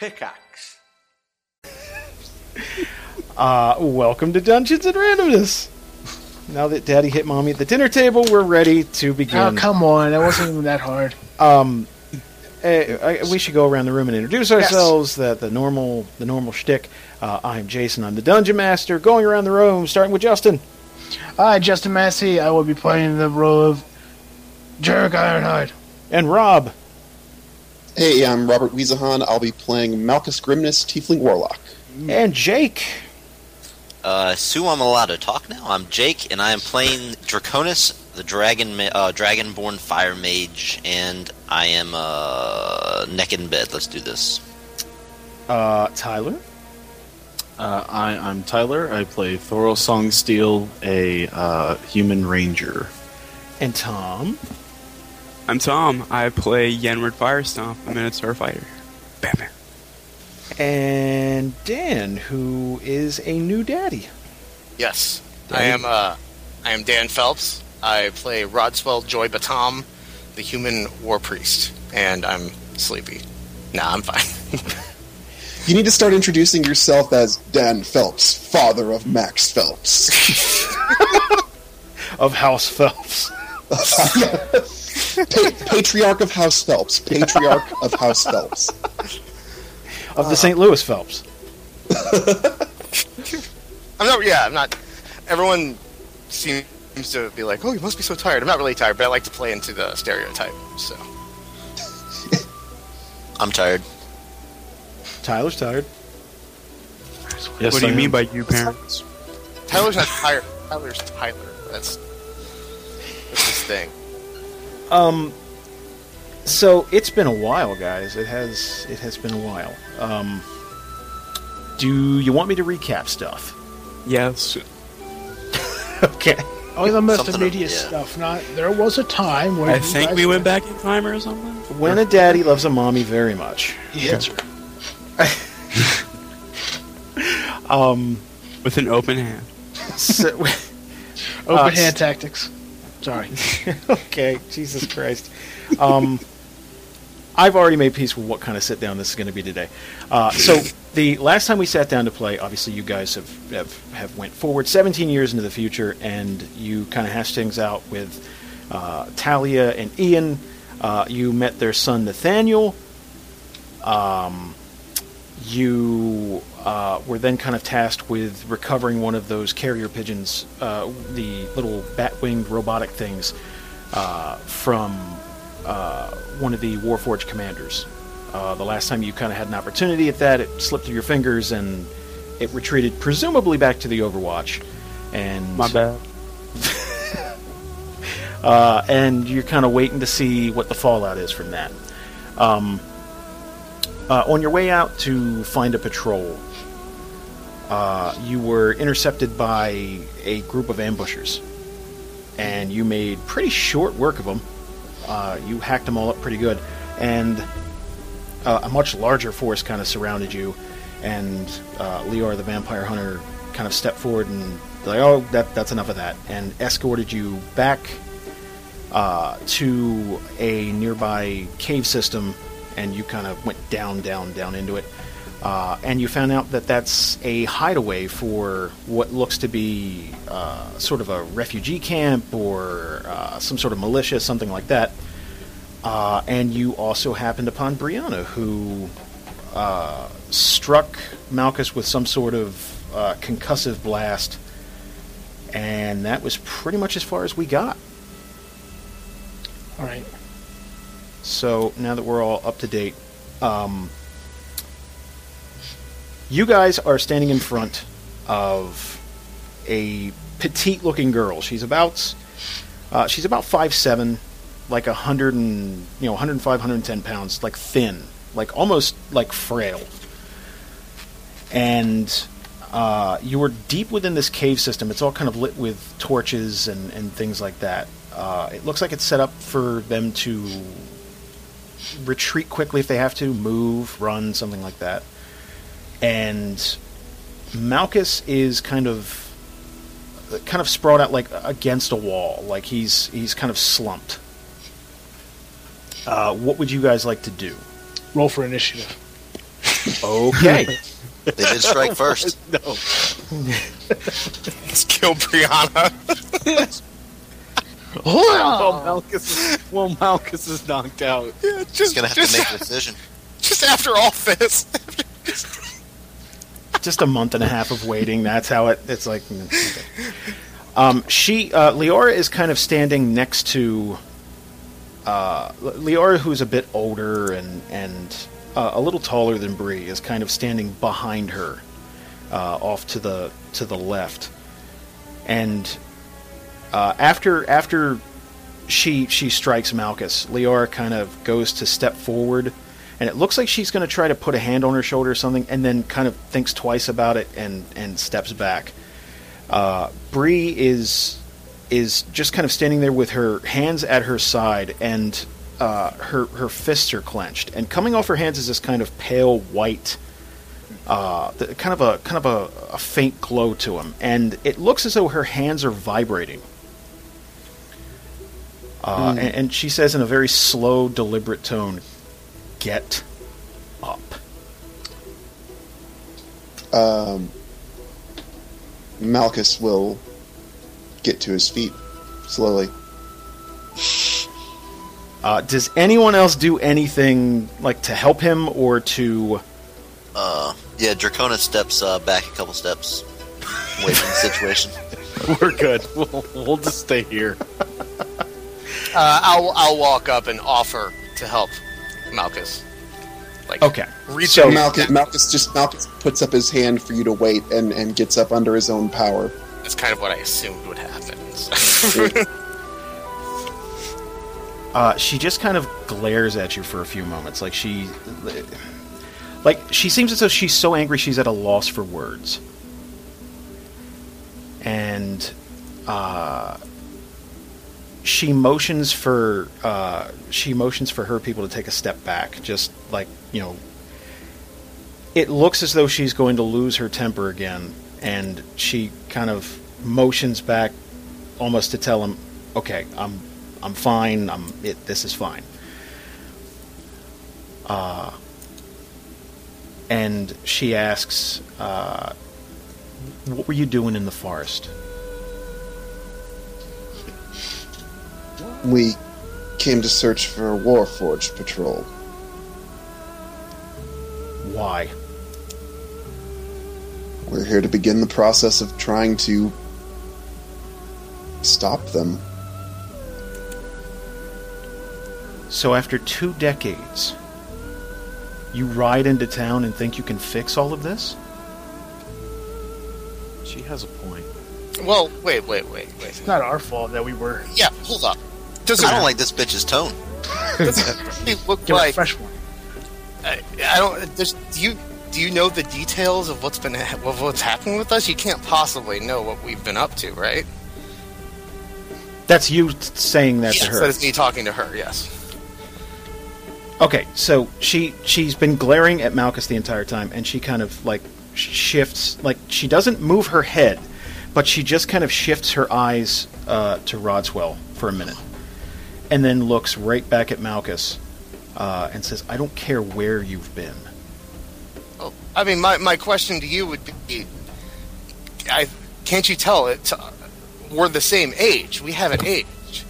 Pickaxe. Uh, welcome to Dungeons and Randomness. Now that Daddy hit Mommy at the dinner table, we're ready to begin. Oh, come on. That wasn't even that hard. Um, eh, I, we should go around the room and introduce ourselves. That the normal, the normal shtick. Uh, I'm Jason. I'm the Dungeon Master. Going around the room, starting with Justin. Hi, Justin Massey. I will be playing the role of Jerk Ironhide. And Rob. Hey, I'm Robert Wiesahan. I'll be playing Malchus Grimness, Tiefling Warlock. And Jake. Uh, Sue, I'm allowed to talk now. I'm Jake, and I am playing Draconis, the dragon, ma- uh, dragonborn fire mage, and I am uh, neck in bed. Let's do this. Uh, Tyler. Uh, I, I'm Tyler. I play Thorol Songsteel, a uh, human ranger. And Tom. I'm Tom. I play Yenward Firestomp, a Minotaur fighter. Batman. And Dan, who is a new daddy. Yes, I am. Uh, I am Dan Phelps. I play Rodswell Joy Batam, the human war priest, and I'm sleepy. Nah, I'm fine. You need to start introducing yourself as Dan Phelps, father of Max Phelps. Of House Phelps. Pa- Patriarch of House Phelps. Patriarch of House Phelps. Of the St. Louis Phelps. I'm not. Yeah, I'm not. Everyone seems to be like, "Oh, you must be so tired." I'm not really tired, but I like to play into the stereotype. So I'm tired. Tyler's tired. Yes, what do I you mean by you parents? Tyler's not tired. Tyler's Tyler. That's that's his thing. Um, so it's been a while, guys. It has it has been a while. Um, do you want me to recap stuff? Yes. okay. Only the most Something of- immediate yeah. stuff. Not there was a time when I think we went back in time or something. When a daddy loves a mommy very much. He hits her. Um, With an open hand. so, Open Uh, hand tactics. Sorry. okay, Jesus Christ. Um, I've already made peace with what kind of sit down this is going to be today. Uh, so the last time we sat down to play, obviously you guys have, have have went forward 17 years into the future, and you kind of hashed things out with uh, Talia and Ian. Uh, you met their son Nathaniel. Um, you uh, were then kind of tasked with recovering one of those carrier pigeons, uh, the little bat-winged robotic things, uh, from uh, one of the Warforged commanders. Uh, the last time you kind of had an opportunity at that, it slipped through your fingers and it retreated, presumably back to the Overwatch. And My bad. uh, and you're kind of waiting to see what the fallout is from that. Um, uh, on your way out to find a patrol, uh, you were intercepted by a group of ambushers, and you made pretty short work of them. Uh, you hacked them all up pretty good, and uh, a much larger force kind of surrounded you. And uh, Leora, the vampire hunter, kind of stepped forward and like, "Oh, that, that's enough of that," and escorted you back uh, to a nearby cave system, and you kind of went down, down, down into it. Uh, and you found out that that's a hideaway for what looks to be uh, sort of a refugee camp or uh, some sort of militia, something like that. Uh, and you also happened upon Briahna, who uh, struck Malchus with some sort of uh, concussive blast, and that was pretty much as far as we got. All right. So now that we're all up to date, um, you guys are standing in front of a petite-looking girl. She's about uh, she's about five seven, like a hundred and you know 105, 110 pounds, like thin, like almost like frail. And uh, you were deep within this cave system. It's all kind of lit with torches and, and things like that. Uh, it looks like it's set up for them to retreat quickly if they have to, move, run, something like that. And Malchus is kind of kind of sprawled out like against a wall, like he's he's kind of slumped. Uh, what would you guys like to do? Roll for initiative. Okay. They did strike first. no. Let's kill Briahna. Well, Malchus is, well, Malchus is knocked out. yeah, He's gonna have just, to make a decision. just after all this. just a month and a half of waiting. That's how it. It's like. okay. Um, she uh, Leora is kind of standing next to uh, Leora, who's a bit older and and uh, a little taller than Bree, is kind of standing behind her, uh, off to the to the left, and uh, after after she she strikes Malchus, Leora kind of goes to step forward, and it looks like she's going to try to put a hand on her shoulder or something, and then kind of thinks twice about it and and steps back. Uh, Bree is is just kind of standing there with her hands at her side, and uh, her her fists are clenched, and coming off her hands is this kind of pale white. Uh, the, kind of a kind of a, a faint glow to them, and it looks as though her hands are vibrating. Uh, and, and she says in a very slow, deliberate tone, "Get up." Um, Malchus will get to his feet slowly. Uh, does anyone else do anything like to help him or to? Uh, yeah, Draconis steps uh, back a couple steps away from the situation. We're good. We'll, we'll just stay here. Uh, I'll I'll walk up and offer to help Malchus. Like Okay, reach so out. Malchus, Malchus just Malchus puts up his hand for you to wait and, and gets up under his own power. That's kind of what I assumed would happen. uh, she just kind of glares at you for a few moments, like she, like she seems as though she's so angry she's at a loss for words, and uh, she motions for uh, she motions for her people to take a step back, just like you know. It looks as though she's going to lose her temper again, and she kind of motions back, almost to tell him, "Okay, I'm I'm fine. I'm it. This is fine." Uh, and she asks, uh, "What were you doing in the forest?" We came to search for a Warforged patrol. Why? We're here to begin the process of trying to stop them. So after two decades, you ride into town and think you can fix all of this? She has a point. well, wait, wait, wait, wait. It's not our fault that we were. Yeah, hold up. Does I don't like this bitch's tone. really look Give her a like fresh one. I, I don't. Does, do you do you know the details of what's been of what's happened with us? You can't possibly know what we've been up to, right? That's you saying that to Yes, her. that is me talking to her. Yes. Okay, so she she's been glaring at Malchus the entire time, and she kind of like shifts, like she doesn't move her head, but she just kind of shifts her eyes uh, to Rodswell for a minute, and then looks right back at Malchus uh, and says, "I don't care where you've been." Well, I mean, my, my question to you would be, I can't you tell it? We're the same age. We haven't aged.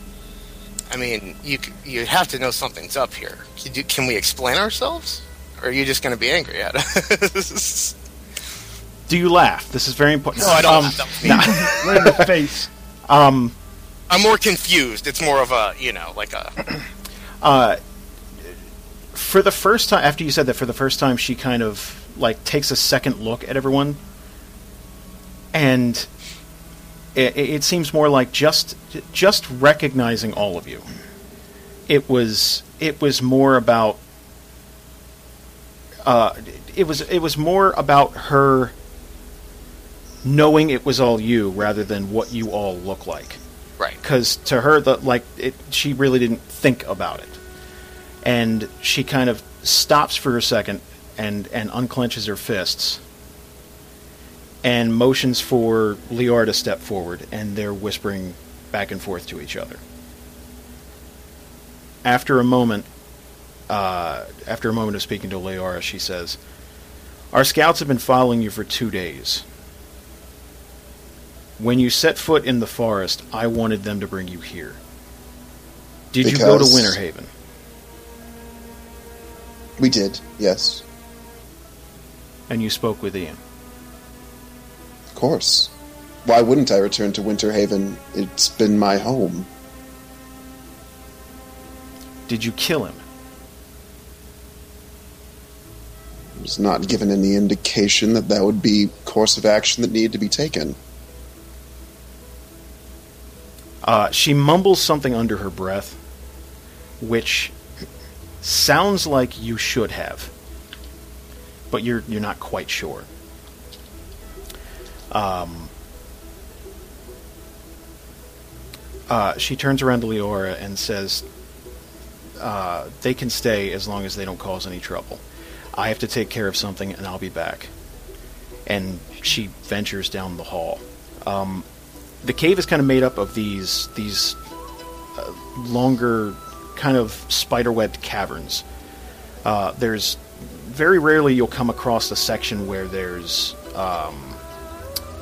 I mean, you you have to know something's up here. Can, you, can we explain ourselves, or are you just going to be angry at us? Do you laugh? This is very important. no, I don't. Um, that was me. nah. Right in the face. um, I'm more confused. It's more of a you know like a uh, for the first time after you said that for the first time she kind of like takes a second look at everyone and it, it seems more like just just recognizing all of you it was it was more about uh, it was it was more about her knowing it was all you rather than what you all look like right. because to her the like it, she really didn't think about it and she kind of stops for a second and and unclenches her fists and motions for Leora to step forward and they're whispering back and forth to each other after a moment uh, after a moment of speaking to Leora she says Our scouts have been following you for two days. When you set foot in the forest, I wanted them to bring you here. Did you go to Because- Winter Haven? We did, yes. And you spoke with Ian? Of course. Why wouldn't I return to Winter Haven? It's been my home. Did you kill him? I was not given any indication that that would be course of action that needed to be taken. Uh, she mumbles something under her breath, which sounds like you should have, but you're you're not quite sure. Um, uh, she turns around to Leora and says, uh, "They can stay as long as they don't cause any trouble. I have to take care of something, and I'll be back." And she ventures down the hall. Um, the cave is kind of made up of these these uh, longer kind of spiderwebbed caverns. Uh, there's very rarely you'll come across a section where there's um,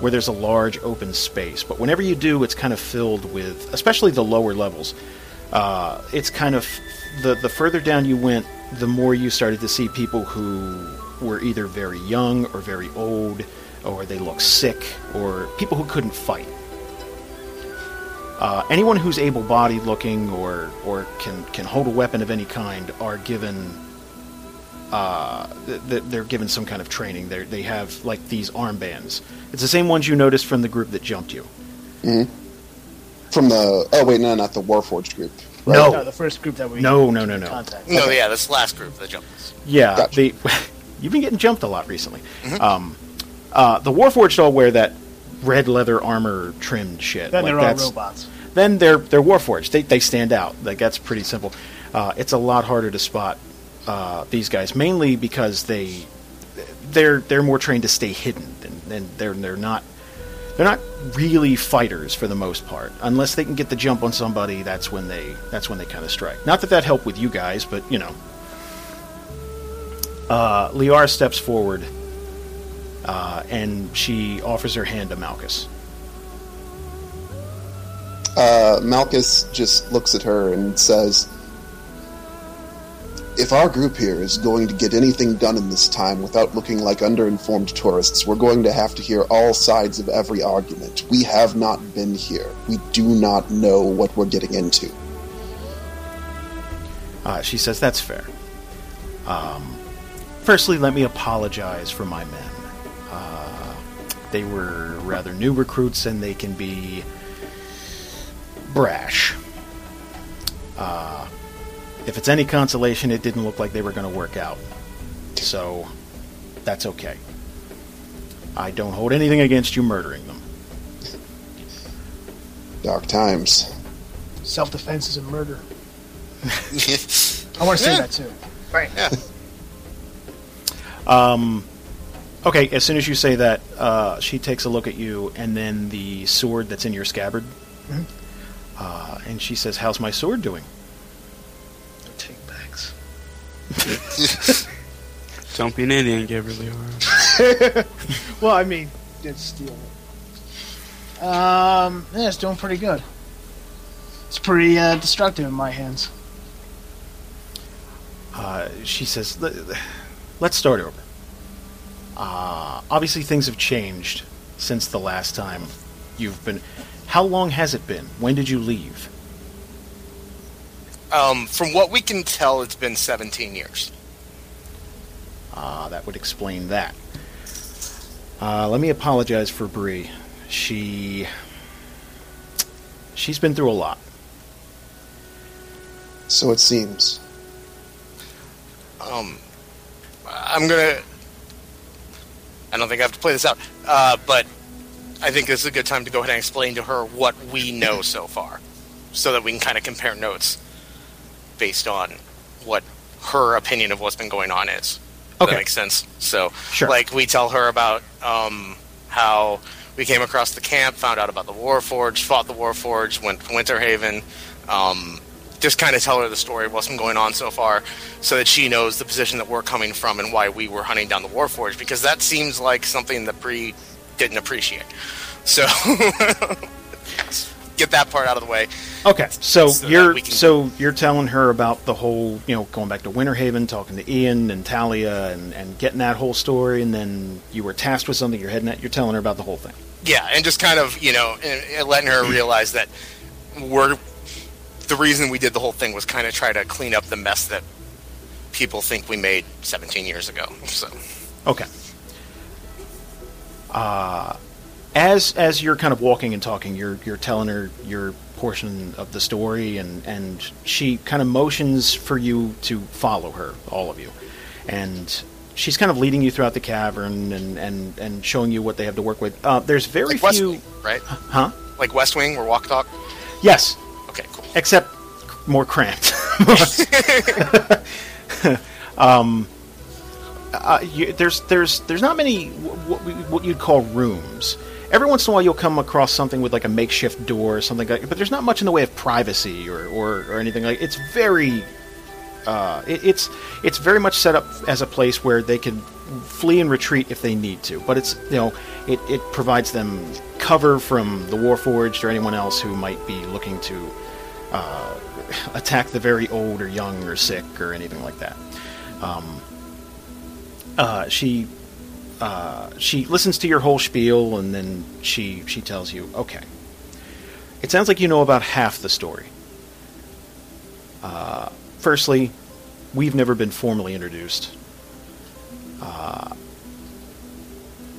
where there's a large open space, but whenever you do, it's kind of filled with, especially the lower levels. Uh, it's kind of the the further down you went, the more you started to see people who were either very young or very old, or they look sick, or people who couldn't fight. Uh, anyone who's able-bodied looking or or can can hold a weapon of any kind are given uh, th- th- they're given some kind of training. They they have like these armbands. It's the same ones you noticed from the group that jumped you. Hmm. From the oh wait no not the Warforged group. Right? No. No, the first group that we No, no, no, no. contact. No, yeah, this last group, the jumpers. Yeah, Gotcha. the you've been getting jumped a lot recently. Um, uh, the Warforged all wear that red leather armor trimmed shit. Then Like, they're all robots. Then they're they're Warforged. They they stand out. Like that's pretty simple. Uh, it's a lot harder to spot uh, these guys, mainly because they they're they're more trained to stay hidden, and, and they're they're not they're not really fighters for the most part. Unless they can get the jump on somebody, that's when they that's when they kind of strike. Not that that helped with you guys, but you know. Uh, Leora steps forward, uh, and she offers her hand to Malchus. Uh, Malchus just looks at her and says, If our group here is going to get anything done in this time without looking like underinformed tourists, we're going to have to hear all sides of every argument. We have not been here. We do not know what we're getting into. Uh, she says, That's fair. Um, firstly, let me apologize for my men. They were rather new recruits and they can be brash. Uh, if it's any consolation, it didn't look like they were going to work out. So, that's okay. I don't hold anything against you murdering them. Dark times. Self defense is a murder. I want to say Yeah. that too. Right, yeah. Um, okay, as soon as you say that, uh, she takes a look at you, and then the sword that's in your scabbard. Uh, and she says, How's my sword doing? Take backs. Don't be an Indian, Gabriel. Leora. Well, I mean, it's steel. Um, yeah, it's doing pretty good. It's pretty uh, destructive in my hands. Uh, she says, "Let- Let's start over. Uh, obviously, things have changed since the last time you've been. How long has it been? When did you leave? Um, from what we can tell, it's been 17 years. Ah, that would explain that. Uh, let me apologize for Bree. She she's been through a lot. So it seems. Um, I'm gonna. I don't think I have to play this out, uh, but I think this is a good time to go ahead and explain to her what we know so far, so that we can kind of compare notes based on what her opinion of what's been going on is. Okay. that makes sense. So, Sure. like, we tell her about um, how we came across the camp, found out about the Warforged, fought the Warforged, went to Winterhaven, um, just kind of tell her the story of what's been going on so far, so that she knows the position that we're coming from and why we were hunting down the Warforged, because that seems like something that Bree didn't appreciate. So get that part out of the way. Okay, so, So you're can- so you're telling her about the whole, you know, going back to Winterhaven, talking to Ian and Talia, and, and getting that whole story, and then you were tasked with something. You're heading at. You're telling her about the whole thing. Yeah, and just kind of you know, and, and letting her realize that we're the reason we did the whole thing was kind of try to clean up the mess that people think we made 17 years ago. So Okay. Uh, as as you're kind of walking and talking, you're you're telling her your portion of the story, and and she kind of motions for you to follow her, all of you, and she's kind of leading you throughout the cavern and and and showing you what they have to work with. Uh, there's very like West few, Wing, right? huh? Like West Wing, where walk talk. Yes, Okay, cool. except more cramped. um, uh, you, there's there's there's not many what, what you'd call rooms. Every once in a while, you'll come across something with like a makeshift door or something like. But there's not much in the way of privacy or or, or anything like. It's very. Uh, it, it's it's very much set up as a place where they can flee and retreat if they need to. But it's you know it, it provides them cover from the Warforged or anyone else who might be looking to uh, attack the very old or young or sick or anything like that. Um, uh, she uh, she listens to your whole spiel and then she she tells you, okay, it sounds like you know about half the story. Uh, firstly, we've never been formally introduced. Uh,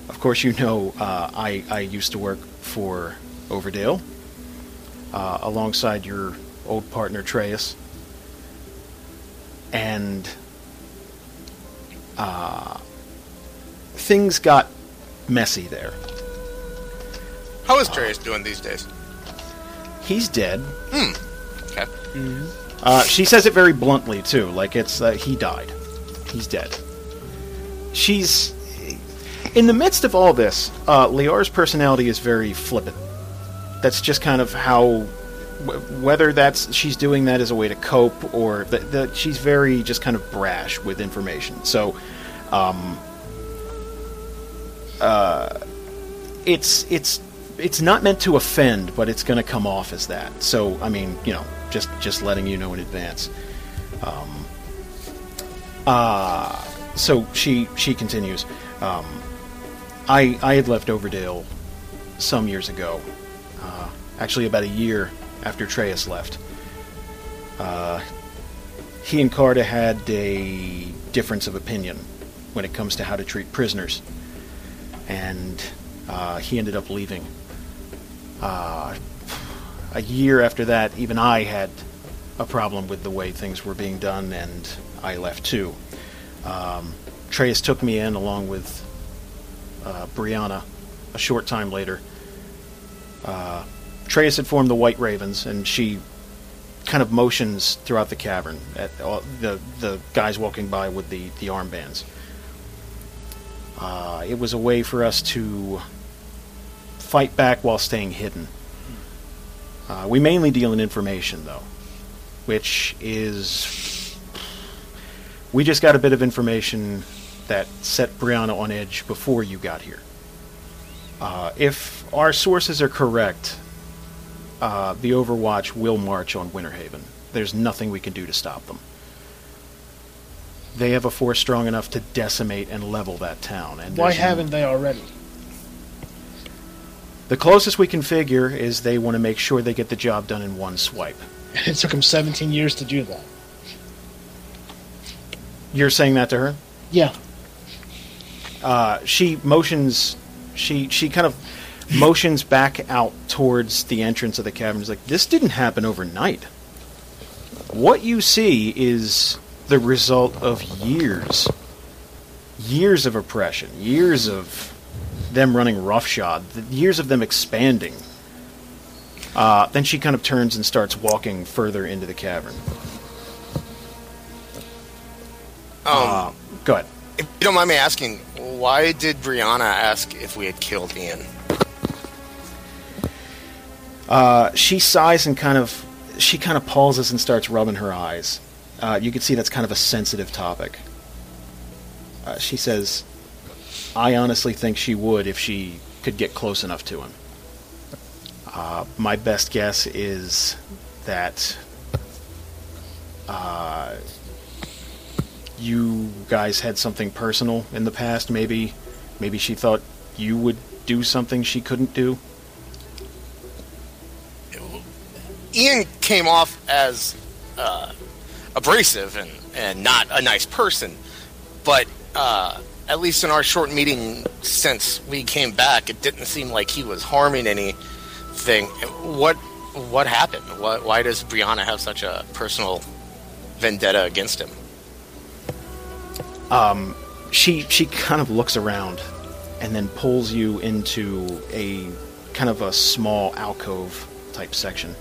of course, you know uh, I I used to work for Overdale uh, alongside your old partner Treus, and uh, things got messy there. How is Treus doing these days? He's dead. Hmm. Okay. Uh, she says it very bluntly too, like it's uh, he died. He's dead. She's in the midst of all this. Uh, Leora's personality is very flippant. That's just kind of how, whether that's she's doing that as a way to cope or that that she's very just kind of brash with information. So, um, uh, it's it's it's not meant to offend, but it's going to come off as that. So, I mean, you know, just just letting you know in advance. Um, uh, so she she continues. Um, I I had left Overdale some years ago, actually about a year after Treus left. Uh, he and Carta had a difference of opinion when it comes to how to treat prisoners, and uh, he ended up leaving. Uh, a year after that, even I had a problem with the way things were being done, and I left too. Um, Treus took me in along with uh, Briahna a short time later. Uh, Treus had formed the White Ravens, and she kind of motions throughout the cavern at all, the the guys walking by with the the armbands. Uh, it was a way for us to fight back while staying hidden. Uh, we mainly deal in information, though, which is. We just got a bit of information that set Briahna on edge before you got here. Uh, if our sources are correct, uh, the Overwatch will march on Winterhaven. There's nothing we can do to stop them. They have a force strong enough to decimate and level that town. And Why haven't they already? The closest we can figure is they want to make sure they get the job done in one swipe. It took them 17 years to do that. You're saying that to her? Yeah. Uh, she motions. She she kind of motions back out towards the entrance of the cavern. Is like this didn't happen overnight. What you see is the result of years, years of oppression, years of them running roughshod, years of them expanding. Uh, then she kind of turns and starts walking further into the cavern. Um, Uh, go ahead. if you don't mind me asking, why did Briahna ask if we had killed Ian? Uh, she sighs and kind of she kind of pauses and starts rubbing her eyes. Uh, you can see that's kind of a sensitive topic. Uh, she says, I honestly think she would if she could get close enough to him. Uh, my best guess is that uh, you guys had something personal in the past. Maybe, maybe she thought you would do something she couldn't do. Ian came off as uh, abrasive and, and not a nice person, but uh, at least in our short meeting since we came back, it didn't seem like he was harming anything. What what happened? What, why does Briahna have such a personal vendetta against him? Um, she she kind of looks around and then pulls you into a kind of a small alcove type section.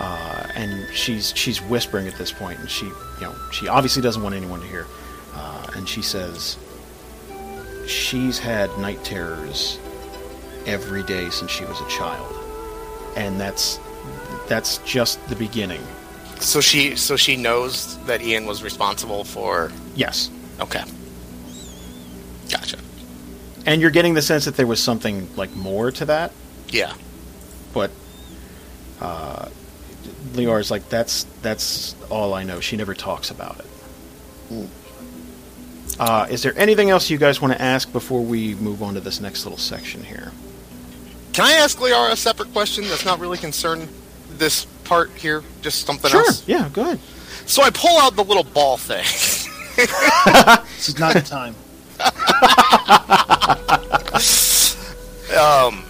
Uh, and she's she's whispering at this point, and she you know she obviously doesn't want anyone to hear. Uh, and she says she's had night terrors every day since she was a child, and that's that's just the beginning. So she so she knows that Ian was responsible for. Yes, Okay, gotcha. and you're getting the sense that there was something like more to that. Yeah. but uh, Leora's like that's that's all I know. She never talks about it. Uh, is there anything else you guys want to ask before we move on to this next little section here? Can I ask Leora a separate question that's not really concerned this part here? Just something sure. else. Yeah. Go ahead. So I pull out the little ball thing. This is not the time. um,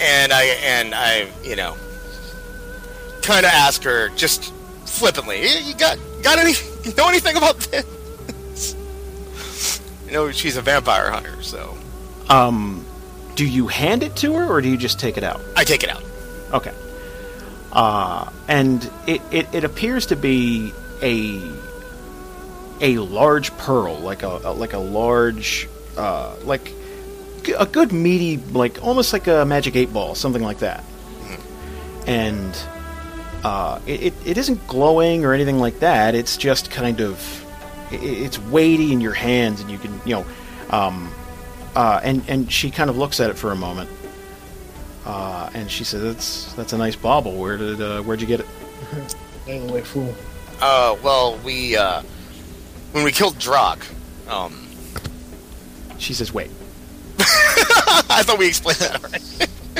and I and I, you know, kind of ask her just flippantly, "Eh, "You got got any? You know anything about this?" You know, she's a vampire hunter, so Um, do you hand it to her or do you just take it out? I take it out. Okay. Uh, and it, it, it appears to be a a large pearl, like a, a like a large uh, like a good meaty, like almost like a magic eight ball, something like that. And uh, it, it, it isn't glowing or anything like that. It's just kind of i- i it's weighty in your hands, and you can you know. Um, uh, and and she kind of looks at it for a moment, uh, and she says, "That's that's a nice bauble. Where did uh, where'd you get it?" Anyway, fool. Uh, well, we uh, when we killed Drog, um, She says, "Wait, I thought we explained that already.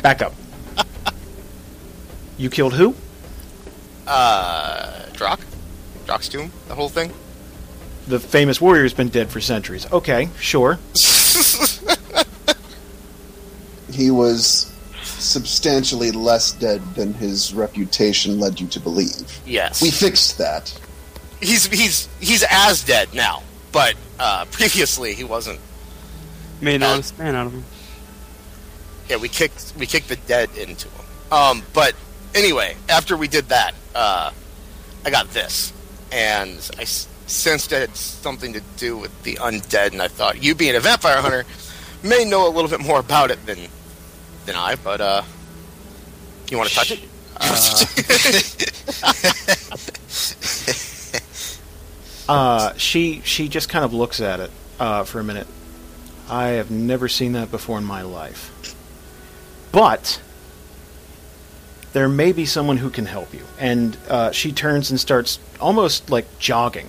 back up. you killed who? Uh, Drock, Drock's tomb, the whole thing. The famous warrior's been dead for centuries. Okay, sure. He was substantially less dead than his reputation led you to believe. Yes, We fixed that. he's he's he's as dead now, but uh, previously he wasn't. Made an honest man out of him. Yeah, we kicked we kicked the dead into him. Um, but anyway, after we did that, uh, I got this, and I s- sensed it had something to do with the undead, and I thought you being a vampire hunter may know a little bit more about it than than I. But uh, you want to touch it? Uh, she she just kind of looks at it uh, for a minute. I have never seen that before in my life, but there may be someone who can help you. And uh, she turns and starts almost like jogging.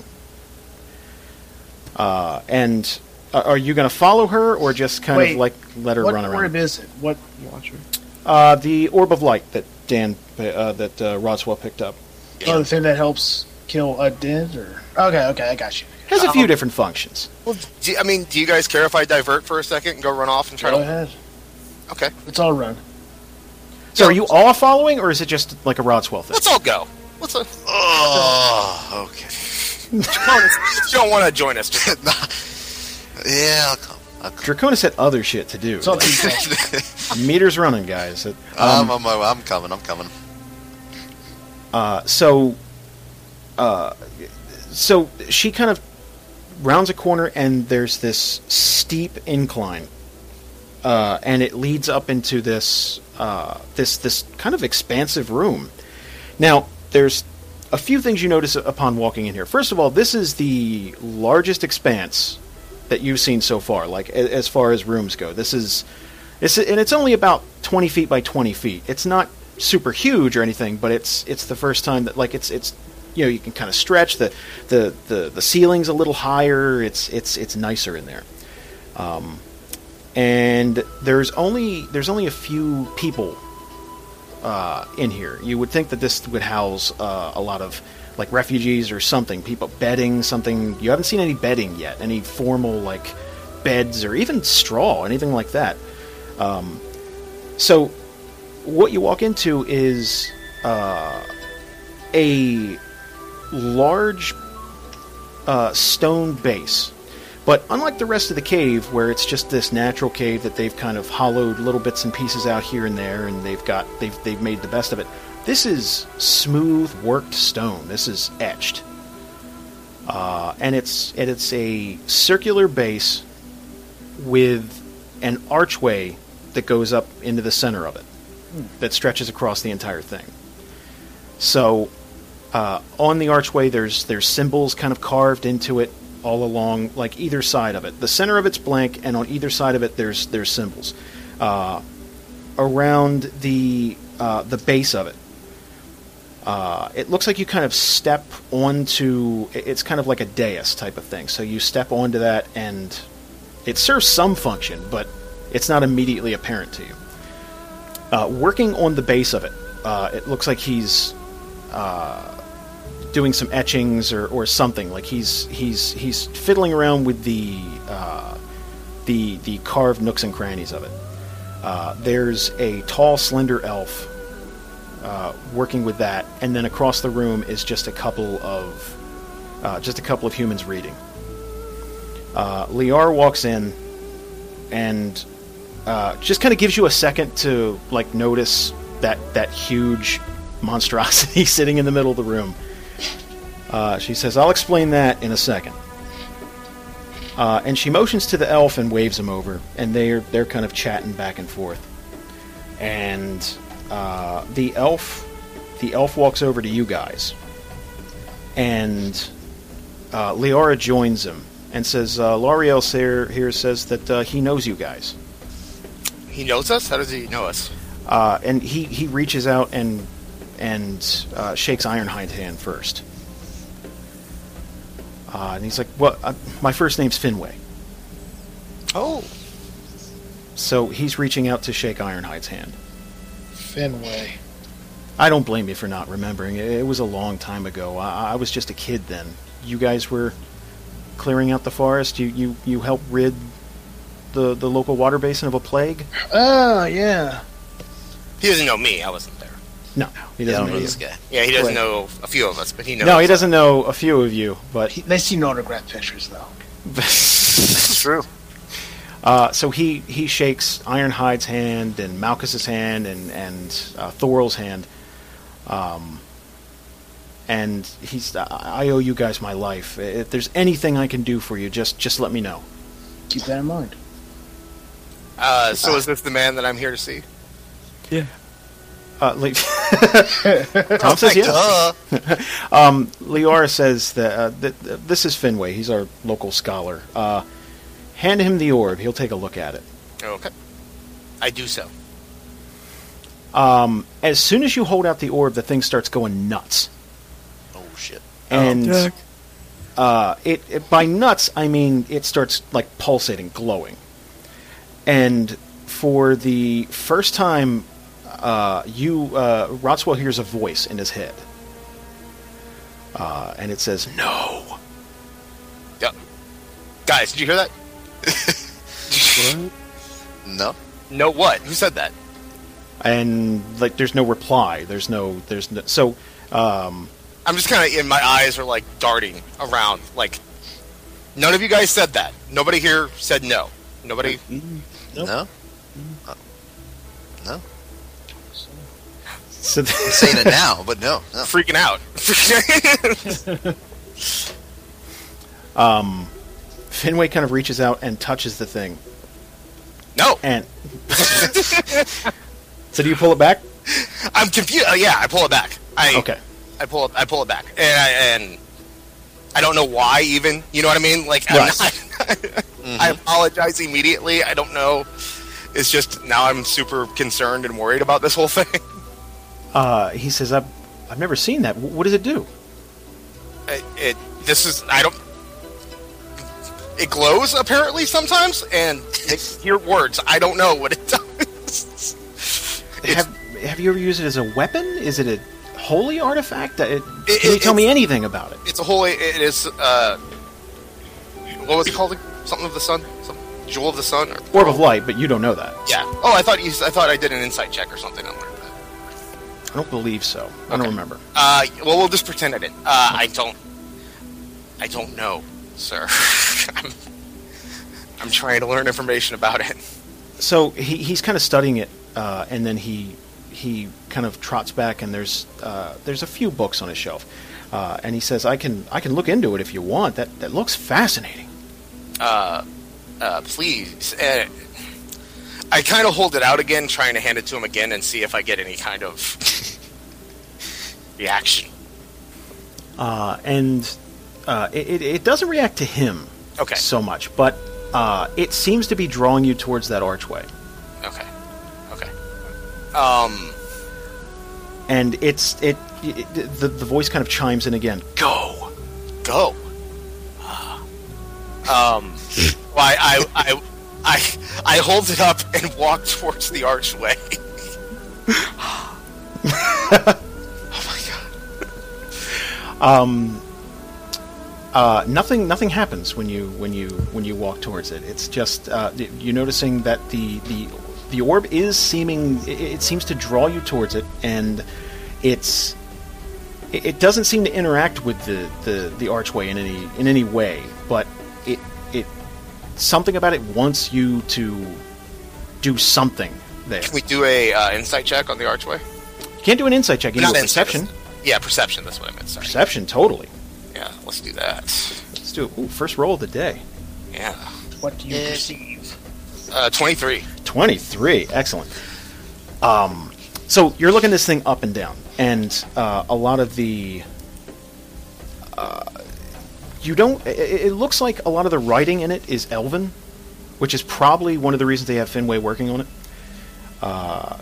Uh, and uh, are you going to follow her, or just kind Wait, of like let her run around? What orb is it? What? Watcher. Uh, the orb of light that Dan uh, that uh, Rodswell picked up Oh, the thing that helps kill a dead? Or okay, okay, I got you. has a few Um, different functions. Well, do, I mean, do you guys care if I divert for a second and go run off and try Go to? Go ahead. Okay, Let's all run. So, are you all following, or is it just like a Rodswell thing? let's all go. Let's. Uh, Oh, okay. Draconis, you don't want to join us. Yeah, I'll come. I'll come. Draconis had other shit to do. It's all people. Meters running, guys. It- I'm on my way. I'm coming. I'm coming. Uh, so, uh, so she kind of rounds a corner, and there's this steep incline, uh, and it leads up into this uh, this this kind of expansive room. Now, there's a few things you notice upon walking in here. First of all, this is the largest expanse that you've seen so far. Like a- as far as rooms go, this is and it's only about 20 feet by 20 feet. It's not super huge or anything, but it's it's the first time that like it's it's you know you can kind of stretch the the the the ceiling's a little higher. It's it's it's nicer in there. Um, and there's only there's only a few people uh, in here. You would think that this would house uh, a lot of like refugees or something, people bedding, something. You haven't seen any bedding yet, any formal like beds or even straw, anything like that. Um, so, what you walk into is uh, a large uh, stone base. But unlike the rest of the cave, where it's just this natural cave that they've kind of hollowed little bits and pieces out here and there, and they've got they've they've made the best of it. This is smooth worked stone. This is etched, uh, and it's and it's a circular base with an archway that goes up into the center of it, that stretches across the entire thing. So uh, on the archway, there's there's symbols kind of carved into it all along, like either side of it. The center of it's blank, and on either side of it, there's there's symbols. Uh, around the uh, the base of it, uh, it looks like you kind of step onto. It's kind of like a dais type of thing. So you step onto that, and it serves some function, but it's not immediately apparent to you. Uh, working on the base of it, uh, it looks like he's doing some etchings or, or something. Like he's he's he's fiddling around with the uh, the the carved nooks and crannies of it. Uh, there's a tall, slender elf uh, working with that, and then across the room is just a couple of uh, just a couple of humans reading. Uh, Leora walks in and uh, just kind of gives you a second to like notice that that huge monstrosity sitting in the middle of the room. Uh, she says, "I'll explain that in a second. Uh, and she motions to the elf and waves him over, and they're they're kind of chatting back and forth. And uh, the elf, the elf walks over to you guys, and uh, Leora joins him and says, uh, "L'Oreal here, here says that uh, he knows you guys." He knows us. How does he know us? Uh, and he, he reaches out and and uh, shakes Ironhide's hand first. Uh, and he's like, "Well, uh, my first name's Finway." Oh, So he's reaching out to shake Ironhide's hand. Finway. I don't blame you for not remembering. It, it was a long time ago. I, I was just a kid then. You guys were clearing out the forest. You you, you helped rid the the local water basin of a plague. Oh, yeah. he doesn't know me. I wasn't there. No, he doesn't know know this guy. Yeah, he doesn't Right. know a few of us, but he knows. No, he doesn't know a few of you, but He, they seen autograph pictures, though. That's true. Uh, so he, he shakes Ironhide's hand and Malchus's hand and and uh, Thorol's hand, um, and he's I I owe you guys my life. If there's anything I can do for you, just just let me know. Keep that in mind. Uh, so is this the man that I'm here to see? Yeah. Uh, Le- Tom says yes. Duh. Um, Leora says that, uh, that uh, this is Finway. He's our local scholar. Uh, hand him the orb. He'll take a look at it. Okay, I do so. Um, as soon as you hold out the orb, the thing starts going nuts. Oh shit. And Jack. uh, it, it by nuts I mean it starts like pulsating, glowing, and for the first time, uh, you uh, Rodswell hears a voice in his head, uh, and it says, "No." Yeah. Guys, did you hear that? No. No, what? Who said that? and like there's no reply. There's no. There's no. So. Um, I'm just kind of in my eyes are like darting around. Like, none of you guys said that. Nobody here said no. Nobody. Nope. No. Uh, no. So I'm saying it now, but no. No. freaking out. um, Finway kind of reaches out and touches the thing, no, and so do you pull it back? I'm confused. Uh, yeah, I pull it back. I Okay. I pull it. I pull it back, and I, and I don't know why. Even you know what I mean? Like I'm Right. not- Mm-hmm. I apologize immediately. I don't know. It's just now I'm super concerned and worried about this whole thing. Uh, he says, I've, I've never seen that. Wh- What does it do? It, it this is I don't. It glows apparently sometimes, and hear words. I don't know what it does. Have, have you ever used it as a weapon? Is it a holy artifact? Uh, It, It- can you it- tell me anything about it? it's a holy, It is. Uh, what was it called? Something of the sun. Some jewel of the sun. Or, Orb of light, but you don't know that. Yeah. Oh, I thought you. I thought I did an insight check or something on that. I don't believe so. I don't remember. Uh, well, we'll just pretend I did. Uh, I don't. I don't know, sir. I'm, I'm trying to learn information about it. So he, he's kind of studying it, uh, and then he he kind of trots back, and there's uh, there's a few books on his shelf, uh, and he says, "I can I can look into it if you want. That that looks fascinating." Uh, uh, please. I kind of hold it out again, trying to hand it to him again and see if I get any kind of reaction. Uh, and uh, it, it, it doesn't react to him Okay. so much, but uh, it seems to be drawing you towards that archway, Okay. Okay. Um. and it's it, it the the voice kind of chimes in again. Go. go. Um, well, I, I, I, I, I hold it up and walk towards the archway. Oh my god. Um, uh, nothing nothing happens when you when you when you walk towards it. It's just uh, you're noticing that the the the orb is seeming it, it seems to draw you towards it, and it's it, doesn't seem to interact with the, the, the archway in any in any way, but something about it wants you to do something there. Can we do a uh, insight check on the archway? You can't do an insight check. You can Not do perception. Yeah, perception. That's what I meant. Sorry. Perception, totally. Yeah, let's do that. Let's do it. Ooh, first roll of the day. Yeah. What do you Yeah. perceive? Uh, Twenty-three. 23 excellent um, so you're looking this thing up and down and uh, a lot of the uh, you don't it, it looks like a lot of the writing in it is elven which is probably one of the reasons they have finway working on it uh,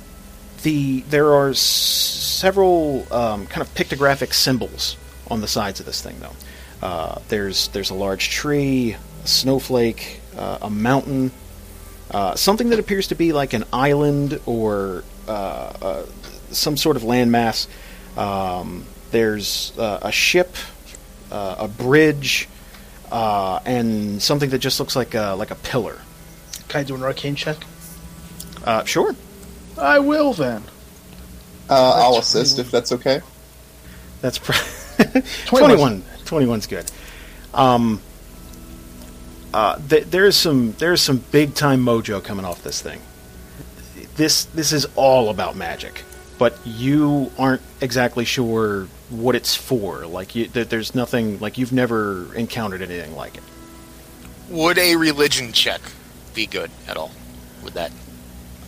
the there are s- several um, kind of pictographic symbols on the sides of this thing though uh, there's there's a large tree a snowflake uh, a mountain uh, something that appears to be like an island or uh, uh, some sort of landmass. Um, there's a ship, uh, a bridge, uh, and something that just looks like a, like a pillar. Can I do an arcane check? Uh, sure. I will then. Uh, I'll assist if that's okay. That's pr- 21. 21. 21's good. Um, uh, th- there's some there's some big time mojo coming off this thing. This this is all about magic, but you aren't exactly sure what it's for. Like you, th- there's nothing like you've never encountered anything like it. Would a religion check be good at all? Would that?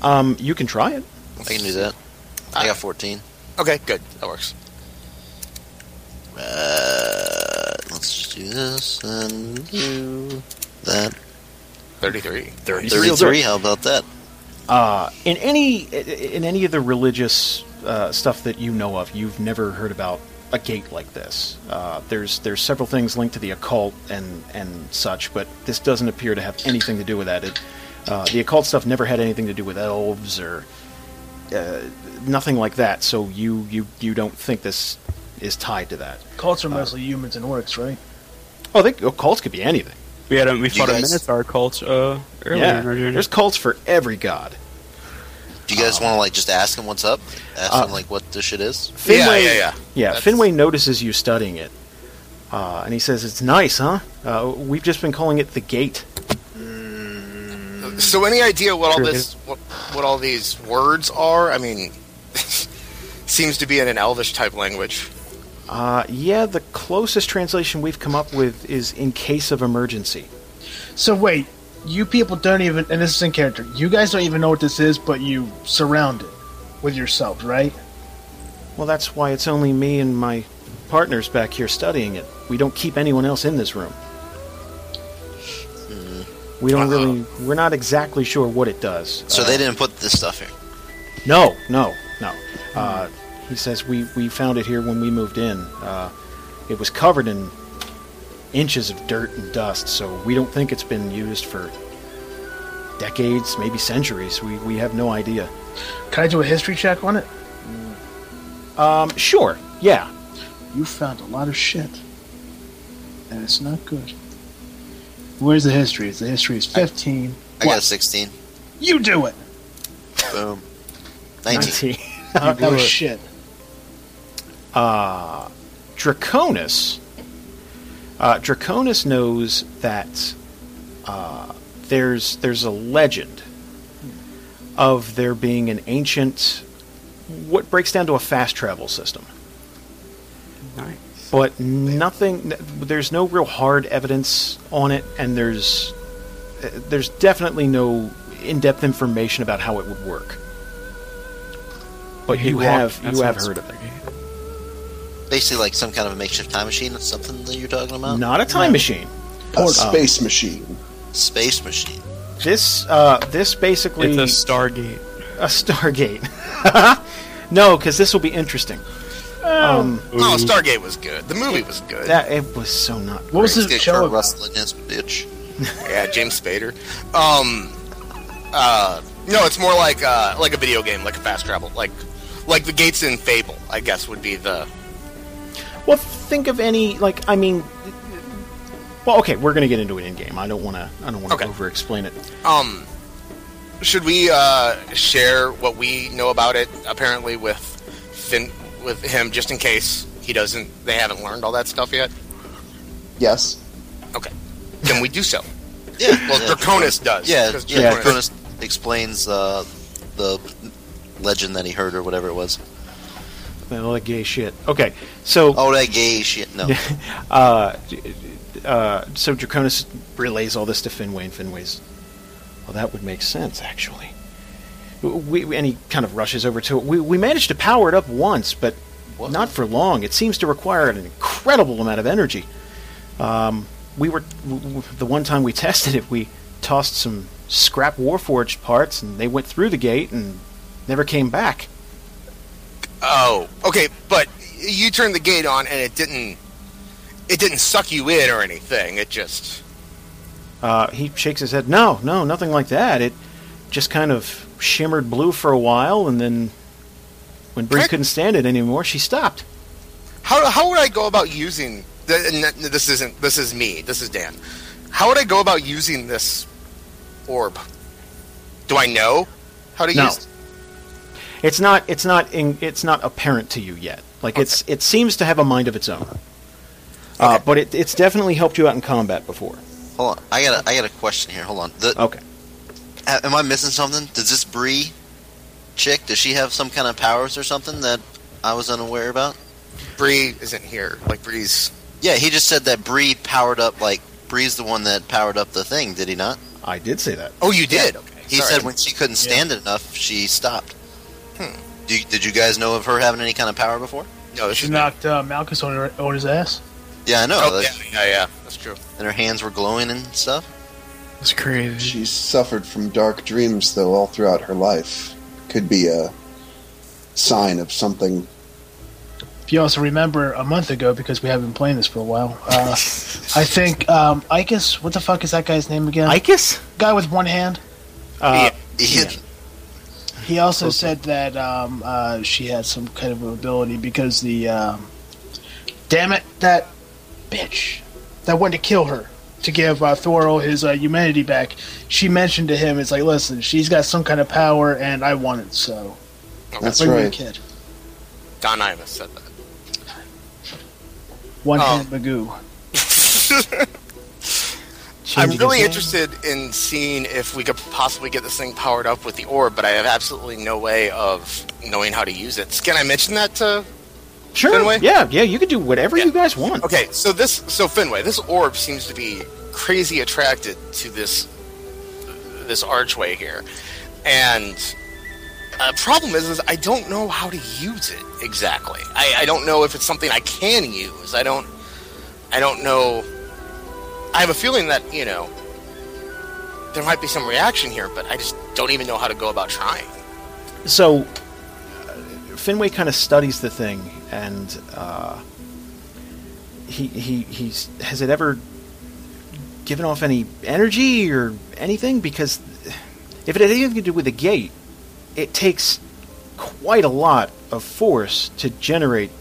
Um, you can try it. I can do that. I got 14. Okay, good. That works. Uh, let's just do this and do that. Thirty-three. 33. How about that? Uh, in any in any of the religious uh, stuff that you know of, you've never heard about a gate like this. Uh, there's there's several things linked to the occult and and such, but this doesn't appear to have anything to do with that. It, uh, the occult stuff never had anything to do with elves or uh, nothing like that. So you you you don't think this is tied to that? Cults are mostly humans and orcs, right? Oh, they, occults could be anything. We had a, we fought a guys- Minotaur cult uh, earlier in our Yeah, there's cults for every god. Do you guys want to like just ask him what's up? Ask Uh, him like what this shit is. Finway, yeah, yeah, yeah. Yeah, That's- Finway notices you studying it, uh, and he says, "It's nice, huh? Uh, we've just been calling it the Gate." So, any idea what all this, what, what all these words are? I mean, seems to be in an Elvish type language. Uh, yeah, the closest translation we've come up with is "in case of emergency." So wait, you people don't even, and this is in character. You guys don't even know what this is, but you surround it with yourselves, right? Well, that's why it's only me and my partners back here studying it. We don't keep anyone else in this room. We don't Uh-oh. really. We're not exactly sure what it does. So Uh, they didn't put this stuff here. No, no, no. Uh, he says we, we found it here when we moved in. Uh, it was covered in inches of dirt and dust, so we don't think it's been used for decades, maybe centuries. We, we have no idea. Can I do a history check on it? Um, sure, yeah. You found a lot of shit. And it's not good. Where's the history? The history is 15. I got a 16. You do it! Boom. 19. that was shit. uh, Draconis. Uh, Draconis knows that uh, there's there's a legend of there being an ancient, what breaks down to a fast travel system, Nice. but nothing. There's no real hard evidence on it, and there's uh, there's definitely no in-depth information about how it would work. But you have you have heard of it. Basically, like some kind of a makeshift time machine. That's something that you're talking about. Not a time machine. A space machine. Space machine. This uh, this basically It's a Stargate. a Stargate. no, because this will be interesting. Um, Oh, Stargate was good. The movie was good. that it was so not. What was great. the Get show Kurt about? Russell in his bitch. yeah, James Spader. Um, uh, no, it's more like uh, like a video game, like a fast travel, like like the gates in Fable. I guess would be the Well, think of any like I mean. Well, okay, we're gonna get into it in game. I don't want to. I don't want to Okay. over-explain it. um. Should we uh, share what we know about it? Apparently, with Finn, with him, just in case he doesn't. They haven't learned all that stuff yet. Yes. Okay, then we do so. Yeah. Well, yeah. Draconis does. Yeah, 'cause yeah. Draconis- Draconis explains uh, the legend that he heard or whatever it was. All that gay shit. Okay, so all that gay shit. No. uh, uh, so Draconis relays all this to Finway, and Finway's. Well, that would make sense, actually. We, and he kind of rushes over to it. We, we managed to power it up once, but not for long. It seems to require an incredible amount of energy. Um, we were w- w- the one time we tested it. We tossed some scrap Warforged parts, and they went through the gate and never came back. Oh, okay, but you turned the gate on and it didn't. It didn't suck you in or anything. It just. Uh, he shakes his head. No, no, nothing like that. It just kind of shimmered blue for a while, and then when Bree couldn't stand it anymore, she stopped. How how would I go about using? th- and th- This isn't. This is me. This is Dan. How would I go about using this orb? Do I know how to No. use? It? It's not. It's not. In, it's not apparent to you yet. Like it's. It seems to have a mind of its own. Uh, Okay. but it, it's definitely helped you out in combat before. Hold on. I got a, I got a question here. Hold on. The, Okay. am I missing something? Does this Bree chick? Does she have some kind of powers or something that I was unaware about? Bree isn't here. Like Bree's. Yeah, he just said that Bree powered up. Like Bree's the one that powered up the thing. Did he not? I did say that. Oh, you did. Okay. He Sorry. said when she couldn't stand it enough, she stopped. Hmm. Do you, did you guys know of her having any kind of power before? No, this She knocked uh, Malchus on, her, on his ass. Yeah, I know. Oh, yeah, yeah, yeah. That's true. And her hands were glowing and stuff. It's crazy. She's suffered from dark dreams, though, all throughout her life. Could be a sign of something. If you also remember a month ago, because we haven't been playing this for a while, uh, I think um, Icus, what the fuck is that guy's name again? Icus. Guy with one hand. Uh, Ian, He also said that um, uh, she had some kind of ability because the um, damn it, that bitch that wanted to kill her to give uh, Thorol his uh, humanity back. She mentioned to him, "It's like, listen, she's got some kind of power, and I want it, so That's bring me right. kid." Don Imus said that. One Oh. hand Magoo. I'm really interested in seeing if we could possibly get this thing powered up with the orb, but I have absolutely no way of knowing how to use it. Can I mention that to? Sure. Finway? Yeah, yeah. You could do whatever Yeah. you guys want. Okay, so this, so Finway, this orb seems to be crazy attracted to this this archway here, and uh, problem is, is I don't know how to use it exactly. I, I don't know if it's something I can use. I don't. I don't know. I have a feeling that you know there might be some reaction here, but I just don't even know how to go about trying. So, uh, Finway kind of studies the thing, and uh, he he he's has it ever given off any energy or anything? Because if it had anything to do with the gate, it takes quite a lot of force to generate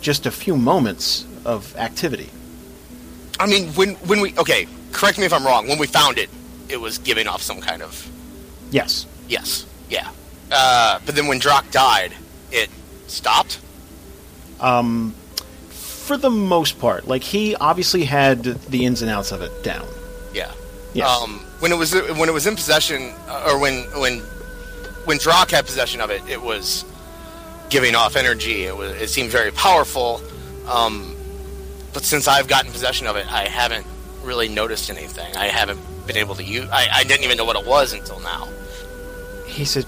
just a few moments of activity. I mean, when when we okay, correct me if I'm wrong. When we found it, it was giving off some kind of Yes. yes, yeah. Uh, but then when Drock died, it stopped. Um, for the most part, like he obviously had the ins and outs of it down. Yeah. Yes. Um, when it was when it was in possession, or when when when Drock had possession of it, it was giving off energy. It was it seemed very powerful. Um, but since I've gotten possession of it, I haven't really noticed anything. I haven't been able to use. I, I didn't even know what it was until now. he said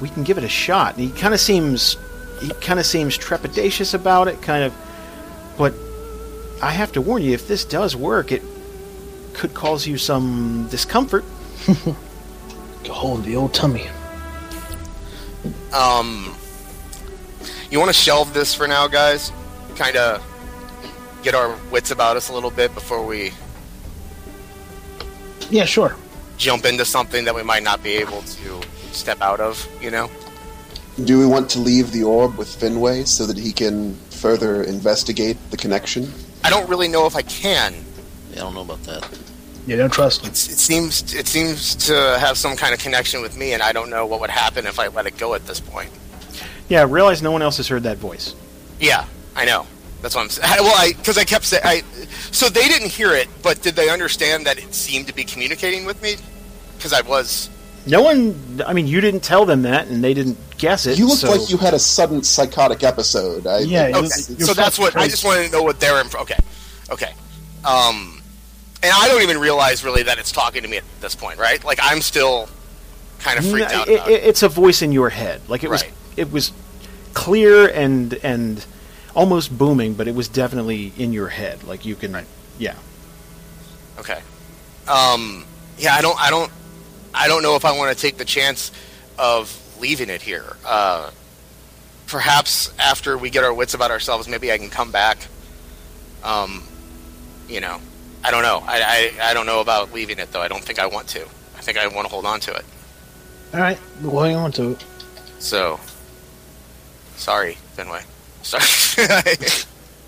we can give it a shot and he kind of seems he kind of seems trepidatious about it kind of but i have to warn you if this does work it could cause you some discomfort Go hold the old tummy. Um, you want to shelve this for now, guys? Kind of get our wits about us a little bit before we Yeah, sure. jump into something that we might not be able to step out of. You know. Do we want to leave the orb with Finway so that he can further investigate the connection? I don't really know if I can. Yeah, I don't know about that. You don't trust him. It's, it seems it seems to have some kind of connection with me, and I don't know what would happen if I let it go at this point. yeah realize no one else has heard that voice Yeah, I know. That's what I'm saying. Well, I because I kept saying I. So they didn't hear it, but did they understand that it seemed to be communicating with me? Because I was. no one i mean you didn't tell them that and they didn't guess it You looked so like you had a sudden psychotic episode. I, Yeah, Okay, you're so that's fucking what I just wanted to know what they're in. Okay, okay. Um, and I don't even realize really that it's talking to me at this point, right? Like I'm still kind of freaked No, out. it- About it. it- it's a voice in your head like it was it was clear and and almost booming but it was definitely in your head like you can yeah Okay. Um, yeah, I don't, I don't, I don't know if I want to take the chance of leaving it here. Uh, perhaps after we get our wits about ourselves, maybe I can come back. Um, you know, I don't know. I, I, I don't know about leaving it though. I don't think I want to. I think I want to hold on to it. All right, we'll hang on to it. So, sorry, Finway. Sorry. Sorry,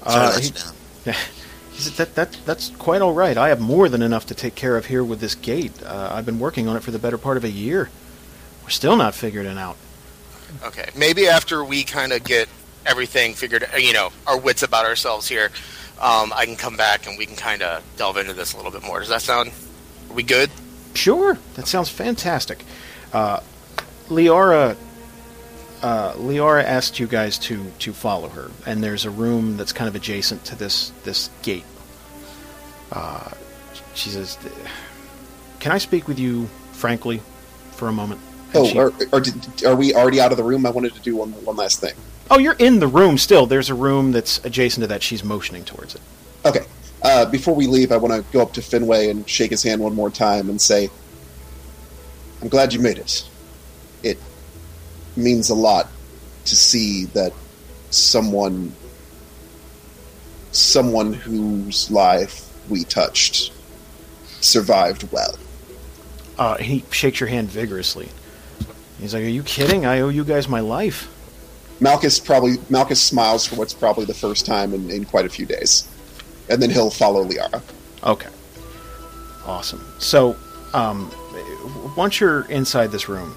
Uh, that's he- He said, that, that, that's quite all right. I have more than enough to take care of here with this gate. Uh, I've been working on it for the better part of a year. We're still not figuring it out. Okay, maybe after we kind of get everything figured, uh, you know, our wits about ourselves here, um, I can come back and we can kind of delve into this a little bit more. Does that sound? Are we good? Sure, that sounds fantastic. Uh, Leora, uh, Leora asked you guys to, to follow her, and there's a room that's kind of adjacent to this this gate. Uh, she says, "Can I speak with you frankly for a moment?" And Oh, she- are, are, are we already out of the room? I wanted to do one, one last thing. oh, you're in the room still. There's a room that's adjacent to that. She's motioning towards it. Okay. Uh, before we leave, I want to go up to Finway and shake his hand one more time and say, I'm glad you made it. It means a lot to see that someone someone whose life we touched survived well. Uh, he shakes your hand vigorously. He's like, "Are you kidding? I owe you guys my life." Malchus probably Malchus smiles for what's probably the first time in, in quite a few days. And then he'll follow Leora. Okay. Awesome. So, um, once you're inside this room,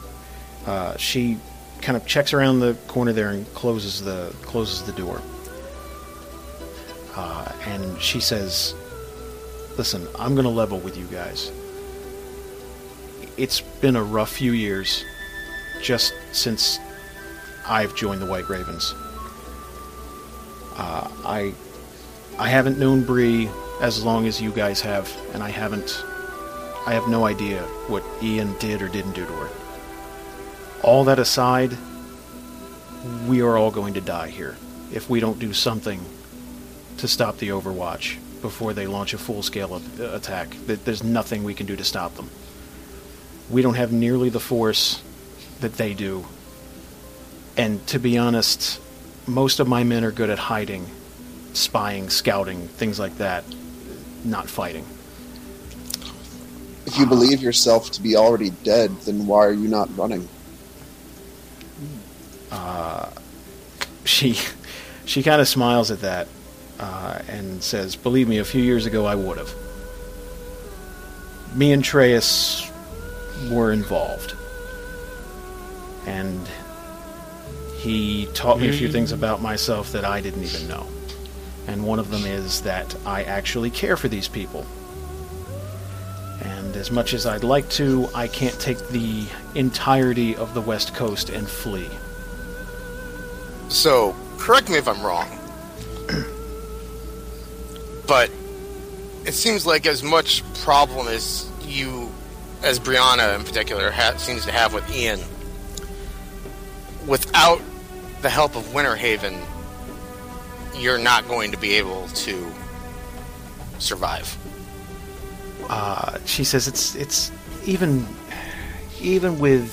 uh, she kind of checks around the corner there and closes the closes the door. Uh, and she says, "Listen, I'm going to level with you guys. It's been a rough few years, just since I've joined the White Ravens. Uh, I I haven't known Bree as long as you guys have, and I haven't. I have no idea what Ian did or didn't do to her. All that aside, we are all going to die here if we don't do something to stop the Overwatch before they launch a full-scale a- attack. There's nothing we can do to stop them. We don't have nearly the force that they do. And to be honest, most of my men are good at hiding, spying, scouting, things like that, not fighting. If you believe yourself to be already dead, then why are you not running? She she kind of smiles at that uh, and says, "Believe me, a few years ago I would have. Me and Treus were involved, and he taught me a few things about myself that I didn't even know. And one of them is that I actually care for these people." And as much as I'd like to, I can't take the entirety of the West Coast and flee. So, correct me if I'm wrong, but it seems like as much problem as you, as Briahna in particular, ha- seems to have with Ian, without the help of Winterhaven, you're not going to be able to survive. uh, she says it's it's even even with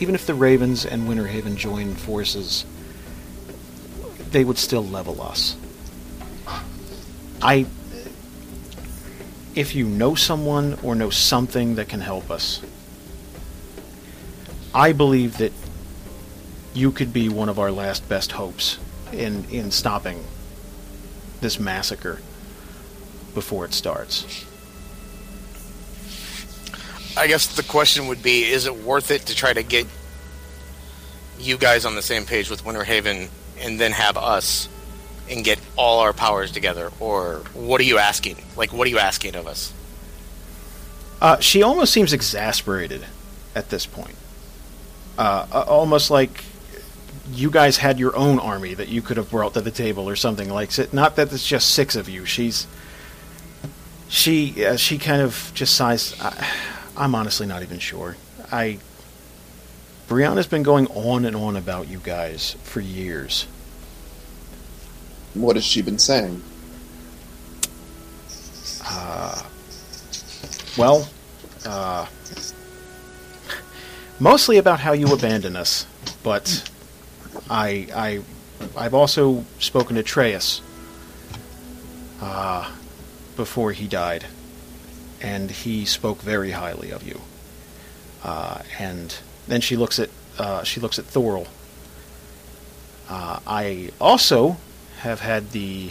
even if the Ravens and Winterhaven join forces, they would still level us. I if you know someone or know something that can help us, I believe that you could be one of our last best hopes in in stopping this massacre before it starts. I guess the question would be: Is it worth it to try to get you guys on the same page with Winterhaven, and then have us and get all our powers together, or what are you asking? Like, what are you asking of us? Uh, she almost seems exasperated at this point. Uh, almost like you guys had your own army that you could have brought to the table or something like it. Not that it's just six of you. She's she uh, she kind of just sighs. I'm honestly not even sure. I Briahna's been going on and on about you guys for years. What has she been saying? Uh, well, uh, mostly about how you abandon us, but I, I, I've also spoken to Treus uh, before he died, and he spoke very highly of you. Uh, and then she looks at uh, she looks at Thorol. Uh, I also have had the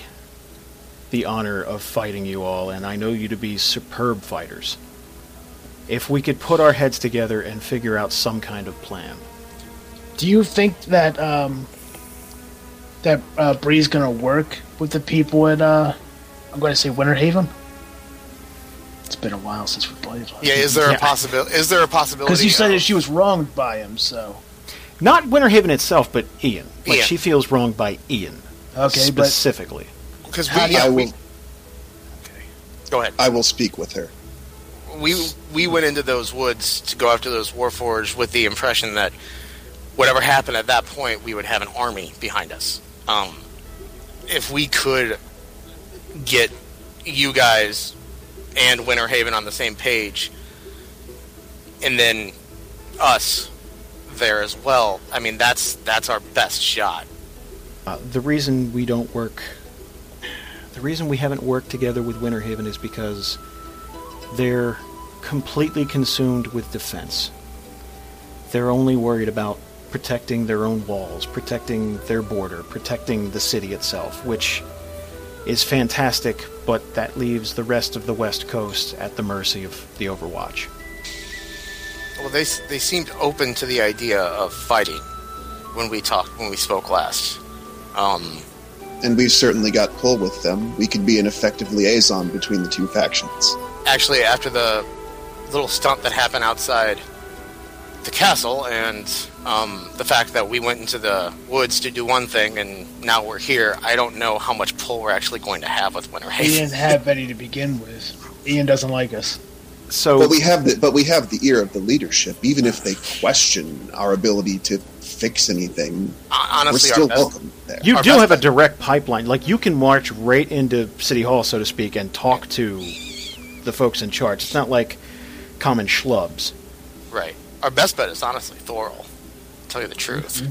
the honor of fighting you all, and I know you to be superb fighters. If we could put our heads together and figure out some kind of plan. Do you think that um, that uh, Bree's gonna work with the people at uh, I'm going to say Winter Haven? It's been a while since we played. last. Yeah, is there Yeah. a possibility? Is there a possibility? Because you said of- that she was wronged by him, so Not Winterhaven itself, but Ian. Like Ian. she feels wronged by Ian okay, specifically. because we, yeah, I we will. go ahead. I will speak with her. we we went into those woods to go after those warforged with the impression that whatever happened at that point, we would have an army behind us. Um, if we could get you guys and Winterhaven on the same page, and then us there as well, I mean that's that's our best shot. Uh, the reason we don't work, the reason we haven't worked together with Winterhaven is because they're completely consumed with defense. They're only worried about protecting their own walls, protecting their border, protecting the city itself, which is fantastic, but that leaves the rest of the West Coast at the mercy of the Overwatch. Well, they they seemed open to the idea of fighting when we talked when we spoke last. Um, And we've certainly got pull with them. We could be an effective liaison between the two factions. actually, after the little stunt that happened outside the castle, and um, the fact that we went into the woods to do one thing, and now we're here, I don't know how much pull we're actually going to have with Winter he Winterhaven. didn't have any to begin with. Ian doesn't like us. so But we have the but we have the ear of the leadership. Even if they question our ability to fix anything, Honestly, we're still best, welcome there. you our do best have a direct pipeline. Like you can march right into City Hall, so to speak, and talk to the folks in charge. It's not like common schlubs. right. Our best bet is honestly Thorol. Tell you the truth.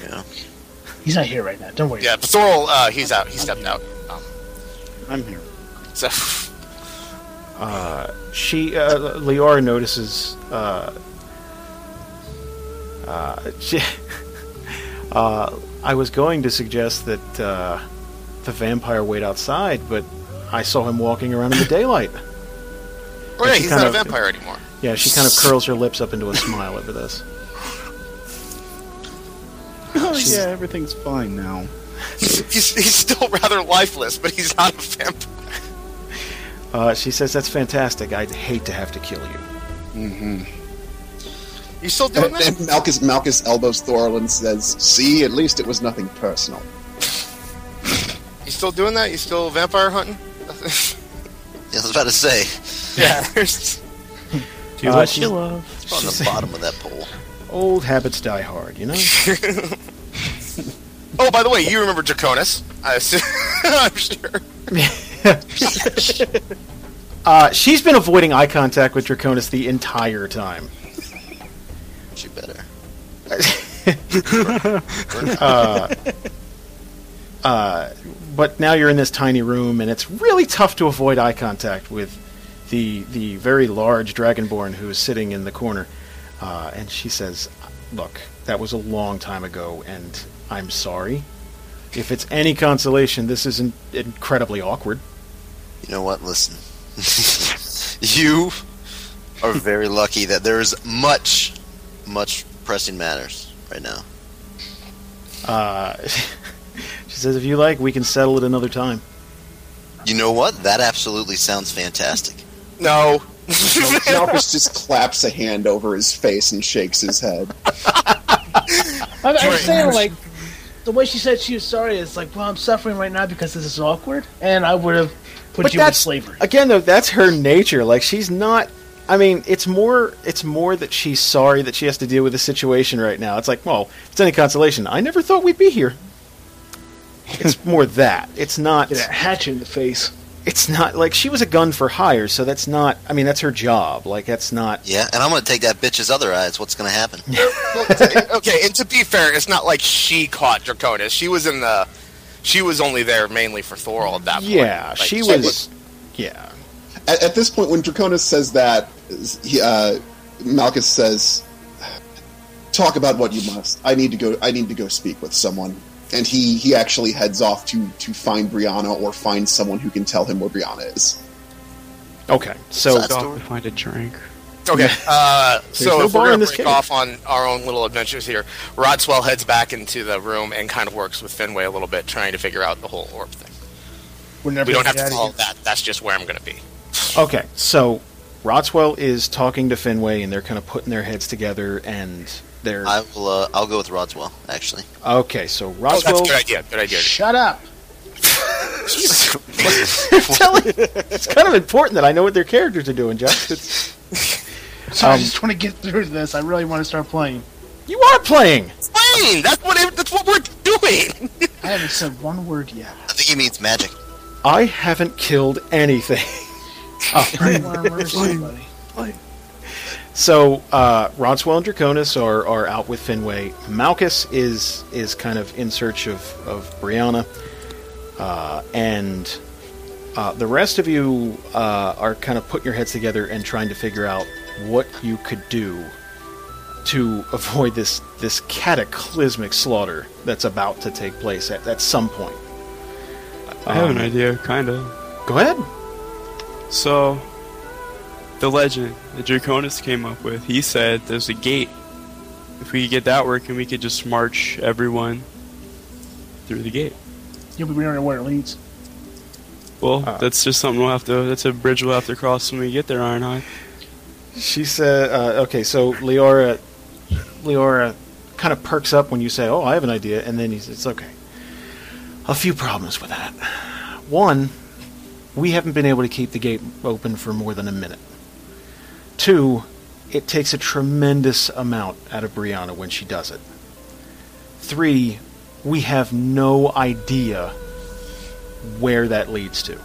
Yeah. He's not here right now. Don't worry. Yeah, but Thorol, uh, he's out. He stepped out. Um, I'm here. so She, uh, Leora notices. Uh, uh, she, uh, I was going to suggest that uh, the vampire wait outside, but I saw him walking around in the daylight. oh yeah, he's kind not a vampire anymore. Yeah, she kind of curls her lips up into a smile over this. Oh yeah, everything's fine now. He's, he's still rather lifeless, but he's not a vampire. Uh, she says, "That's fantastic. I'd hate to have to kill you." Mm-hmm. You still doing And, that? and Malchus Malchus elbows Thorol and says, "See, at least it was nothing personal." You still doing that? You still vampire hunting? I was about to say, yeah. there's- Do Uh, what she's- you love. it's on the bottom of that pole. Old habits die hard, you know. oh, by the way, you remember Draconis? I assume, I'm sure. Uh, she's been avoiding eye contact with Draconis the entire time. She better. Uh, but now you're in this tiny room, and it's really tough to avoid eye contact with the the very large dragonborn who is sitting in the corner. Uh, and she says, "Look, that was a long time ago, and I'm sorry. If it's any consolation, this is in- incredibly awkward." You know what? Listen. you are very lucky that there's much, much pressing matters right now. Uh, she says, "If you like, we can settle it another time." You know what? That absolutely sounds fantastic. No. Malchus just claps a hand over his face and shakes his head. I, I was saying like the way she said she was sorry is like, well, I'm suffering right now because this is awkward, and I would have put But you in that's slavery. again though. That's her nature. Like she's not. I mean, it's more. It's more that she's sorry that she has to deal with the situation right now. It's like, well, if it's any consolation, I never thought we'd be here. It's more that. It's not. Get a hatchet in the face. It's not like she was a gun for hire. So that's not. I mean, that's her job. Like that's not. Yeah, and I'm going to take that bitch's other eyes. What's going to happen. okay, and to be fair, it's not like she caught Draconis. She was in the. She was only there mainly for Thorol at that point. Yeah, Like, she was. Yeah. At, at this point, when Draconis says that, he, uh, Malchus says, "Talk about what you must. I need to go. I need to go speak with someone." And he he actually heads off to to find Briahna or find someone who can tell him where Briahna is. Okay. So Stop to find a drink. Okay, uh, so no if we're going to this break cave. off on our own little adventures here, Rodswell heads back into the room and kind of works with Finway a little bit, trying to figure out the whole orb thing. We're never We don't have to out follow that. That's just where I'm going to be. Okay, so Rodswell is talking to Finway, and they're kind of putting their heads together, and they're I will. Uh, I'll go with Rodswell. Actually, okay. So Oh, that's a good idea. Good idea. Shut up. telling, it's kind of important that I know what their characters are doing, Jeff. It's, Sorry, Um, I just want to get through this. I really want to start playing. you are playing. Playing. That's what. it- That's what we're doing. I haven't said one word yet. I think he means magic. I haven't killed anything. Pray for mercy, buddy. So uh, Rodswell and Draconis are, are out with Finway. Malchus is is kind of in search of of Briahna, uh, and uh, the rest of you uh, are kind of putting your heads together and trying to figure out what you could do to avoid this this cataclysmic slaughter that's about to take place at, at some point. I have Um, an idea, kind of. Go ahead. So, the legend that Draconis came up with, he said there's a gate. If we could get that working, we could just march everyone through the gate. You'll be wondering where it leads. Well, Uh. that's just something we'll have to. That's a bridge we'll have to cross when we get there, Ironhide. She said, uh, "Okay, so Leora, Leora, kind of perks up when you say, "Oh, I have an idea," and then he says, "It's okay." A few problems with that. One, we haven't been able to keep the gate open for more than a minute. Two, it takes a tremendous amount out of Briahna when she does it. Three, we have no idea where that leads to.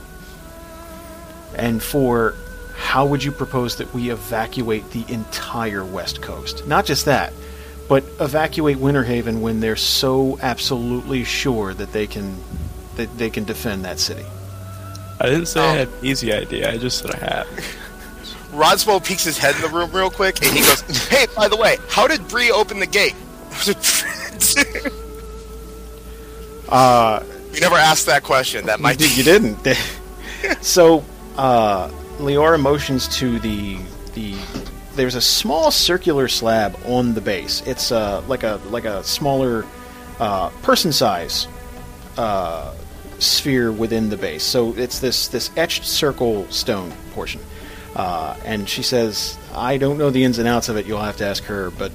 And four, how would you propose that we evacuate the entire West Coast? Not just that, but evacuate Winter Haven when they're so absolutely sure that they can that they can defend that city. I didn't say I Oh. had an easy idea. I just said I had. Rodswell peeks his head in the room real quick, and he goes, "Hey, by the way, how did Bree open the gate?" Uh, you never asked that question. That you, might did, you didn't. so, uh, Leora motions to the the. There's a small circular slab on the base. It's uh, like a like a smaller uh, person size uh, sphere within the base. So it's this this etched circle stone portion. Uh, and she says, "I don't know the ins and outs of it. You'll have to ask her." But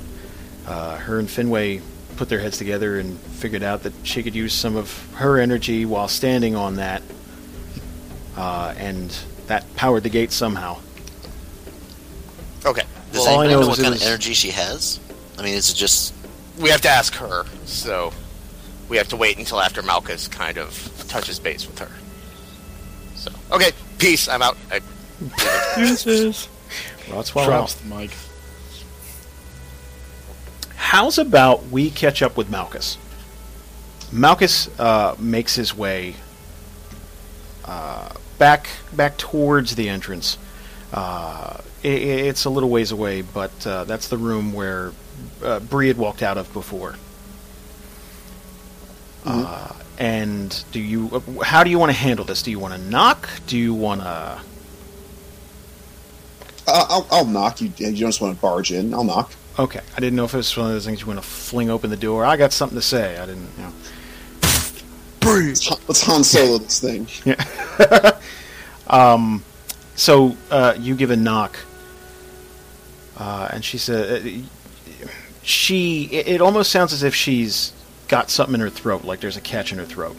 uh, her and Finway put their heads together and figured out that she could use some of her energy while standing on that, uh, and that powered the gate somehow. Okay, Does Well, all I anybody know know is what kind was- of energy she has? I mean, is it just we have to ask her, so we have to wait until after Malchus kind of touches base with her. So, okay, peace. I'm out. I, Deuces. Well, that's why we're Drops out. the mic. How's about we catch up with Malchus? Malchus uh, makes his way uh, back back towards the entrance. Uh, i i- it's a little ways away, but uh, that's the room where uh, Bree had walked out of before. Uh, and do you? uh, How do you want to handle this? Do you want to knock? Do you want to? Uh, I'll, I'll knock. You, you don't just want to barge in. I'll knock. Okay, I didn't know if it was one of those things you want to fling open the door. I got something to say. I didn't. You know. Let's, Han- let's Han Solo this thing. Yeah. Um, so uh, you give a knock, uh, and she said, uh, "She." It, it almost sounds as if she's got something in her throat, like there's a catch in her throat.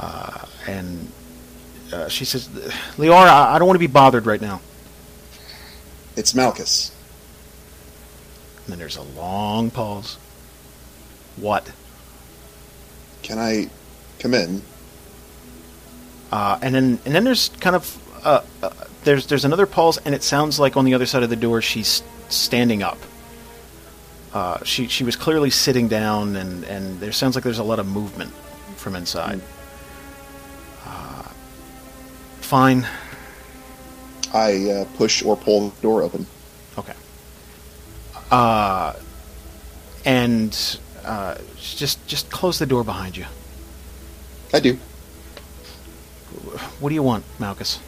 Uh, and uh, she says, "Leora, I, I don't want to be bothered right now." It's Malchus. And then there's a long pause. What? Can I come in? Uh, and then and then there's kind of uh, uh, there's there's another pause, and it sounds like on the other side of the door she's standing up. Uh, she she was clearly sitting down, and and there sounds like there's a lot of movement from inside. Uh, fine, I uh, push or pull the door open. okay. Uh, and uh, just just close the door behind you. I do. What do you want, Malchus?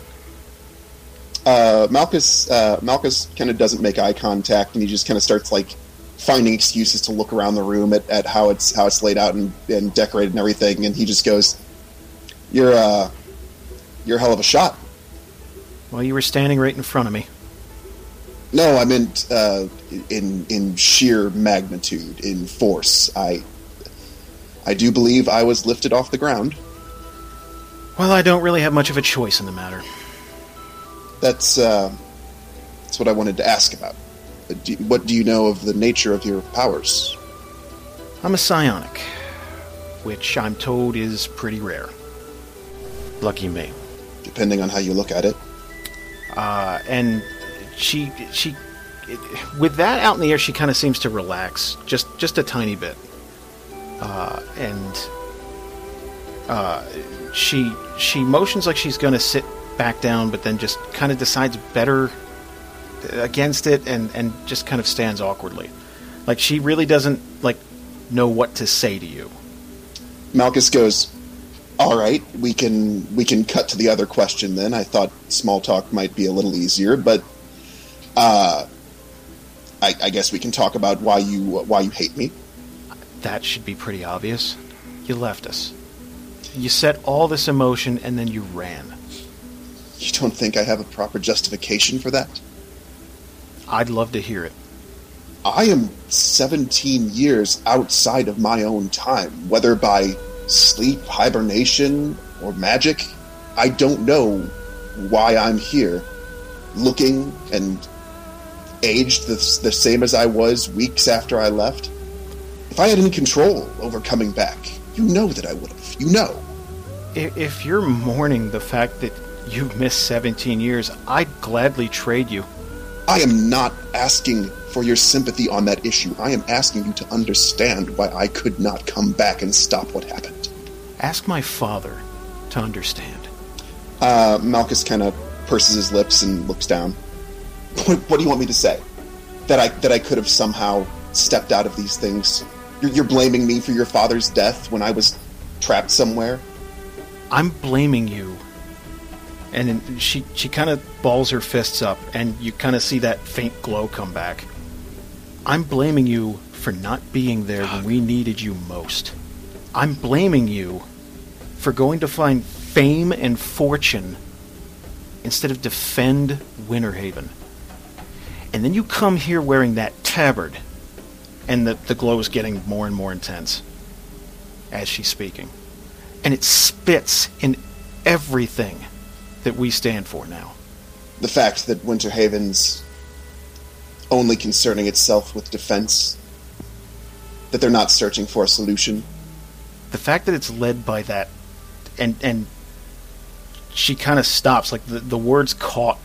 Uh, Malchus uh, Malchus kind of doesn't make eye contact, and he just kind of starts like finding excuses to look around the room at, at how it's how it's laid out and, and decorated and everything. And he just goes, "You're uh, you're a hell of a shot." Well, you were standing right in front of me. No, I meant uh, in in sheer magnitude, in force. I I do believe I was lifted off the ground. Well, I don't really have much of a choice in the matter. That's uh, that's what I wanted to ask about. What do you know of the nature of your powers? I'm a psionic, which I'm told is pretty rare. Lucky me. Depending on how you look at it. Uh, and she she it, with that out in the air, she kind of seems to relax just just a tiny bit. Uh, and uh, she she motions like she's going to sit back down, but then just kind of decides better against it, and and just kind of stands awkwardly, like she really doesn't like know what to say to you. Malchus goes, "All right, we can we can cut to the other question then. I thought small talk might be a little easier, but uh, I, I guess we can talk about why you why you hate me. That should be pretty obvious. You left us. You set all this emotion and then you ran. You don't think I have a proper justification for that? I'd love to hear it. I am 17 years outside of my own time, whether by sleep, hibernation, or magic. I don't know why I'm here, looking and aged the, the same as I was weeks after I left? If I had any control over coming back, you know that I would have. You know. If you're mourning the fact that you've missed 17 years, I'd gladly trade you. I am not asking for your sympathy on that issue. I am asking you to understand why I could not come back and stop what happened. Ask my father to understand. Uh, Malchus kind of purses his lips and looks down. What, what do you want me to say? That I that I could have somehow stepped out of these things? You're, you're blaming me for your father's death when I was trapped somewhere. I'm blaming you. And she she kind of balls her fists up, and you kind of see that faint glow come back. I'm blaming you for not being there when we needed you most. I'm blaming you for going to find fame and fortune instead of defend Winterhaven. And then you come here wearing that tabard, and the, the glow is getting more and more intense as she's speaking and it spits in everything that we stand for now. The fact that Winter Haven's only concerning itself with defense, that they're not searching for a solution. The fact that it's led by that, and and she kind of stops, like the, the words caught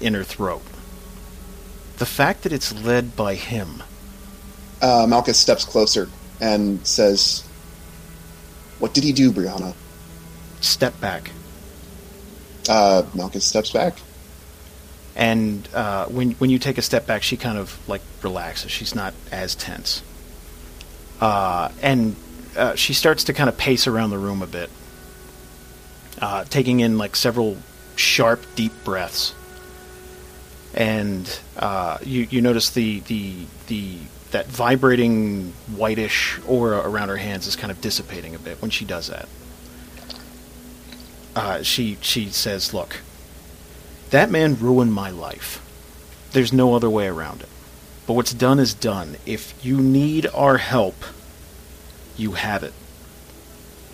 in her throat. The fact that it's led by him, Uh, Malchus steps closer and says, "What did he do, Briahna?" step back. Uh, Malchus steps back. And uh, when when you take a step back, she kind of like relaxes. She's not as tense. Uh, and uh, she starts to kind of pace around the room a bit, uh, taking in like several sharp, deep breaths. And uh, you you notice the the the that vibrating whitish aura around her hands is kind of dissipating a bit when she does that. Uh, she she says, "Look." That man ruined my life. There's no other way around it. But what's done is done. If you need our help, you have it.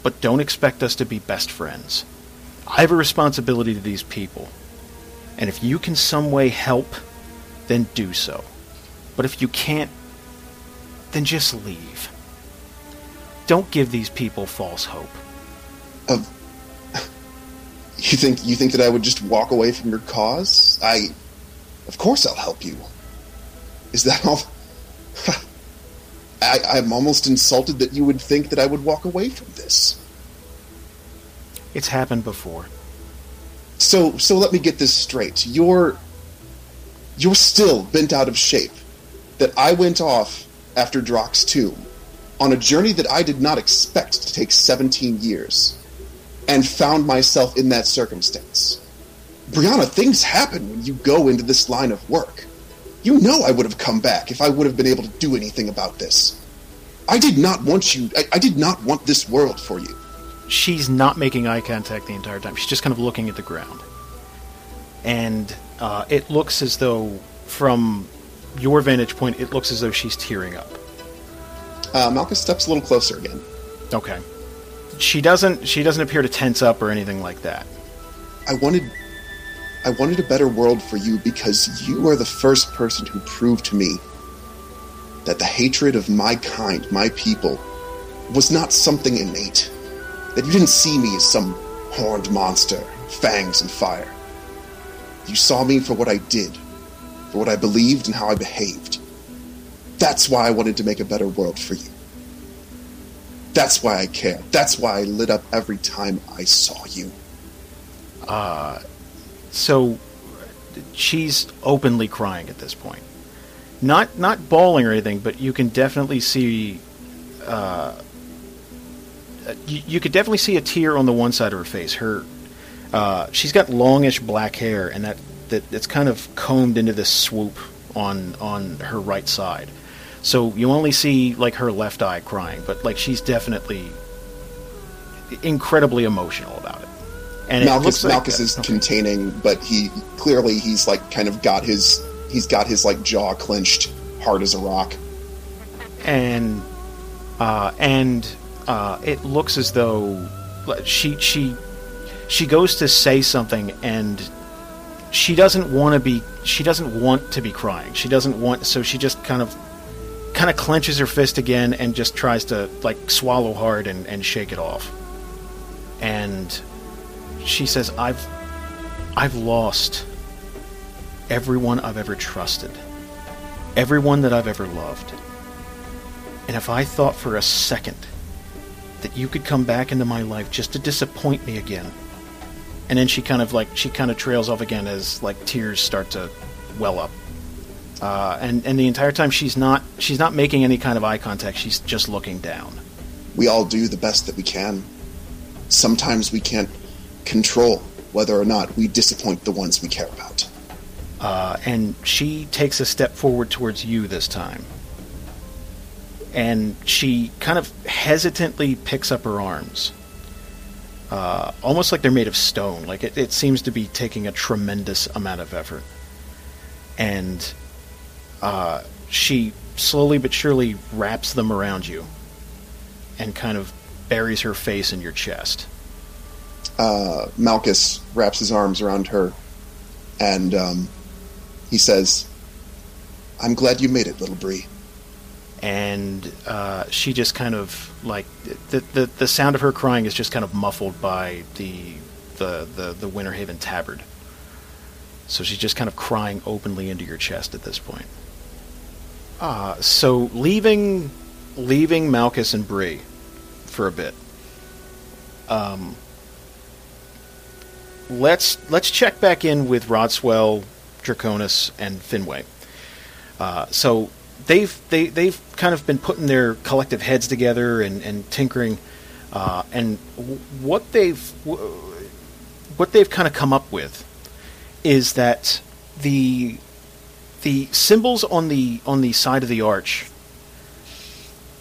But don't expect us to be best friends. I have a responsibility to these people. And if you can some way help, then do so. But if you can't, then just leave. Don't give these people false hope. Of you think you think that I would just walk away from your cause? I, of course, I'll help you. Is that all? I, I'm almost insulted that you would think that I would walk away from this. It's happened before. So, so let me get this straight. You're, you're still bent out of shape. That I went off after Drock's tomb on a journey that I did not expect to take 17 years, and found myself in that circumstance. Briahna, things happen when you go into this line of work. You know I would have come back if I would have been able to do anything about this. I did not want you. I, I did not want this world for you. she's not making eye contact the entire time. She's just kind of looking at the ground. And uh, it looks as though, from your vantage point, it looks as though she's tearing up. Uh, Malchus steps a little closer again. Okay. She doesn't. She doesn't appear to tense up or anything like that. I wanted I wanted a better world for you because you are the first person who proved to me that the hatred of my kind, my people, was not something innate. That you didn't see me as some horned monster, fangs and fire. You saw me for what I did, for what I believed and how I behaved. That's why I wanted to make a better world for you. That's why I care. That's why I lit up every time I saw you. Uh, So she's openly crying at this point. Not not bawling or anything, but you can definitely see. Uh, you, you could definitely see a tear on the one side of her face. Her, uh, she's got longish black hair, and that that it's kind of combed into this swoop on on her right side. So you only see like her left eye crying, but like she's definitely incredibly emotional about it. And it Malchus, looks like- Malchus is okay. containing, but he clearly he's like kind of got his he's got his like jaw clenched, hard as a rock. and uh, and uh, it looks as though she she she goes to say something and she doesn't want to be she doesn't want to be crying. She doesn't want so she just kind of kind of clenches her fist again and just tries to like swallow hard and, and shake it off. And she says, I've I've lost everyone I've ever trusted. Everyone that I've ever loved. And if I thought for a second that you could come back into my life just to disappoint me again. And then she kind of like she kind of trails off again as like tears start to well up. Uh, and and the entire time she's not she's not making any kind of eye contact. She's just looking down. We all do the best that we can. Sometimes we can't control whether or not we disappoint the ones we care about. Uh, and she takes a step forward towards you this time. And she kind of hesitantly picks up her arms. Uh, almost like they're made of stone. Like it, it seems to be taking a tremendous amount of effort. And uh, she slowly but surely wraps them around you and kind of buries her face in your chest. Uh, Malchus wraps his arms around her and um, he says, I'm glad you made it, little Bree. and uh, she just kind of like the, the the sound of her crying is just kind of muffled by the the the, the Winter Haven tabard. So she's just kind of crying openly into your chest at this point. Uh, so leaving leaving Malchus and Bree for a bit. Um, let's let's check back in with Rodswell, Draconis, and Finway. Uh, so they've they, they've kind of been putting their collective heads together and, and tinkering, uh, and what they've what they've kind of come up with is that the the symbols on the on the side of the arch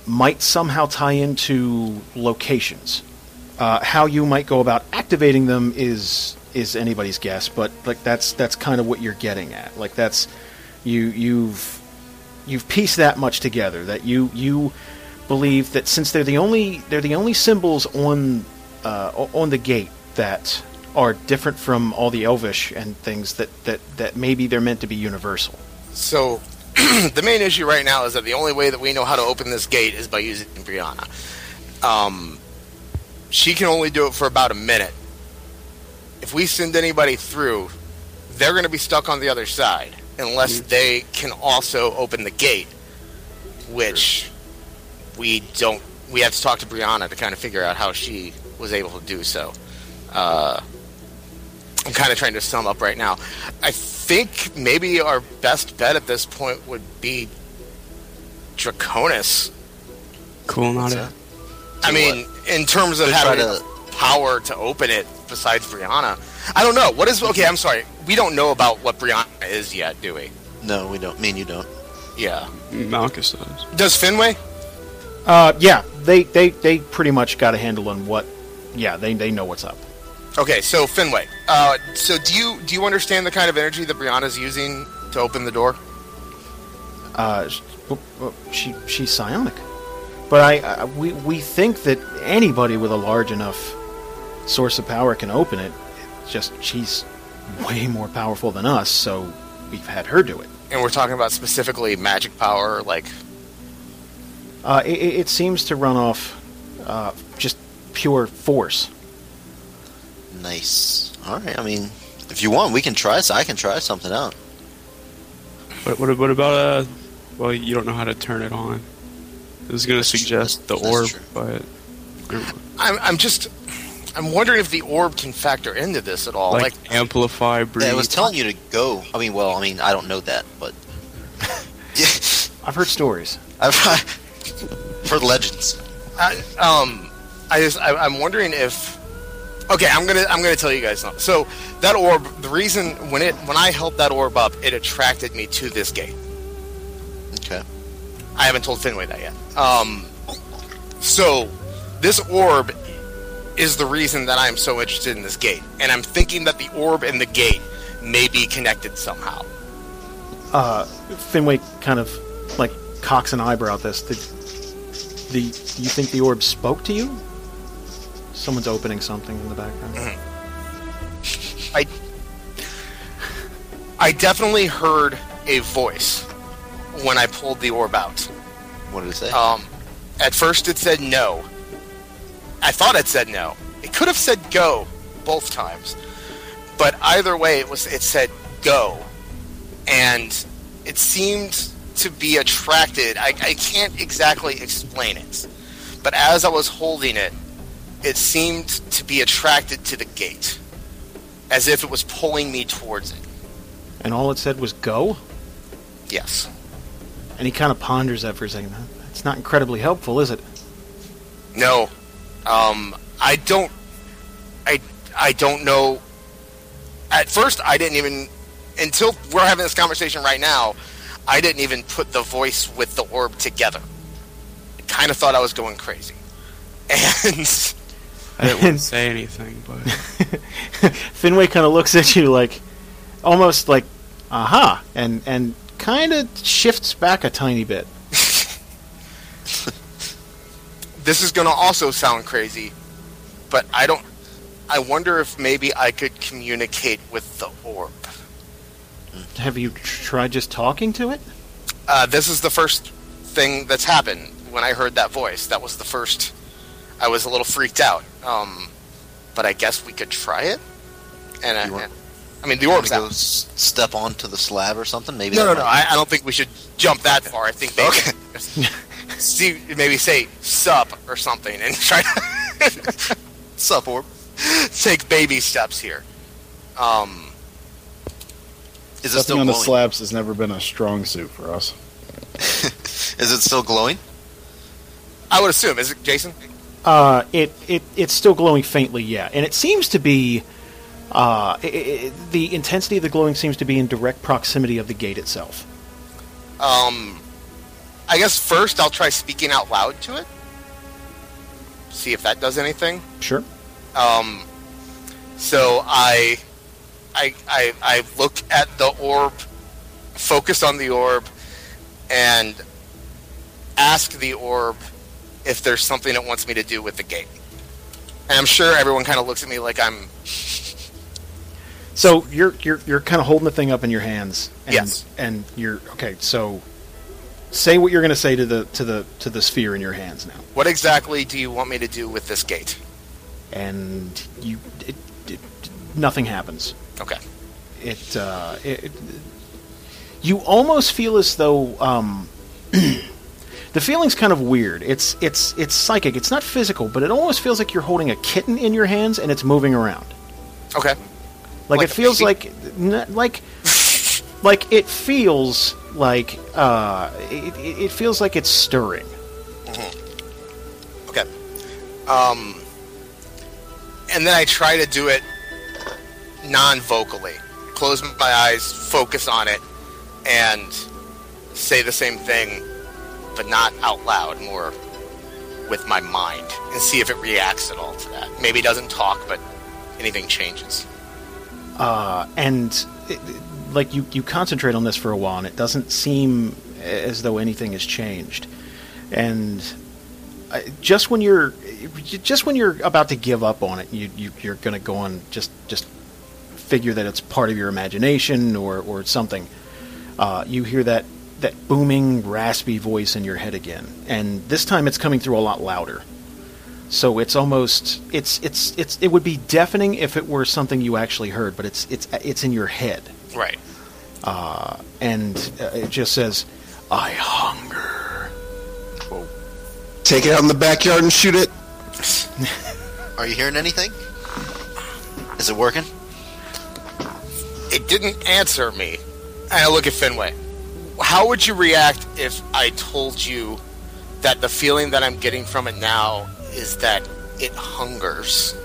might somehow tie into locations. Uh, how you might go about activating them is is anybody's guess, but like that's that's kind of what you're getting at. Like that's you you've you've pieced that much together that you you believe that since they're the only they're the only symbols on uh, on the gate that are different from all the elvish and things that that that maybe they're meant to be universal. So, the main issue right now is that the only way that we know how to open this gate is by using Briahna. Um, she can only do it for about a minute. If we send anybody through, they're going to be stuck on the other side unless they can also open the gate, which we don't. We have to talk to Briahna to kind of figure out how she was able to do so. Uh, I'm kind of trying to sum up right now. I think maybe our best bet at this point would be Draconis. Cool, not that? it. I Do mean, in terms of having to- power to open it, besides Briahna, I don't know. What is okay? I'm sorry. We don't know about what Briahna is yet, do we? No, we don't. Me and you don't. Yeah. Malchus does. Does Finway? Uh, yeah, they, they they pretty much got a handle on what. Yeah, they they know what's up. Okay, so Finway. Uh, so do you do you understand the kind of energy that Briahna's using to open the door? Uh, sh- w- w- she she's psionic, but I, I we we think that anybody with a large enough source of power can open it. It's just she's way more powerful than us, so we've had her do it. And we're talking about specifically magic power, like Uh, it, it it seems to run off uh, just pure force. Nice. All right. I mean, if you want, we can try. So I can try something out. What, what, what about uh? Well, you don't know how to turn it on. I was gonna That's true. suggest the That's orb, true. but I'm I'm just I'm wondering if the orb can factor into this at all. like, Like, amplify, breathe. Yeah, I was telling you to go. I mean, well, I mean, I don't know that, but yeah, I've heard stories. I've heard legends. I, um, I just I, I'm wondering if. Okay, I'm gonna I'm gonna tell you guys now. So that orb, the reason when it when I held that orb up, it attracted me to this gate. Okay. I haven't told Finway that yet. Um, so this orb is the reason that I'm so interested in this gate, and I'm thinking that the orb and the gate may be connected somehow. Uh, Finway kind of like cocks an eyebrow at this. The, the you think the orb spoke to you? Someone's opening something in the background. I I definitely heard a voice when I pulled the orb out. What did it say? Um, at first, it said no. I thought it said no. It could have said go both times, but either way, it was. It said go, and it seemed to be attracted. I, I can't exactly explain it, but as I was holding it, it seemed to be attracted to the gate, as if it was pulling me towards it. And all it said was go? Yes. And he kind of ponders that for a second. It's not incredibly helpful, is it? No. Um, I don't. I I don't know. At first, I didn't even until we're having this conversation right now. I didn't even put the voice with the orb together. I kind of thought I was going crazy, and I didn't want to say anything, but Finway kind of looks at you like, almost like, aha, and and kind of shifts back a tiny bit. this is going to also sound crazy, but I don't. I wonder if maybe I could communicate with the orb. Have you tried just talking to it? Uh, this is the first thing that's happened when I heard that voice. That was the first. I was a little freaked out. Um, but I guess we could try it. And I, You I mean, the You orb's wanna go out. s- step onto the slab or something? Maybe. No, no, no. I, I don't think we should jump that far. I think maybe see maybe say sup or something and try to Sup, orb? take baby steps here. Um, Is it still on the slabs has never been a strong suit for us. Is it still glowing? I would assume is it Jason? Uh, it, it it's still glowing faintly, yeah, and it seems to be. Uh, i i the intensity of the glowing seems to be in direct proximity of the gate itself. Um, I guess first I'll try speaking out loud to it. See if that does anything. Sure. Um, so I, I, I, I look at the orb, focus on the orb, and ask the orb if there's something it wants me to do with the gate. And I'm sure everyone kind of looks at me like I'm. So you're you're you're kind of holding the thing up in your hands. And, Yes. And you're okay. So say what you're going to say to the to the to the sphere in your hands now. What exactly do you want me to do with this gate? And you, it, it, nothing happens. Okay. It, uh, it, you almost feel as though um, the feeling's kind of weird. It's it's it's psychic. It's not physical, but it almost feels like you're holding a kitten in your hands and it's moving around. Okay. Like, Like it feels like like like it feels like uh, it, it feels like it's stirring. Okay. Um, and then I try to do it non-vocally. Close my eyes, focus on it, and say the same thing, but not out loud, more with my mind, and see if it reacts at all to that. Maybe it doesn't talk, but anything changes. uh, and it, like you, you concentrate on this for a while, and it doesn't seem as though anything has changed. And uh, just when you're just when you're about to give up on it, you, you you're going to go on just just figure that it's part of your imagination or or something. Uh, you hear that that booming, raspy voice in your head again, and this time it's coming through a lot louder. So it's almost it's it's it's it would be deafening if it were something you actually heard, but it's it's it's in your head, Right. and uh, it just says, "I hunger." Take it out in the backyard and shoot it. Are you hearing anything? Is it working? It didn't answer me. And I look at Finway. How would you react if I told you that the feeling that I'm getting from it now is that it hungers?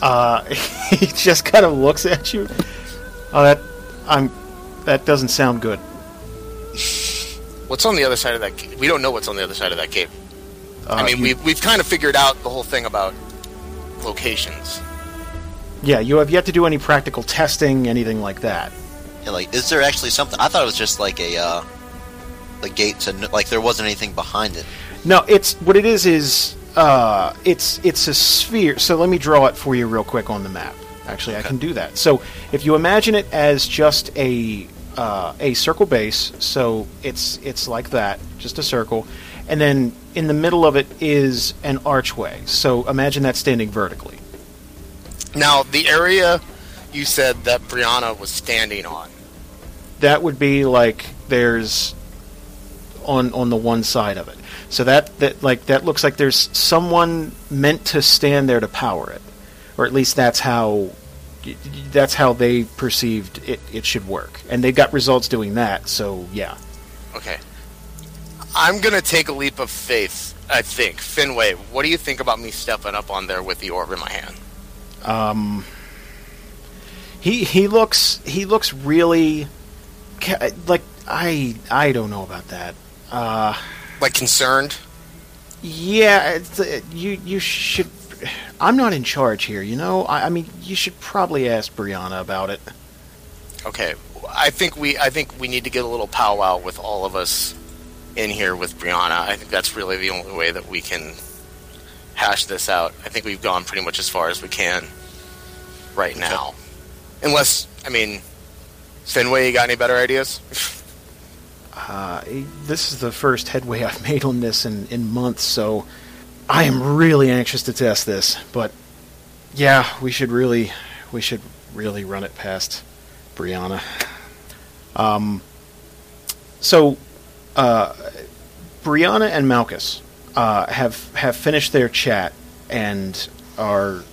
Uh, he just kind of looks at you. Oh, that I'm. That doesn't sound good. What's on the other side of that cave? We don't know what's on the other side of that cave. Uh, I mean, you- we've, we've kind of figured out the whole thing about locations. yeah, you have yet to do any practical testing, anything like that. Yeah, like, is there actually something? I thought it was just like a, uh, the gate to, n- like, there wasn't anything behind it. No, it's what it is is uh, it's it's a sphere. So let me draw it for you real quick on the map. Actually, I can do that. So if you imagine it as just a uh, a circle base, so it's it's like that, just a circle, and then in the middle of it is an archway. So imagine that standing vertically. Now, the area you said that Briahna was standing on. That would be like there's on on the one side of it. So that that like that looks like there's someone meant to stand there to power it, or at least that's how that's how they perceived it, it should work, and they've got results doing that. So yeah, Okay. I'm going to take a leap of faith, I think. Finway, what do you think about me stepping up on there with the orb in my hand? um, he he looks he looks really ca- like I I don't know about that. Uh, Like concerned? Yeah, it's, uh, you you should. I'm not in charge here. You know, I, I mean, you should probably ask Briahna about it. Okay. I think we I think we need to get a little powwow with all of us in here with Briahna. I think that's really the only way that we can hash this out. I think we've gone pretty much as far as we can right now. Unless, I mean, Finway, you got any better ideas? Uh, this is the first headway I've made on this in in months, so I am really anxious to test this. But yeah, we should really we should really run it past Briahna. Um. So, uh, Briahna and Malchus uh, have have finished their chat and are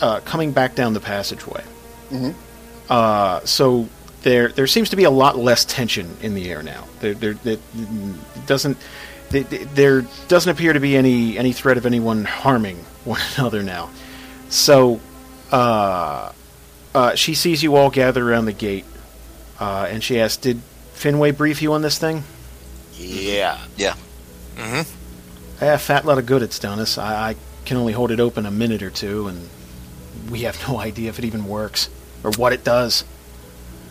uh, coming back down the passageway. Mhm. Uh, so there there seems to be a lot less tension in the air now. There there it doesn't there- there doesn't appear to be any any threat of anyone harming one another now. So uh, uh, she sees you all gather around the gate, uh, and she asks, "Did Finway brief you on this thing?" yeah. Yeah. Mm-hmm. A fat lot of good it's done us. I, I can only hold it open a minute or two, and we have no idea if it even works or what it does.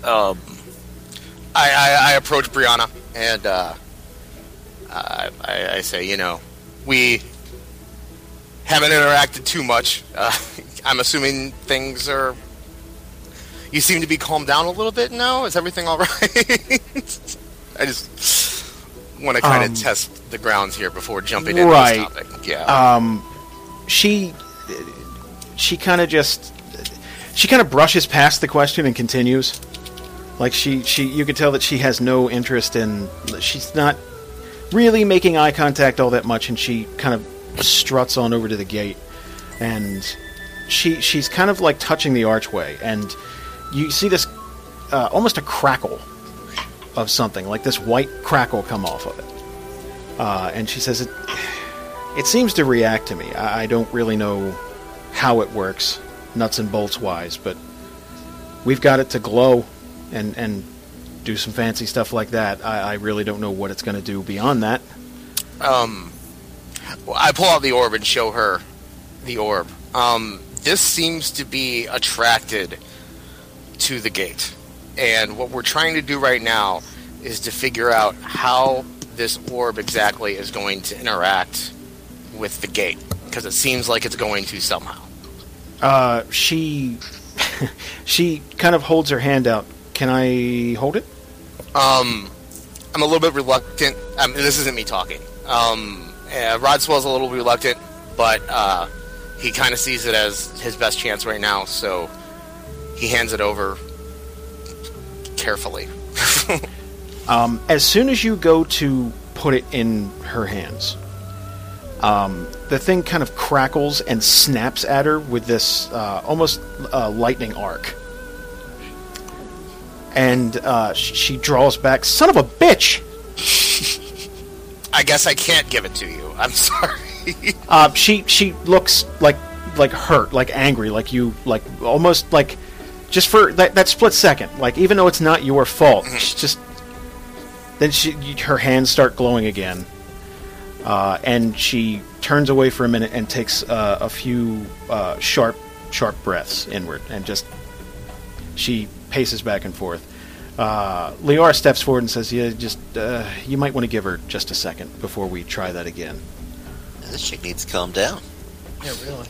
um, I, I, I approach Briahna and uh, I, I, I say, you know, we haven't interacted too much. Uh, I'm assuming things are. You seem to be calmed down a little bit now. Is everything all right? I just want to kind of Um, test the grounds here before jumping into right. this topic. Yeah. um, she she kind of just she kind of brushes past the question and continues. Like she she you could tell that she has no interest in she's not really making eye contact all that much and she kind of struts on over to the gate. And she she's kind of like touching the archway and you see this uh, almost a crackle of something like this white crackle come off of it. Uh, and she says it it seems to react to me. I, I don't really know how it works, nuts and bolts wise, but we've got it to glow and and do some fancy stuff like that. I, I really don't know what it's going to do beyond that. Um, well, I pull out the orb and show her the orb. Um, this seems to be attracted to the gate, and what we're trying to do right now is to figure out how this orb exactly is going to interact with the gate, because it seems like it's going to somehow. Uh, she she kind of holds her hand out. Can I hold it? Um, I'm a little bit reluctant. Mean, this isn't me talking. Um, uh, Rodswell's a little reluctant, but uh, he kind of sees it as his best chance right now, so he hands it over carefully. Um, as soon as you go to put it in her hands, um, the thing kind of crackles and snaps at her with this uh, almost uh, lightning arc. And uh, sh- she draws back. Son of a bitch! I guess I can't give it to you. I'm sorry. Uh, she she looks like like hurt, like angry, like you like almost like just for that, that split second. Like even though it's not your fault, she just then she her hands start glowing again, uh, and she turns away for a minute and takes uh, a few uh, sharp sharp breaths inward, and just she paces back and forth. Uh, Leora steps forward and says, "Yeah, just uh, you might want to give her just a second before we try that again." This chick needs to calm down. Yeah, really.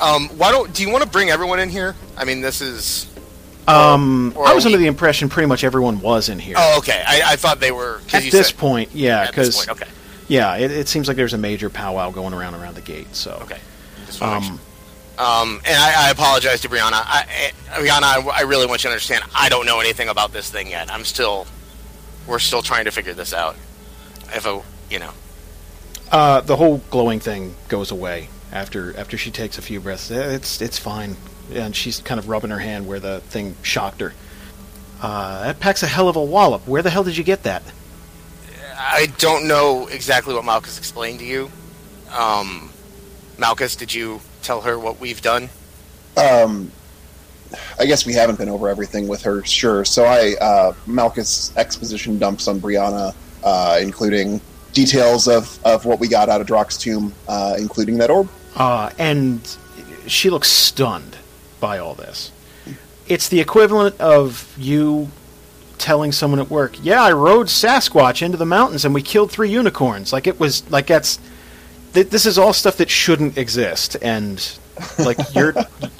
Um, why don't do you want to bring everyone in here? I mean, this is. Um, or I was are under the impression pretty much everyone was in here. Oh, okay. I, I thought they were At you this said- point, yeah, because okay, yeah, it, it seems like there's a major powwow going around around the gate. So, okay. Um. Um, and I, I apologize to Briahna. I, I, Briahna, I, I really want you to understand. I don't know anything about this thing yet. I'm still, we're still trying to figure this out. If a, you know, uh, the whole glowing thing goes away after after she takes a few breaths. Eh, It's it's fine, and she's kind of rubbing her hand where the thing shocked her. Uh, that packs a hell of a wallop. Where the hell did you get that? I don't know exactly what Malchus explained to you. Um, Malchus, did you tell her what we've done? Um, I guess we haven't been over everything with her, sure. So I, uh, Malchus exposition dumps on Briahna, uh, including details of, of what we got out of Drock's tomb, uh, including that orb. Uh, and she looks stunned by all this. It's the equivalent of you telling someone at work, "Yeah, I rode Sasquatch into the mountains and we killed three unicorns." Like it was like that's th- this is all stuff that shouldn't exist and like you're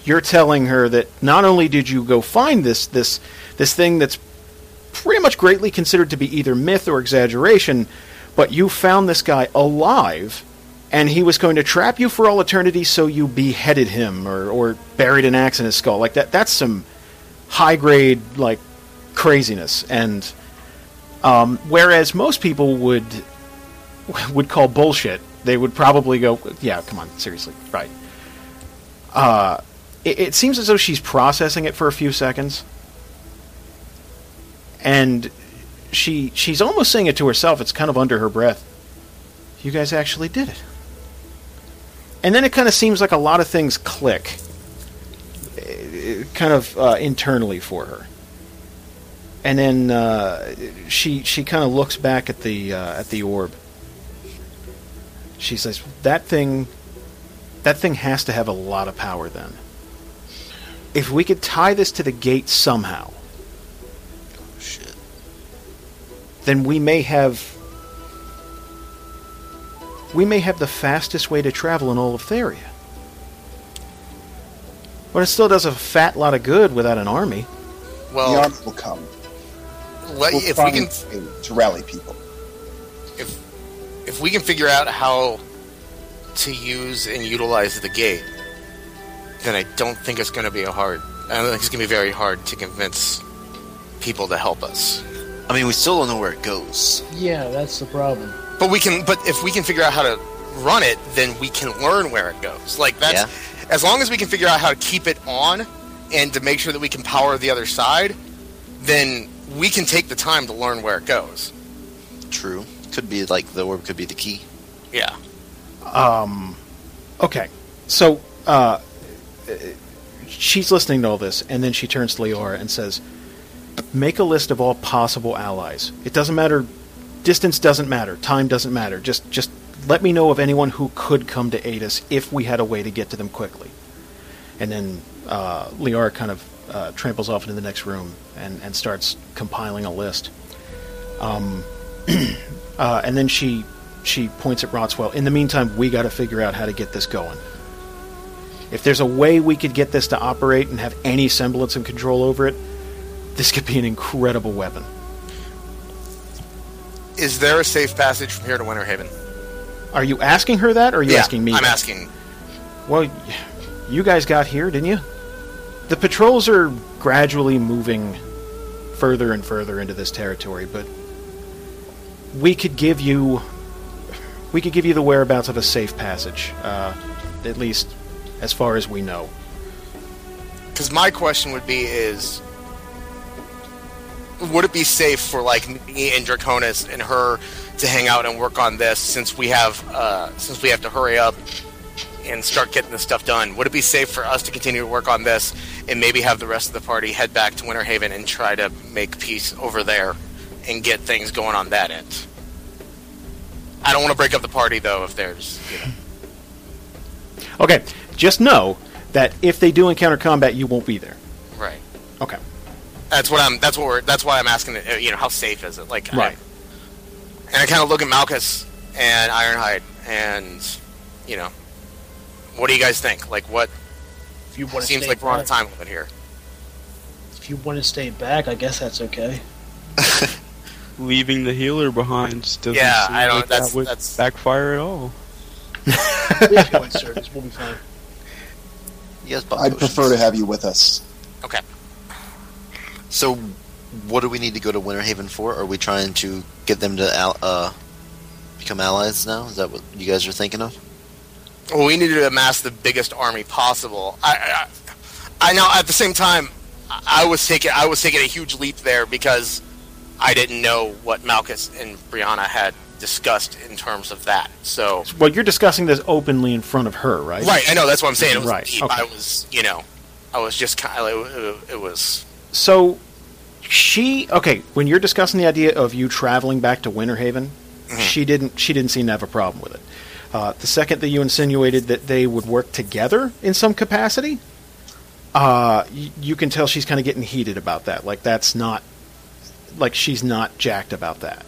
you're telling her that not only did you go find this this this thing that's pretty much greatly considered to be either myth or exaggeration, but you found this guy alive and he was going to trap you for all eternity so you beheaded him or, or buried an axe in his skull like that that's some high grade like craziness. And um, whereas most people would would call bullshit they would probably go yeah come on seriously right. Uh, it, it seems as though she's processing it for a few seconds. And she she's almost saying it to herself it's kind of under her breath. You guys actually did it. And then it kind of seems like a lot of things click eh, kind of uh, internally for her and then uh, she she kind of looks back at the uh, at the orb she says that thing that thing has to have a lot of power then if we could tie this to the gate somehow Shit. then we may have we may have the fastest way to travel in all of Theria. But it still does a fat lot of good without an army. Well, the army will come. Let, We'll if we can, to rally people. if if we can figure out how to use and utilize the gate, then I don't think it's going to be a hard. I don't think it's going to be very hard to convince people to help us. I mean, we still don't know where it goes. Yeah, that's the problem. But we can. But if we can figure out how to run it, then we can learn where it goes. Like that's Yeah. as long as we can figure out how to keep it on and to make sure that we can power the other side, then we can take the time to learn where it goes. True. Could be like the orb could be the key. Yeah. Um, okay, so uh, she's listening to all this, and then she turns to Leora and says, "Make a list of all possible allies. It doesn't matter. Distance doesn't matter. Time doesn't matter. Just, just let me know of anyone who could come to aid us if we had a way to get to them quickly." And then uh, Leora kind of uh, tramples off into the next room and, and starts compiling a list. Um, uh, and then she she points at Rodswell. In the meantime, we got to figure out how to get this going. If there's a way we could get this to operate and have any semblance of control over it, this could be an incredible weapon. Is there a safe passage from here to Winter Haven? Are you asking her that, or are you yeah, asking me? I'm that? asking. Well, you guys got here, didn't you? The patrols are gradually moving further and further into this territory, but we could give you we could give you the whereabouts of a safe passage, uh, at least as far as we know. Because my question would be: Is would it be safe for like me and Draconis and her to hang out and work on this since we have uh, since we have to hurry up and start getting this stuff done? Would it be safe for us to continue to work on this and maybe have the rest of the party head back to Winter Haven and try to make peace over there and get things going on that end? I don't want to break up the party though if there's you know. Okay, just know that if they do encounter combat, you won't be there. Right. Okay. That's what I'm. That's what we're. That's why I'm asking. uh, You know, how safe is it? Like, I- Right. and I kind of look at Malchus and Ironhide, and you know, what do you guys think? Like, what If you want to Seems stay like we're on a back, time limit here. if you want to stay back, I guess that's okay. Leaving the healer behind just doesn't Yeah, seem I don't- like that's- that would that's- backfire at all. We have healing service. We'll be fine. You guys I'd prefer to have you with us. Okay. So, what do we need to go to Winterhaven for? Are we trying to get them to al- uh, become allies now? Is that what you guys are thinking of? Well, we needed to amass the biggest army possible. I, I, I know. At the same time, I was taking I was taking a huge leap there because I didn't know what Malchus and Briahna had discussed in terms of that. So, Well, you're discussing this openly in front of her, right? right, I know that's what I'm saying. It was Right, deep. okay. I was, you know, I was just kind of it, was So she okay, when you're discussing the idea of you traveling back to Winterhaven, mm-hmm. she didn't she didn't seem to have a problem with it. Uh, the second that you insinuated that they would work together in some capacity, uh, y- you can tell she's kind of getting heated about that. Like that's not like she's not jacked about that.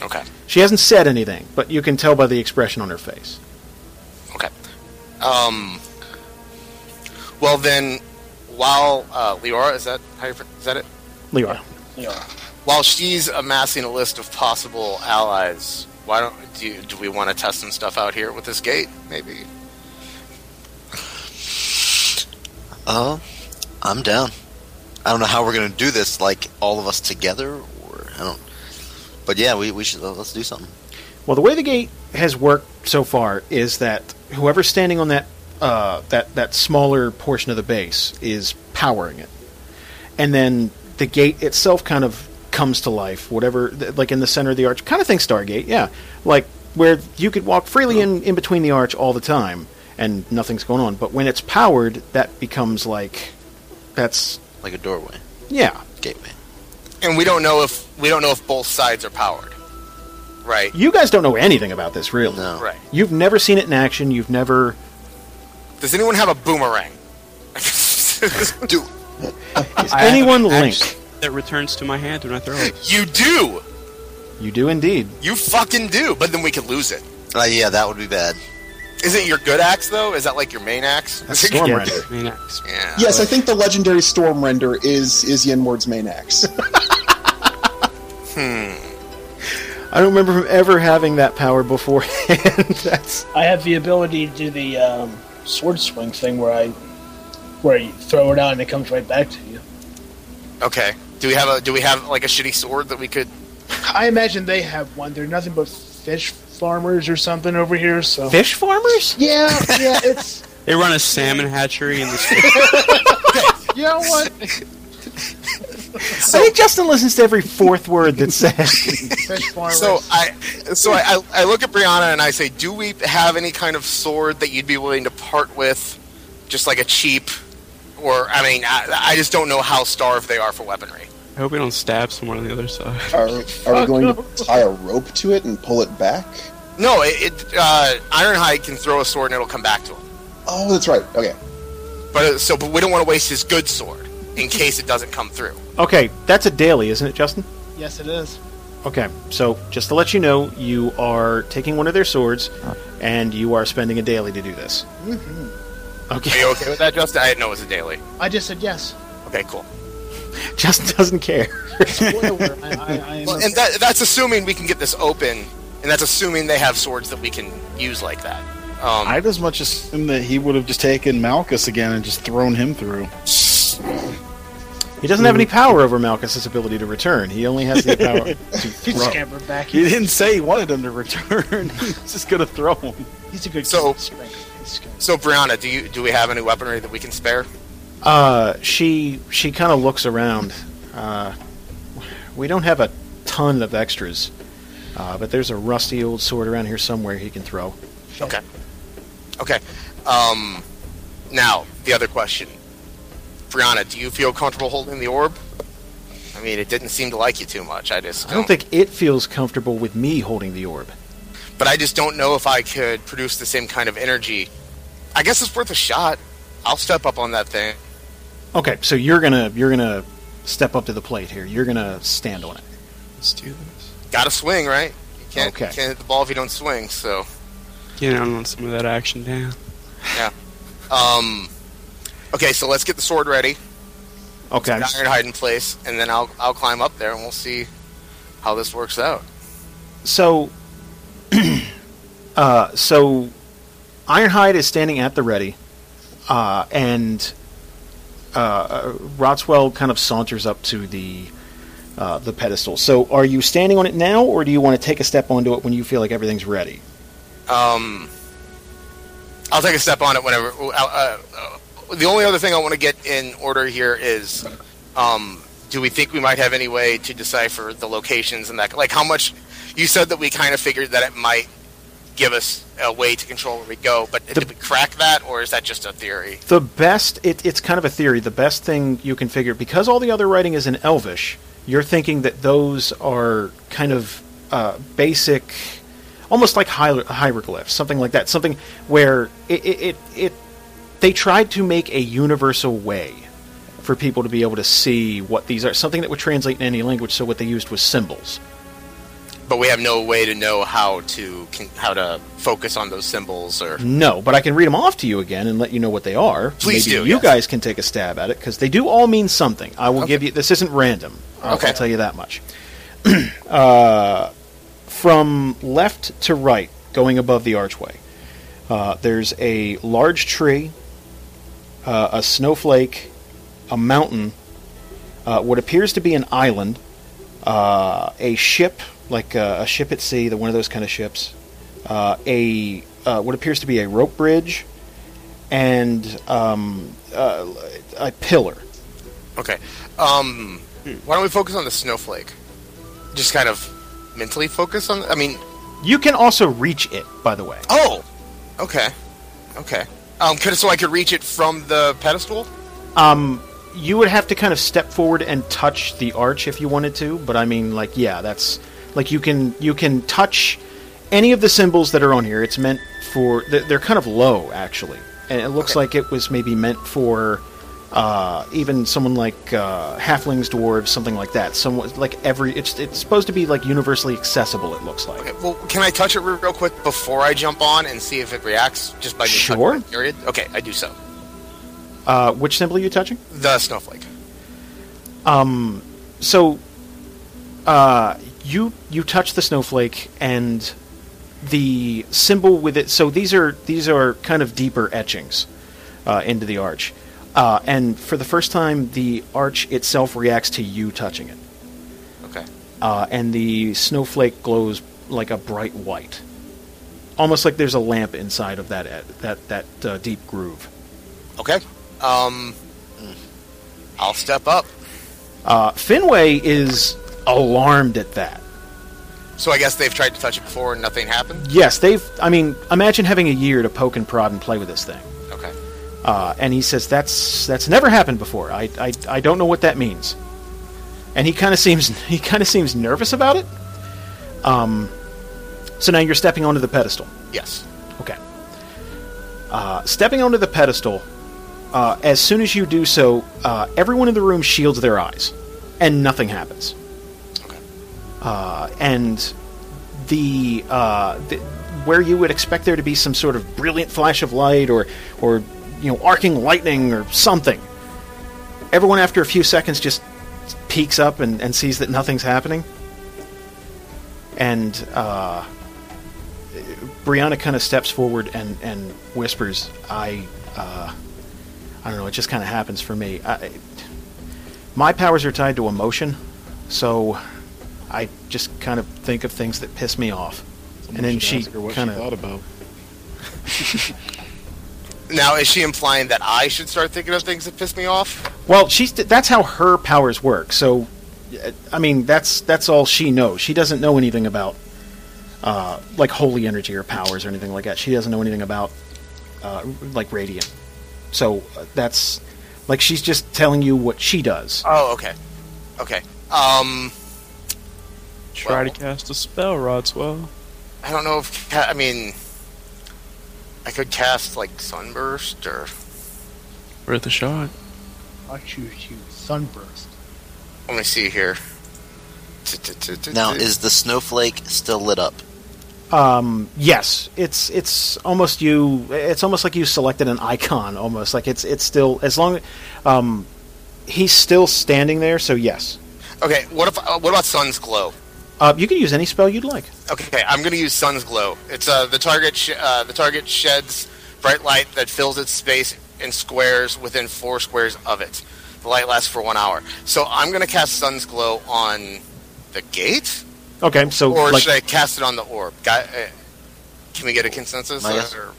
okay. She hasn't said anything, but you can tell by the expression on her face. Okay. Um. Well then, while uh, Leora is that how you, is that it? Leora. Yeah. While she's amassing a list of possible allies, why don't do you, do we want to test some stuff out here with this gate? Maybe. Uh, I'm down. I don't know how we're gonna do this, like all of us together, or I don't. But yeah, we we should let's do something. Well, the way the gate has worked so far is that whoever's standing on that uh, that that smaller portion of the base is powering it, and then the gate itself kind of comes to life. Whatever, th- like in the center of the arch, kind of think Stargate, yeah, like where you could walk freely in in between the arch all the time and nothing's going on. But when it's powered, that becomes like that's Like a doorway, yeah. gateway. And we don't know if we don't know if both sides are powered. Right. You guys don't know anything about this, really. No. Right. You've never seen it in action. You've never. Does anyone have a boomerang? Do Is I anyone Link? axe that returns to my hand when I throw it. you do. You do indeed. You fucking do. But then we could lose it. uh, yeah, that would be bad. Is it your good axe though? Is that like your main axe? That's Storm Yeah, Render. main axe. Yeah. Yes, I think the legendary Storm Render is is Yenward's main axe. Hmm. I don't remember him ever having that power beforehand. That's I have the ability to do the um, sword swing thing where I where you throw it out and it comes right back to you. Okay. Do we have a do we have like a shitty sword that we could I imagine they have one. They're nothing but fish farmers or something over here. So fish farmers. yeah, yeah, it's They run a salmon hatchery in the you know what I think Justin listens to every fourth word that's said. fish farmers. So I, so I, I, I look at Briahna and I say, "Do we have any kind of sword that you'd be willing to part with, just like a cheap, or I mean, I, I just don't know how starved they are for weaponry." I hope we don't stab someone on the other side. Are, are we going to tie a rope to it and pull it back? No, it, it uh, Ironhide can throw a sword and it'll come back to him. Oh, that's right. Okay. But uh, so, but we don't want to waste his good sword in case it doesn't come through. okay, that's a daily, isn't it, Justin? yes, it is. Okay, so just to let you know, you are taking one of their swords, and you are spending a daily to do this. Are Okay, Are you okay with that, Justin? I didn't know it was a daily. I just said yes. Okay, cool. Justin doesn't care. Spoiler. I, I, I am Well, and that, that's assuming we can get this open, and that's assuming they have swords that we can use like that. Um, I'd as much assume that he would have just taken Malchus again and just thrown him through. He doesn't have any power over Malchus's ability to return. He only has the power to He's throw. scampered back. He didn't say he wanted him to return. He's just going to throw him. He's a good So- sprinkler. So, Briahna, do you do we have any weaponry that we can spare? Uh, she she kind of looks around. Uh, we don't have a ton of extras, uh, but there's a rusty old sword around here somewhere he can throw. Okay. Okay. Um, now, the other question. Briahna, do you feel comfortable holding the orb? I mean, it didn't seem to like you too much. I just I don't think it feels comfortable with me holding the orb. But I just don't know if I could produce the same kind of energy. I guess it's worth a shot. I'll step up on that thing. Okay, so you're gonna you're gonna step up to the plate here. You're gonna stand on it. Let's do this. Got to swing, right? You can't, Okay. you can't hit the ball if you don't swing. So, Get on on some of that action, Dan. um, Okay, so let's get the sword ready. Okay. The Ironhide in place, and then I'll I'll climb up there and we'll see how this works out. So, uh, so Ironhide is standing at the ready, uh, and uh, Rodswell kind of saunters up to the uh, the pedestal. So, are you standing on it now, or do you want to take a step onto it when you feel like everything's ready? Um, I'll take a step on it whenever. Uh, uh, uh, the only other thing I want to get in order here is, um, do we think we might have any way to decipher the locations and that? Like, how much? You said that we kind of figured that it might give us a way to control where we go, but The- did we crack that, or is that just a theory? The best, it, it's kind of a theory. The best thing you can figure, because all the other writing is in Elvish, you're thinking that those are kind of uh, basic, almost like hier- hieroglyphs, something like that. Something where it, it, it, it they tried to make a universal way for people to be able to see what these are, something that would translate in any language. So what they used was symbols. But we have no way to know how to how to focus on those symbols, or No, but I can read them off to you again and let you know what they are. Please Maybe do, You yes. guys can take a stab at it because they do all mean something. I will Okay. give you. This isn't random. I'll, Okay. I'll tell you that much. uh, from left to right, going above the archway, uh, there's a large tree, uh, a snowflake, a mountain, uh, what appears to be an island, uh, a ship, like uh, a ship at sea, the one of those kind of ships, uh, a uh, what appears to be a rope bridge, and um, uh, a pillar. okay. Um, why don't we focus on the snowflake? Just kind of mentally focus on. I mean, You can also reach it, by the way. oh, okay, okay. Um, could so I could reach it from the pedestal? Um, you would have to kind of step forward and touch the arch if you wanted to, but I mean, like, yeah, that's like you can you can touch any of the symbols that are on here. It's meant for they're, they're kind of low actually, and it looks Okay. like it was maybe meant for uh, even someone like uh, halflings, dwarves, something like that. Someone like every it's it's supposed to be like universally accessible. It looks like. Okay. Well, can I touch it real quick before I jump on and see if it reacts just by touching Sure. it, Period. Okay, I do so. Uh, which symbol are you touching? The snowflake. Um, so, uh, you you touch the snowflake and the symbol with it. So these are these are kind of deeper etchings uh, into the arch, uh, and for the first time, the arch itself reacts to you touching it, Okay. uh, and the snowflake glows like a bright white, almost like there's a lamp inside of that that that uh, deep groove. Okay. Um, I'll step up. Uh, Finway is alarmed at that. So I guess they've tried to touch it before and nothing happened. Yes, they've. I mean, imagine having a year to poke and prod and play with this thing. Okay. Uh, and he says that's that's never happened before. I, I, I don't know what that means. And he kind of seems he kind of seems nervous about it. Um, so now you're stepping onto the pedestal. Yes. Okay. Uh, stepping onto the pedestal. Uh, as soon as you do so, uh, everyone in the room shields their eyes, and nothing happens. Uh, and the, uh, the where you would expect there to be some sort of brilliant flash of light or or you know arcing lightning or something, everyone after a few seconds just peeks up and, and sees that nothing's happening. And uh, Briahna kind of steps forward and, and whispers, "I, uh, I don't know. It just kind of happens for me. I, my powers are tied to emotion, so I just kind of think of things that piss me off." Someone And then she ask her what kinda- thought about. Now, is she implying that I should start thinking of things that piss me off? Well, she's that's how her powers work. So, I mean, that's that's all she knows. She doesn't know anything about uh, like holy energy or powers or anything like that. She doesn't know anything about uh, like radiant. So uh, that's like she's just telling you what she does. Oh, okay. Okay. Um, Try Well- to cast a spell, Rodswell. I don't know if I mean I could cast like sunburst or Worth a shot. I choose you. Sunburst. let me see here. Now, is the snowflake still lit up? Um, yes, it's it's almost you. It's almost like you selected an icon. Almost like it's it's still as long. Um, he's still standing there. So yes, Okay, what if uh, what about Sun's Glow? Uh, you can use any spell you'd like. Okay, I'm going to use Sun's Glow. It's uh, the target. Sh- uh, the target sheds bright light that fills its space in squares within four squares of it. The light lasts for one hour. So I'm going to cast Sun's Glow on the gate, Okay, so or like should I cast it on the orb? Got, uh, can we get a consensus? I guess- Or-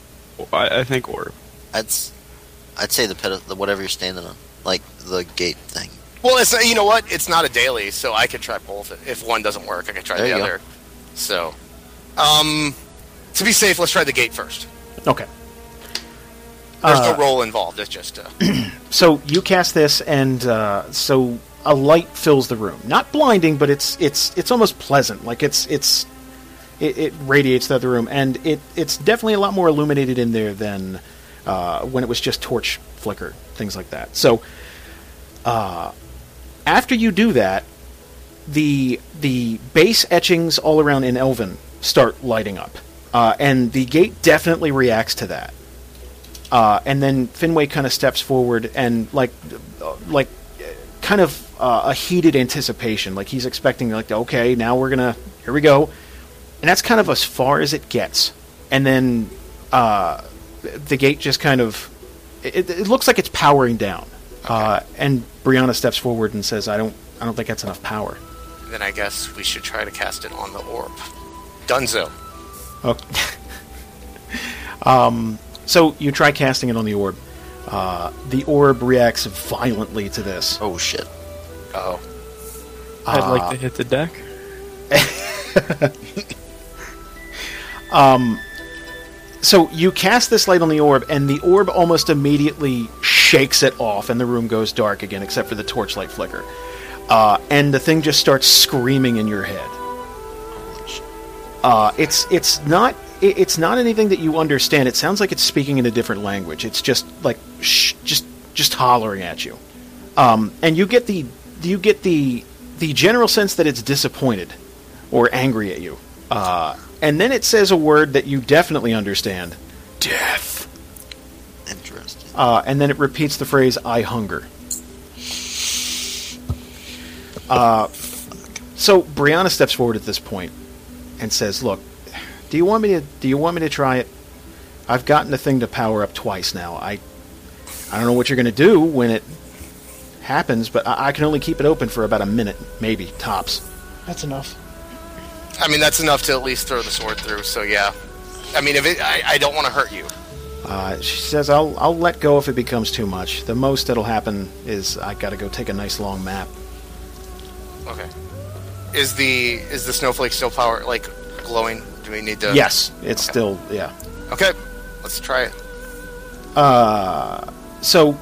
I, I think orb. I'd s- I'd say the pit, the whatever you're standing on, like the gate thing. Well, it's you know what? It's not a daily, so I could try both. If one doesn't work, I could try There the you go. other. So, um, to be safe, let's try the gate first. okay. There's Uh, no roll involved. It's just uh, So you cast this, and uh, so a light fills the room. Not blinding, but it's it's it's almost pleasant. Like it's it's it, it radiates throughout the room, and it it's definitely a lot more illuminated in there than uh, when it was just torch flicker, things like that. So uh, after you do that, the the base etchings all around in Elven start lighting up, uh, and the gate definitely reacts to that. Uh, and then Finway kind of steps forward and like, uh, like, kind of uh, a heated anticipation. Like he's expecting, like, okay, now we're gonna, here we go, and that's kind of as far as it gets. And then uh, the gate just kind of, it, it looks like it's powering down. Uh, and Briahna steps forward and says, "I don't, I don't think that's enough power." then I guess we should try to cast it on the orb. Dunzo. Okay. um, so you try casting it on the orb. Uh, the orb reacts violently to this. Oh shit! Oh, I'd Uh, like to hit the deck. So you cast this light on the orb, and the orb almost immediately shakes it off, and the room goes dark again, except for the torchlight flicker. Uh, and the thing just starts screaming in your head. Uh, it's it's not it, it's not anything that you understand. It sounds like it's speaking in a different language. It's just like shh, just just hollering at you, um, and you get the you get the the general sense that it's disappointed or angry at you. Uh, and then it says a word that you definitely understand: death. Interesting. Uh, and then it repeats the phrase "I hunger." Uh, so Briahna steps forward at this point and says, "Look, do you want me to? Do you want me to try it? I've gotten the thing to power up twice now. I, I don't know what you're going to do when it happens, but I, I can only keep it open for about a minute, maybe tops. That's enough. I mean that's enough to at least throw the sword through. So yeah, I mean if it, I, I don't want to hurt you. Uh, she says, "I'll I'll let go if it becomes too much. The most that'll happen is I got to go take a nice long map." Okay. Is the is the snowflake still power like glowing? Do we need to? Yes, it's Okay. still yeah. Okay, let's try it. Uh, so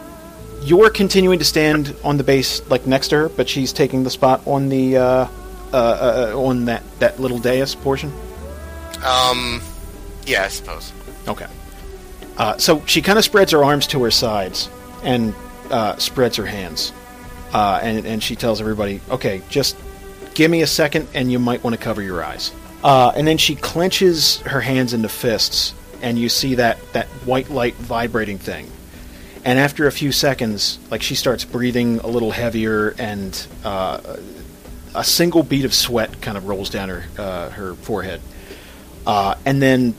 you're continuing to stand on the base like next to her, but she's taking the spot on the uh, uh, uh, on that that little dais portion. Um, yeah, I suppose. Okay. Uh, so she kind of spreads her arms to her sides and uh, spreads her hands, uh, and and she tells everybody, "Okay, just give me a second, and you might want to cover your eyes." Uh, and then she clenches her hands into fists, and you see that that white light vibrating thing. And after a few seconds, like she starts breathing a little heavier, and uh, a single bead of sweat kind of rolls down her uh, her forehead, uh, and then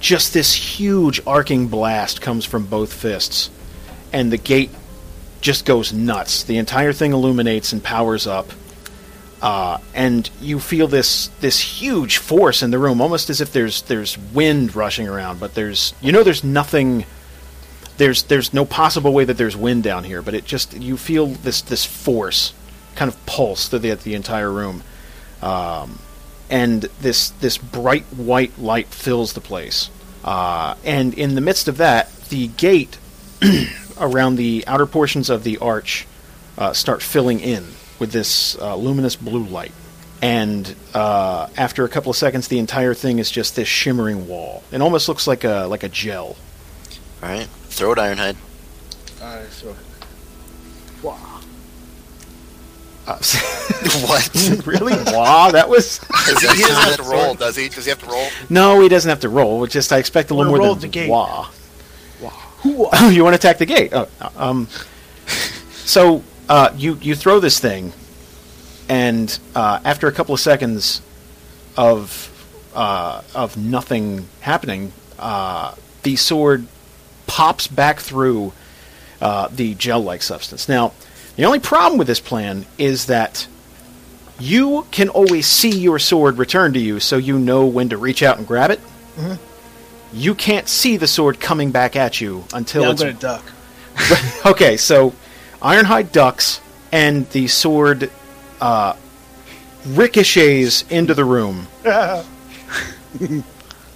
just this huge arcing blast comes from both fists, and the gate just goes nuts. The entire thing illuminates and powers up, uh, and you feel this this huge force in the room, almost as if there's there's wind rushing around. But there's you know there's nothing. There's there's no possible way that there's wind down here, but it just you feel this this force kind of pulse through the, the entire room. Um, and this this bright white light fills the place. Uh, and in the midst of that, the gate around the outer portions of the arch uh, start filling in with this uh, luminous blue light. And uh, after a couple of seconds, the entire thing is just this shimmering wall. It almost looks like a like a gel. All right, throw it, Ironhide. Alright, so. Uh, what? really? Wow, that was. Does he, he doesn't have to roll, does he? Does he have to roll? No, he doesn't have to roll. Just I expect a little Wanna more roll than the gate. wah. Wah. you want to attack the gate? Oh, uh, um. So uh, you you throw this thing, and uh, after a couple of seconds of uh, of nothing happening, uh, the sword pops back through uh, the gel-like substance. Now, the only problem with this plan is that you can always see your sword return to you, so you know when to reach out and grab it. You can't see the sword coming back at you until Yeah, I'm it's gonna duck. okay, so Ironhide ducks and the sword uh, ricochets into the room.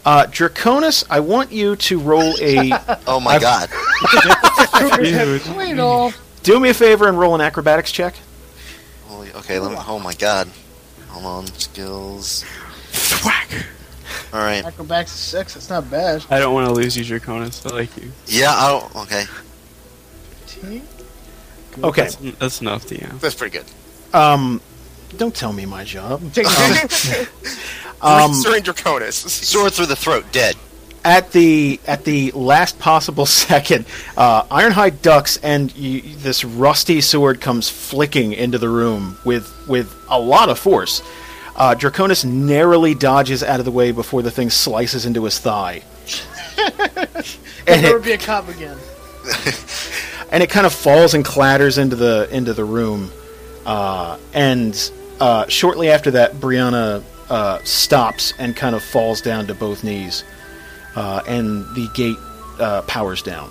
Uh, Draconis, I want you to roll a. Oh my god. Wait off. Do me a favor and roll an acrobatics check. Holy, okay, let me. Oh my god. Hold on. Skills. whack. All right. Acrobatics is six. That's not bad. I don't want to lose you, Draconis. I like you. Yeah. I don't. Okay. Okay, That's, that's enough, DM. That's pretty good. um, don't tell me my job. Take Um, Restoring Draconis. Sword through the throat. Dead. At the at the last possible second, uh, Ironhide ducks and you, this rusty sword comes flicking into the room with with a lot of force. Uh, Draconis narrowly dodges out of the way before the thing slices into his thigh, and Never it, be a cop again. and it kind of falls and clatters into the into the room. Uh, and uh, shortly after that, Briahna uh, stops and kind of falls down to both knees, uh, and the gate uh, powers down,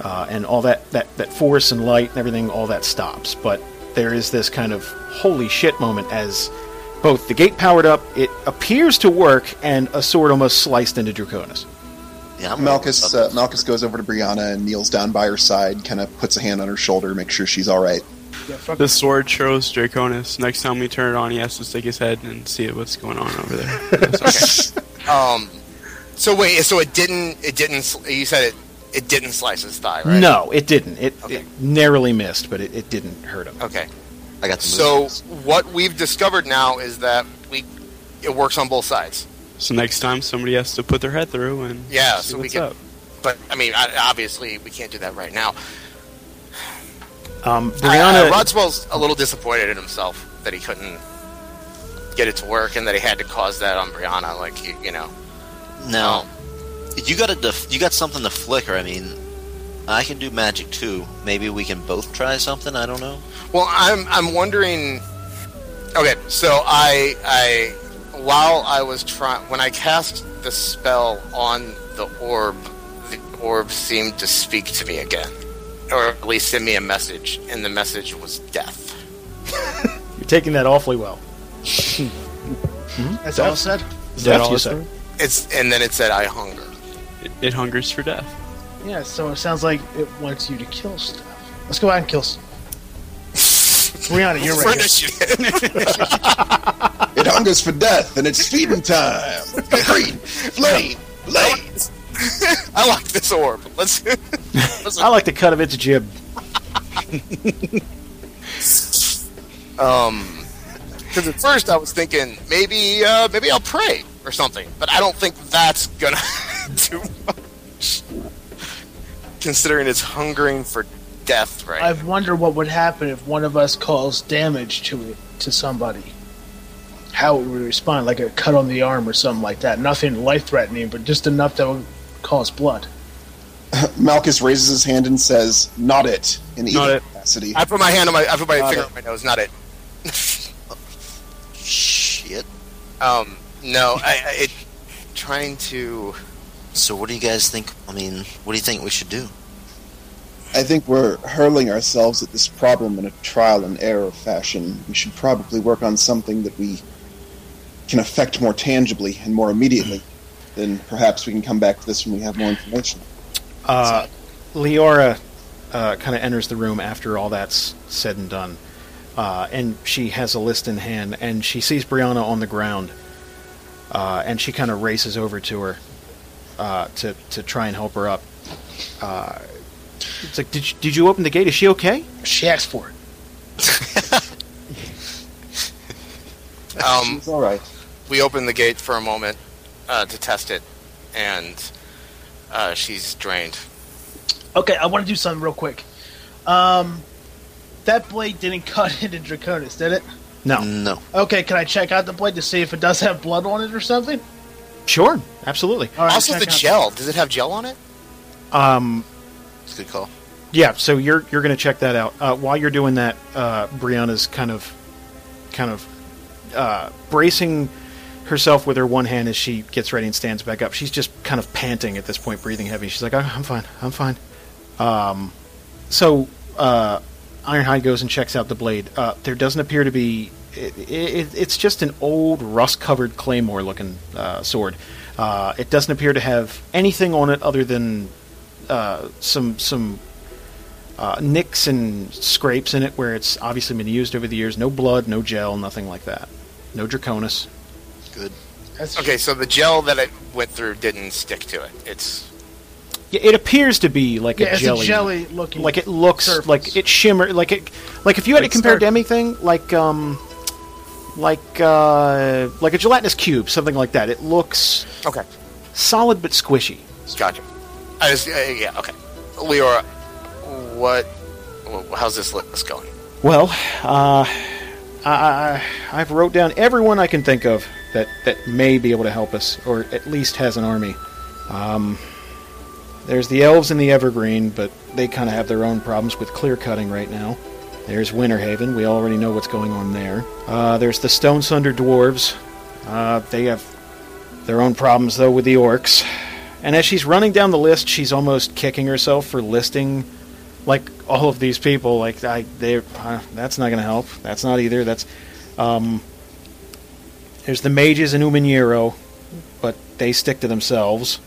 uh, and all that, that that force and light and everything, all that stops. But there is this kind of holy shit moment as both the gate powered up, it appears to work, and a sword almost sliced into Draconis. Yeah. I'm Malchus uh, Malchus goes over to Briahna and kneels down by her side, kind of puts a hand on her shoulder, make sure she's all right. Yeah, The sword shows Draconis. Next time we turn it on, he has to stick his head and see what's going on over there. That's okay. Um. So wait. So it didn't. It didn't. You said it. It didn't slice his thigh, right? No, it didn't. It, Okay. it narrowly missed, but it, it didn't hurt him. Okay. I got the So what we've discovered now is that we it works on both sides. So next time somebody has to put their head through and Yeah, see so we what's can- up. But I mean, I, obviously, we can't do that right now. Um, I, Briahna, uh, Rodswell's a little disappointed in himself that he couldn't get it to work and that he had to cause that on Briahna. Like you, you know, Now, um, you got a def- you got something to flicker. I mean, I can do magic too. Maybe we can both try something. I don't know. Well, I'm I'm wondering. Okay, so I I while I was trying when I cast the spell on the orb, the orb seemed to speak to me again, or at least send me a message, and the message was death. you're taking that awfully well. Mm-hmm. That's all said. Is that Death, all you it's said. For? It's and then it said I hunger. It, it hungers for death. Yeah, so it sounds like it wants you to kill stuff. Let's go out and kill some. Briahna, you're For right. initiative. It hungers for death, and it's feeding time. Green, flame, blaze. I like this orb. Let's. let's I like the cut of its jib. Um, because at first I was thinking maybe uh, maybe I'll pray or something, but I don't think that's gonna do much. Considering it's hungering for death, right? I wonder what would happen if one of us caused damage to it to somebody. How it would respond, like a cut on the arm or something like that. Nothing life threatening, but just enough that would cause blood. Malchus raises his hand and says, "Not it." In Not either it. capacity. I put my hand on my I put my Not finger it. on my nose. Not it. Shit. Um, no, I, I it trying to. So what do you guys think? I mean, what do you think we should do? I think we're hurling ourselves at this problem in a trial and error fashion. We should probably work on something that we can affect more tangibly and more immediately. Then perhaps we can come back to this when we have more information. Uh, Leora uh, kind of enters the room after all that's said and done. Uh, and she has a list in hand, and she sees Briahna on the ground. Uh, and she kind of races over to her uh, to, to try and help her up. Uh, it's like, did you, did you open the gate? Is she okay? She asked for it. Um, It's all right. we open the gate for a moment uh, to test it, and uh, she's drained. Okay, I want to do something real quick. Um, that blade didn't cut into Draconis, did it? No. No. Okay, can I check out the blade to see if it does have blood on it or something? Sure, absolutely. All right, also, check the out- gel. Does it have gel on it? Um, It's a good call. yeah, so you're you're going to check that out. Uh, while you're doing that, uh, Briahna's kind of kind of uh, bracing herself with her one hand as she gets ready and stands back up. She's just kind of panting at this point, breathing heavy. She's like, "Oh, "I'm fine, I'm fine." Um, so uh, Ironhide goes and checks out the blade. Uh, there doesn't appear to be. It, it, it's just an old rust-covered claymore-looking uh, sword. Uh, it doesn't appear to have anything on it other than uh, some some uh, nicks and scrapes in it where it's obviously been used over the years. No blood, no gel, nothing like that. No Draconis. Good. That's Okay, so the gel that it went through didn't stick to it. It's Yeah, it appears to be like yeah, a it's jelly. a jelly looking. Like it looks surface. like it shimmer like it like if you had Like to compare it to anything like um like uh like a gelatinous cube something like that. It looks okay. solid but squishy. Gotcha. I just uh, yeah okay. Leora, what? How's this list going? Well, uh, I, I I've wrote down everyone I can think of that that may be able to help us, or at least has an army. Um, there's the elves in the Evergreen, but they kind of have their own problems with clear cutting right now. There's Winterhaven. We already know what's going on there. Uh, there's the Stone Sunder dwarves. Uh, they have their own problems though with the orcs. And as she's running down the list, she's almost kicking herself for listing like all of these people. Like I, they, uh, that's not going to help. That's not either. That's um, there's the mages in Umaniro, but they stick to themselves.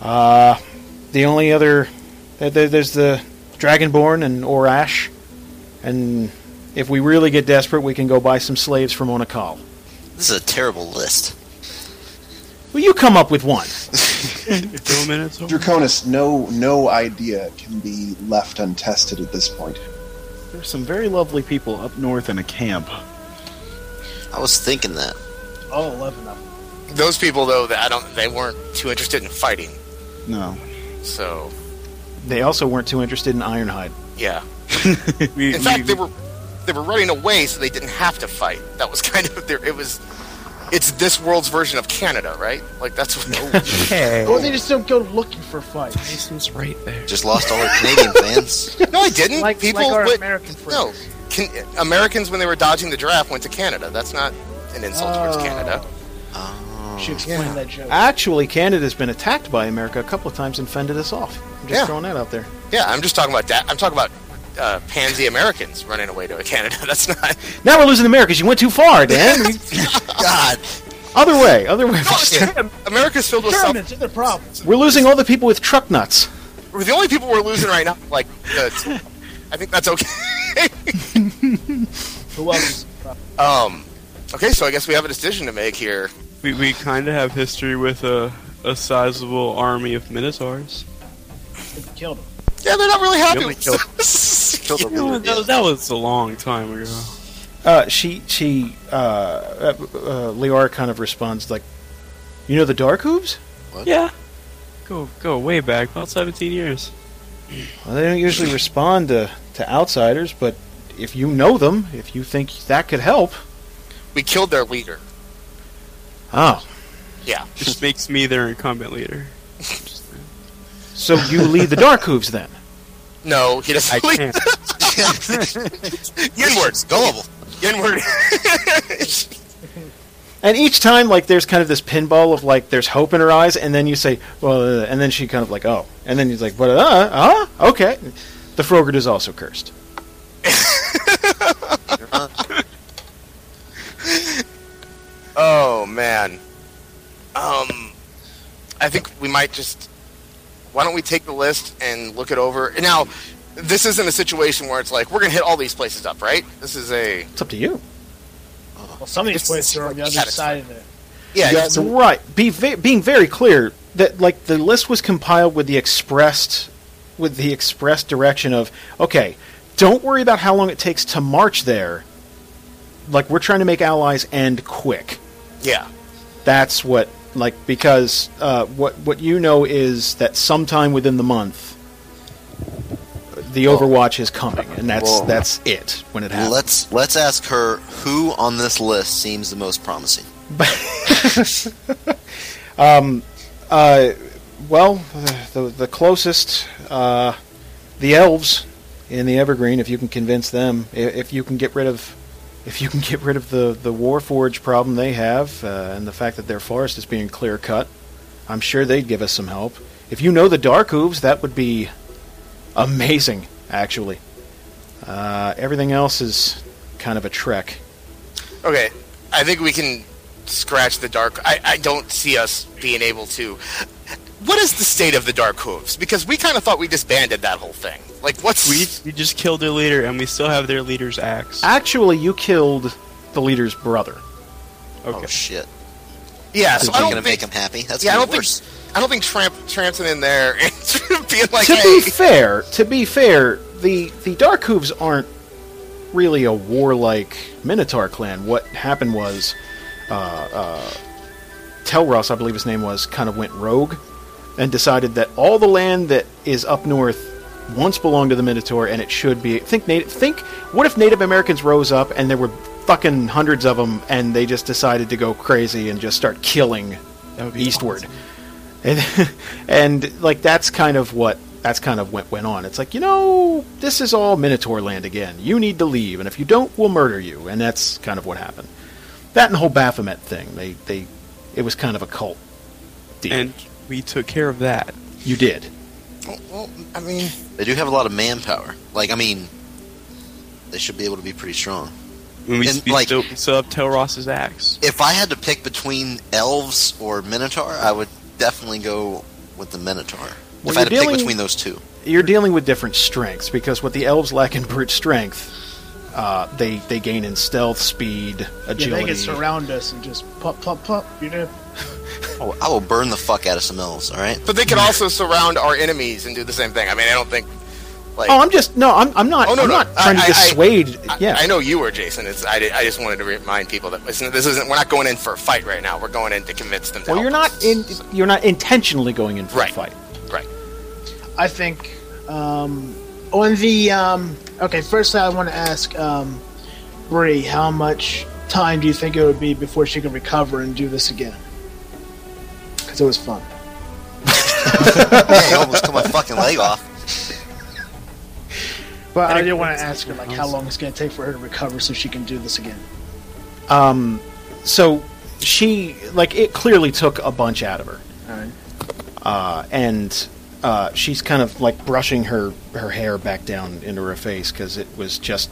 Uh, the only other there- there- there's the Dragonborn and Orash, and if we really get desperate, we can go buy some slaves from Onakal. This is a terrible list. Well, you come up with one. Two minutes. over. Draconis, no, no idea can be left untested at this point. There's some very lovely people up north in a camp. I was thinking that. all eleven of them. Those people though, that I don't, they weren't too interested in fighting. No. So They also weren't too interested in Ironhide. yeah. We, In fact, we- they were they were running away, so they didn't have to fight. That was kind of their. It was. It's this world's version of Canada, right? Like that's what. Okay. Or they just don't go looking for fights. Jason's right there. Just lost all our Canadian fans. no, I didn't. Like, people like our would- American friends. No, can, Americans when they were dodging the draft went to Canada. That's not an insult towards oh. Canada. Oh. Canada. Should explain that joke. Actually, Canada's been attacked by America a couple of times and fended us off. I'm just Yeah. throwing that out there. Yeah, I'm just talking about that. I'm talking about uh, pansy Americans running away to Canada. That's not. Now we're losing America you went too far, Dan. God. other way, other way. No, America's filled with. Germans and their problems. We're losing all the people with truck nuts. We're the only people we're losing right now. Like, the, I think that's okay. Who else? um, okay, so I guess we have a decision to make here. We, we kind of have history with a, a sizable army of Minotaurs. Killed him. Yeah, they're not really happy Really with killed- us. Killed the You know, leader. that, that was a long time ago. Uh, she she uh, uh, uh, Leora kind of responds like, "You know the Dark Hooves? Yeah. Go go way back, about 17 years. Well, they don't usually respond to to outsiders, but if you know them, if you think that could help, We killed their leader. Oh, Yeah. Just makes me their incumbent leader. so you lead the Dark Hooves then? No, he doesn't. I can't. Inward. Gullible. Inward. And each time, like, there's kind of this pinball of like, there's hope in her eyes, and then you say, well, uh, and then she kind of like, oh, and then he's like, what? Uh, uh, okay. The Frogert is also cursed. oh man. Um, I think we might just. Why don't we take the list and look it over? Now, this isn't a situation where it's like we're gonna hit all these places up, right? This is a It's up to you. Well, some of these places are on the other side of it. yeah. Yeah, so- right. Be ve- being very clear that like the list was compiled with the expressed with the expressed direction of okay, don't worry about how long it takes to march there. like we're trying to make allies and quick. Yeah. That's what like because uh, what what you know is that sometime within the month the Overwatch is coming, and that's Whoa. that's it when it happens. Let's let's ask her who on this list seems the most promising. Um, uh, well, the the closest, uh, the elves in the Evergreen. If you can convince them, if you can get rid of, if you can get rid of the the Warforge problem they have, uh, and the fact that their forest is being clear cut, I'm sure they'd give us some help. If you know the Dark Hooves, that would be amazing. Actually, uh, everything else is kind of a trek. Okay, I think we can scratch the dark. I, I don't see us being able to. What is the state of the Dark Hooves? Because we kind of thought we disbanded that whole thing. Like, what's We we just killed their leader, and we still have their leader's axe. Actually, you killed the leader's brother. Oh shit! yeah? So I that don't gonna think. make him happy? That's yeah, I don't be think. worse. I don't think Tramp tramping in there and being like, to "Hey, be fair, to be fair, the the Dark Hooves aren't really a warlike Minotaur clan. What happened was, uh, uh, Telros, I believe his name was, kind of went rogue and decided that all the land that is up north once belonged to the Minotaur, and it should be. Think native. Think what if Native Americans rose up and there were fucking hundreds of them, and they just decided to go crazy and just start killing That would be eastward. And, and like that's kind of what that's kind of what went on. It's like you know this is all Minotaur land again. You need to leave, and if you don't, we'll murder you. And that's kind of what happened. That and the whole Baphomet thing. They they it was kind of a cult deal. And we took care of that. you did. Well, I mean, They do have a lot of manpower. Like, I mean, they should be able to be pretty strong. When we, And, we like- still, we still have Telross's axe. If I had to pick between elves or minotaur, I would definitely go with the minotaur. Well, if I had to you're pick between those two, You're dealing with different strengths because what the elves lack in brute strength, uh, they they gain in stealth, speed, Yeah, agility. they can surround us and just pop, pop, pop. You know, oh, I will burn the fuck out of some elves. All right. but they could also surround our enemies and do the same thing. I mean, I don't think. Like, Oh, I'm just no. I'm, I'm not. Oh, no, I'm no. not trying I- to dissuade. I, yeah, I know you were Jason. It's, I, I just wanted to remind people that listen, this isn't. We're not going in for a fight right now. We're going in to convince them. To Well, help you're not us. in. You're not intentionally going in for Right. a fight. right. I think um, on the um, okay. First, I want to ask um, Bree, how much time do you think it would be before she can recover and do this again? Because it was fun. hey, you almost cut my fucking leg off. But I did want to ask her like how long it's going to take for her to recover so she can do this again. Um, so she like it clearly took a bunch out of her, All right. uh, and uh, she's kind of like brushing her her hair back down into her face because it was just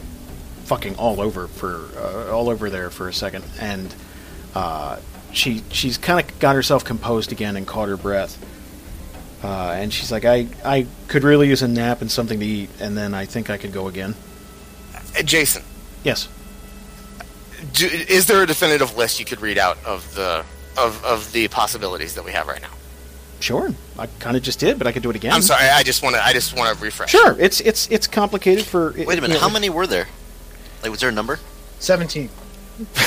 fucking all over for uh, all over there for a second, and uh, she she's kind of got herself composed again and caught her breath. Uh, and she's like, I, I could really use a nap and something to eat, and then I think I could go again. Uh, Jason, Yes. do, is there a definitive list you could read out of the of, of the possibilities that we have right now? Sure. I kind of just did, but I could do it again. I'm sorry. I just want to. I just want to refresh. Sure. It's it's it's complicated for. Wait a minute. How many were there? Like, was there a number? Seventeen.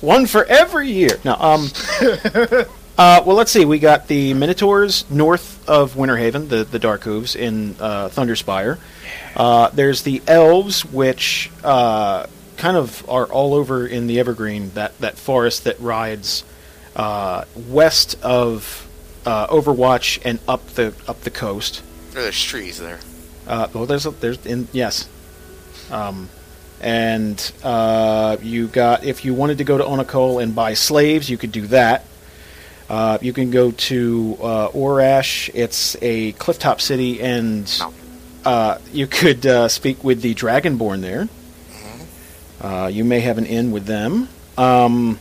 One for every year. No. Um. uh, well, let's see. We got the Minotaurs north of Winterhaven, the the Dark Hooves in uh, Thunderspire. Uh, there's the Elves, which uh, kind of are all over in the Evergreen. That that forest that rides uh, west of uh, Overwatch and up the up the coast. There's trees there. Uh, well, there's a, there's in yes, um, and uh, you got if you wanted to go to Onakal and buy slaves, you could do that. Uh, you can go to uh, Orash. It's a clifftop city, and uh, you could uh, speak with the Dragonborn there. Uh, you may have an inn with them. Um,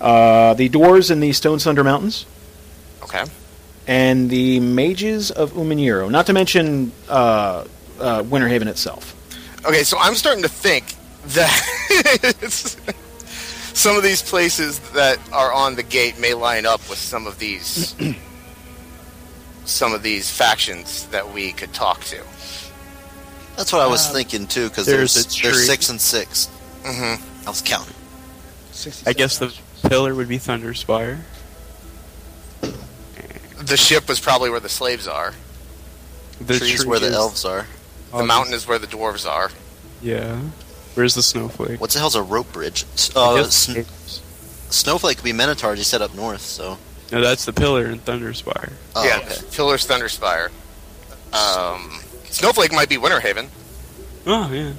uh, the dwarves in the Stone Sunder Mountains Okay. and the mages of Umaniro, not to mention uh, uh, Winterhaven itself. Okay. So I'm starting to think that some of these places that are on the gate may line up with some of these some of these factions that we could talk to. That's what I was Uh, thinking too, because there's there's there's six and six. Mm-hmm. I was counting. I guess the pillar would be Thunderspire. The ship was probably where the slaves are. The trees where the elves are. The mountain is where the dwarves are. Yeah. Where's the snowflake? What the hell's a rope bridge? S- I Uh, sn- snowflake could be Minotaur. He set up north, so. no, that's the pillar in Thunderspire. Oh, yeah, okay. Pillar's Thunderspire. Um, Snowflake might be Winterhaven. Oh yeah.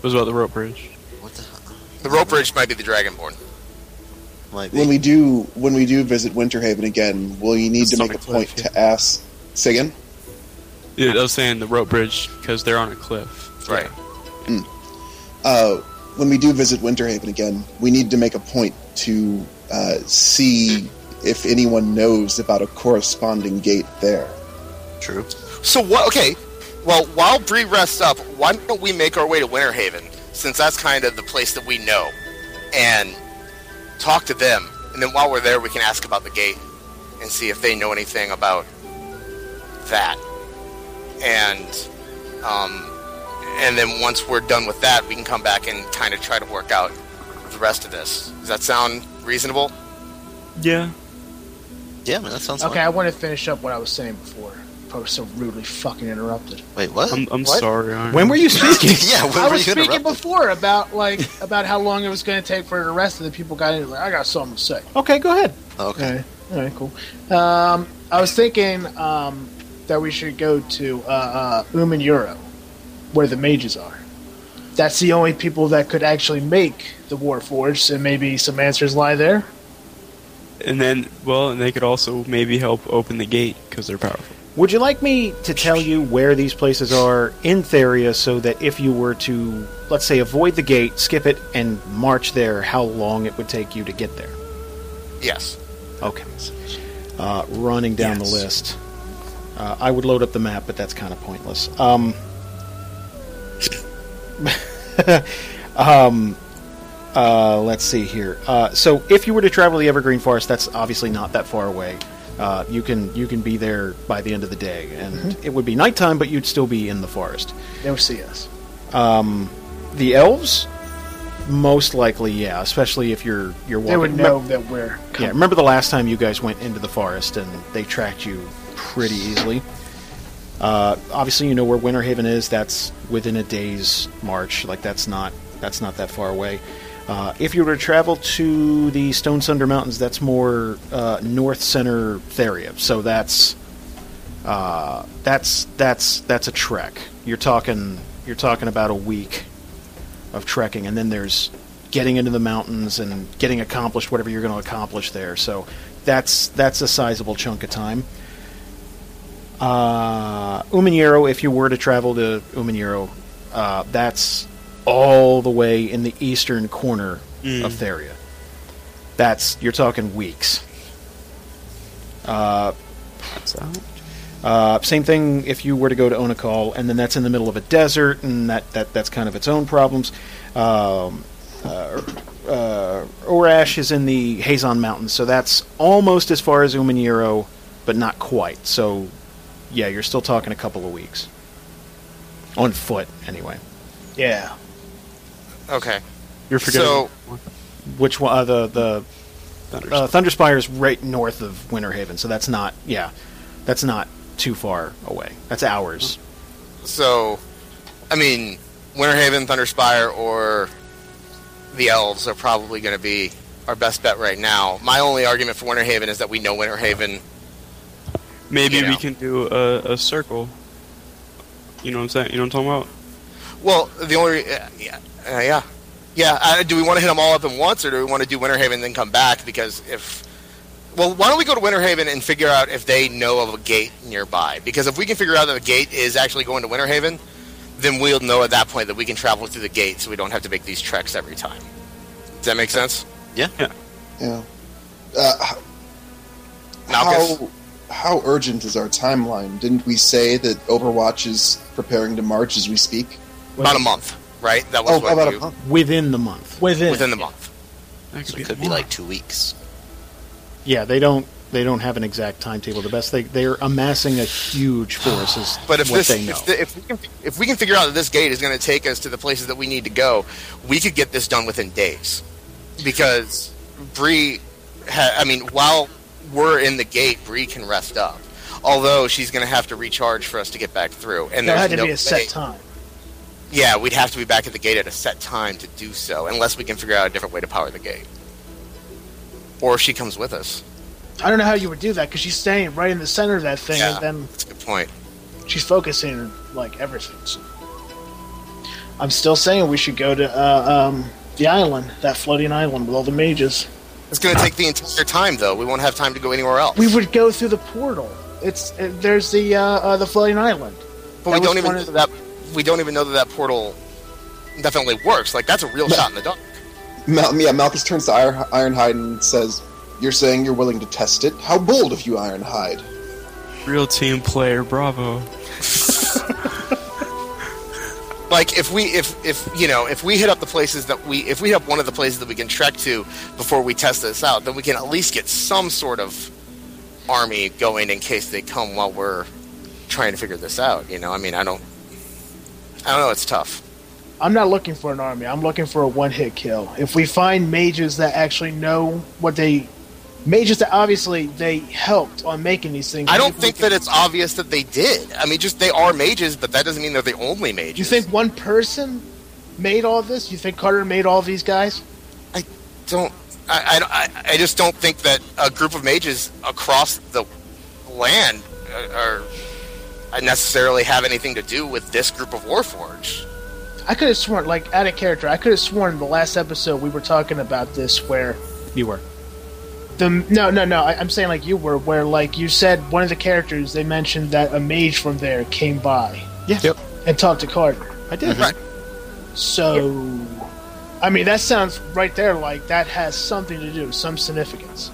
What about the rope bridge? What the hell? The rope bridge might be the Dragonborn. Might be. When we do when we do visit Winterhaven again, will you need It's to make a a point cliff, to ask? Say again. Yeah, I was saying the rope bridge because they're on a cliff. Right. Uh, when we do visit Winterhaven again, we need to make a point to uh, see if anyone knows about a corresponding gate there. True. So what? Okay. Well, while Bree rests up, why don't we make our way to Winterhaven, since that's kind of the place that we know, and talk to them, and then while we're there, we can ask about the gate and see if they know anything about that. And um, and then once we're done with that, we can come back and kind of try to work out the rest of this. Does that sound reasonable? Yeah. Yeah, man, that sounds Okay, fine. I want to finish up what I was saying before. I was so rudely fucking interrupted. Wait, what? I'm, I'm What? sorry. Iron. When were you speaking? yeah, when I were was you speaking before about like about how long it was going to take for the rest of the people got in. Like, I got something to say. okay, go ahead. Okay. All right, all right, cool. Um, I was thinking um, that we should go to uh, uh, Umaniro, where the mages are. That's the only people that could actually make the Warforged, and maybe some answers lie there. And then, well, and they could also maybe help open the gate because they're powerful. Would you like me to tell you where these places are in Theria so that if you were to, let's say, avoid the gate, skip it, and march there, how long it would take you to get there? Yes. Okay. Uh, running down Yes. the list. Uh, I would load up the map, but that's kind of pointless. Um, um, uh, let's see here. Uh, so, if you were to travel the Evergreen Forest, that's obviously not that far away. Uh, you can you can be there by the end of the day, and it would be nighttime, but you'd still be in the forest. They would see us. Um, the elves, most likely, yeah. Especially if you're you're walking. They would know that we're. Yeah, remember the last time you guys went into the forest and they tracked you pretty easily. Uh, obviously, you know where Winterhaven is. That's within a day's march. Like that's not that's not that far away. Uh, if you were to travel to the Stone Sunder Mountains, that's more uh, north center Theria. So that's uh, that's that's that's a trek. You're talking you're talking about a week of trekking, and then there's getting into the mountains and getting accomplished whatever you're going to accomplish there. So that's that's a sizable chunk of time. Uh, Umaniro, if you were to travel to Umaniro, uh, that's all the way in the eastern corner Mm. of Theria. That's you're talking weeks. Uh, uh, same thing if you were to go to Onakal, and then that's in the middle of a desert, and that, that that's kind of its own problems. Um, uh, uh, Orash is in the Hazon Mountains, so that's almost as far as Umaniro, but not quite. So, yeah, you're still talking a couple of weeks on foot, anyway. Yeah. Okay. You're forgetting. So- Which one? Uh, the the Thunderspire. uh, Thunderspire is right north of Winterhaven, so that's not yeah, that's not too far away. That's hours. So, I mean, Winterhaven, Thunderspire, or the Elves are probably going to be our best bet right now. My only argument for Winterhaven is that we know Winterhaven. Maybe you we can do a, a circle. You know what I'm saying? You know what I'm talking about? Well, the only uh, yeah, uh, yeah, yeah. Uh, do we want to hit them all up at once, or do we want to do Winterhaven and then come back? Because if well, why don't we go to Winterhaven and figure out if they know of a gate nearby? Because if we can figure out that the gate is actually going to Winterhaven, then we'll know at that point that we can travel through the gate, so we don't have to make these treks every time. Does that make sense? Yeah. Uh, h- Malchus? how how urgent is our timeline? Didn't we say that Overwatch is preparing to march as we speak? About a month, right? That was Oh, what about you, a month. Within the month. Within. within the month. That So it could be tomorrow. like two weeks. Yeah, they don't They don't have an exact timetable. The best they they're amassing a huge force is But if what this, they know. if, the, if we can, if we can figure out that this gate is going to take us to the places that we need to go, we could get this done within days. Because Bree, ha- I mean, while we're in the gate, Bree can rest up. Although she's going to have to recharge for us to get back through, and There had to no be a set way- time. Yeah, we'd have to be back at the gate at a set time to do so, unless we can figure out a different way to power the gate. Or if she comes with us. I don't know how you would do that because she's staying right in the center of that thing, Yeah. and then That's a good point. she's focusing like everything. So. I'm still saying we should go to uh, um, the island, that floating island with all the mages. It's going to take the entire time, though. We won't have time to go anywhere else. We would go through the portal. It's uh, there's the uh, uh, the floating island. But we don't even know that we don't even know that that portal definitely works. Like that's a real shot in the dark. Mal- yeah, Malchus turns to Iron- Ironhide and says, "You're saying you're willing to test it? How bold of you, Ironhide!" Real team player, bravo. Like if we if if you know if we hit up the places that we if we hit up one of the places that we can trek to before we test this out, then we can at least get some sort of army going in case they come while we're trying to figure this out. You know, I mean, I don't, I don't know. It's tough. I'm not looking for an army. I'm looking for a one hit kill. If we find mages that actually know what they mages that obviously they helped on making these things. I don't maybe think can- that it's obvious that they did. I mean, just they are mages, but that doesn't mean they're the only mages. You think one person made all this? You think Carter made all these guys? I don't I, I, I- I just don't think that a group of mages across the land uh, are, are necessarily have anything to do with this group of Warforged. I could have sworn, like, out of character, I could have sworn the last episode we were talking about this where You were. The no, no, no. I, I'm saying like you were, where like you said one of the characters they mentioned that a mage from there came by Yeah. Yep. and talked to Carter. I did. Right. So, I mean, that sounds right there like that has something to do, some significance.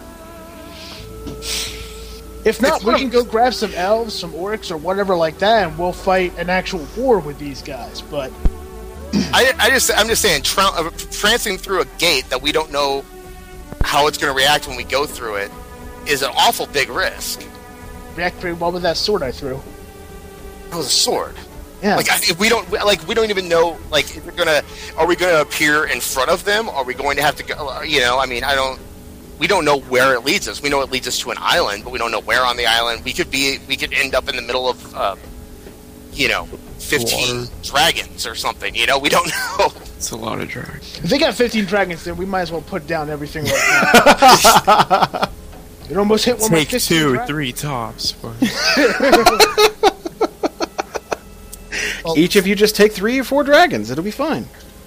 If not, It's we can go grab some elves, some orcs, or whatever like that, and we'll fight an actual war with these guys. But I, I just I'm just saying, tra- uh, prancing through a gate that we don't know how it's going to react when we go through it is an awful big risk. react pretty well with that sword I threw. That was a sword. Yeah, Like I, if we don't like we don't even know like if we're gonna are we gonna appear in front of them? Are we going to have to go? You know, I mean, I don't. We don't know where it leads us. We know it leads us to an island, but we don't know where on the island. We could be. We could end up in the middle of, uh, you know, fifteen Water. dragons or something. You know, we don't know. It's a lot of dragons. if they got 15 dragons, then we might as well put down everything right now. it almost hit one of Take two, dra- three tops. But Each of you just take three or four dragons. It'll be fine.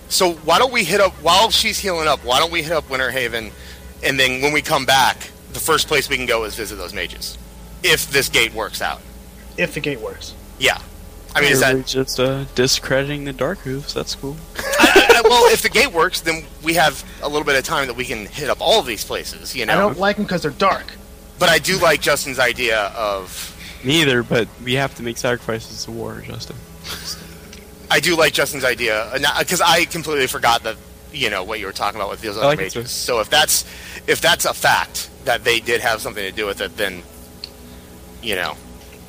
So why don't we hit up while she's healing up? Why don't we hit up Winter Haven, and then when we come back, the first place we can go is visit those mages, if this gate works out. If the gate works. Yeah, I mean, is that just uh, discrediting the dark hooves. That's cool. I, I, well, if the gate works, then we have a little bit of time that we can hit up all of these places, you know. I don't like them because they're dark. but I do like Justin's idea of. Neither, but we have to make sacrifices to war, Justin. I do like Justin's idea because I completely forgot that you know what you were talking about with those other like mages. So if that's if that's a fact that they did have something to do with it, then you know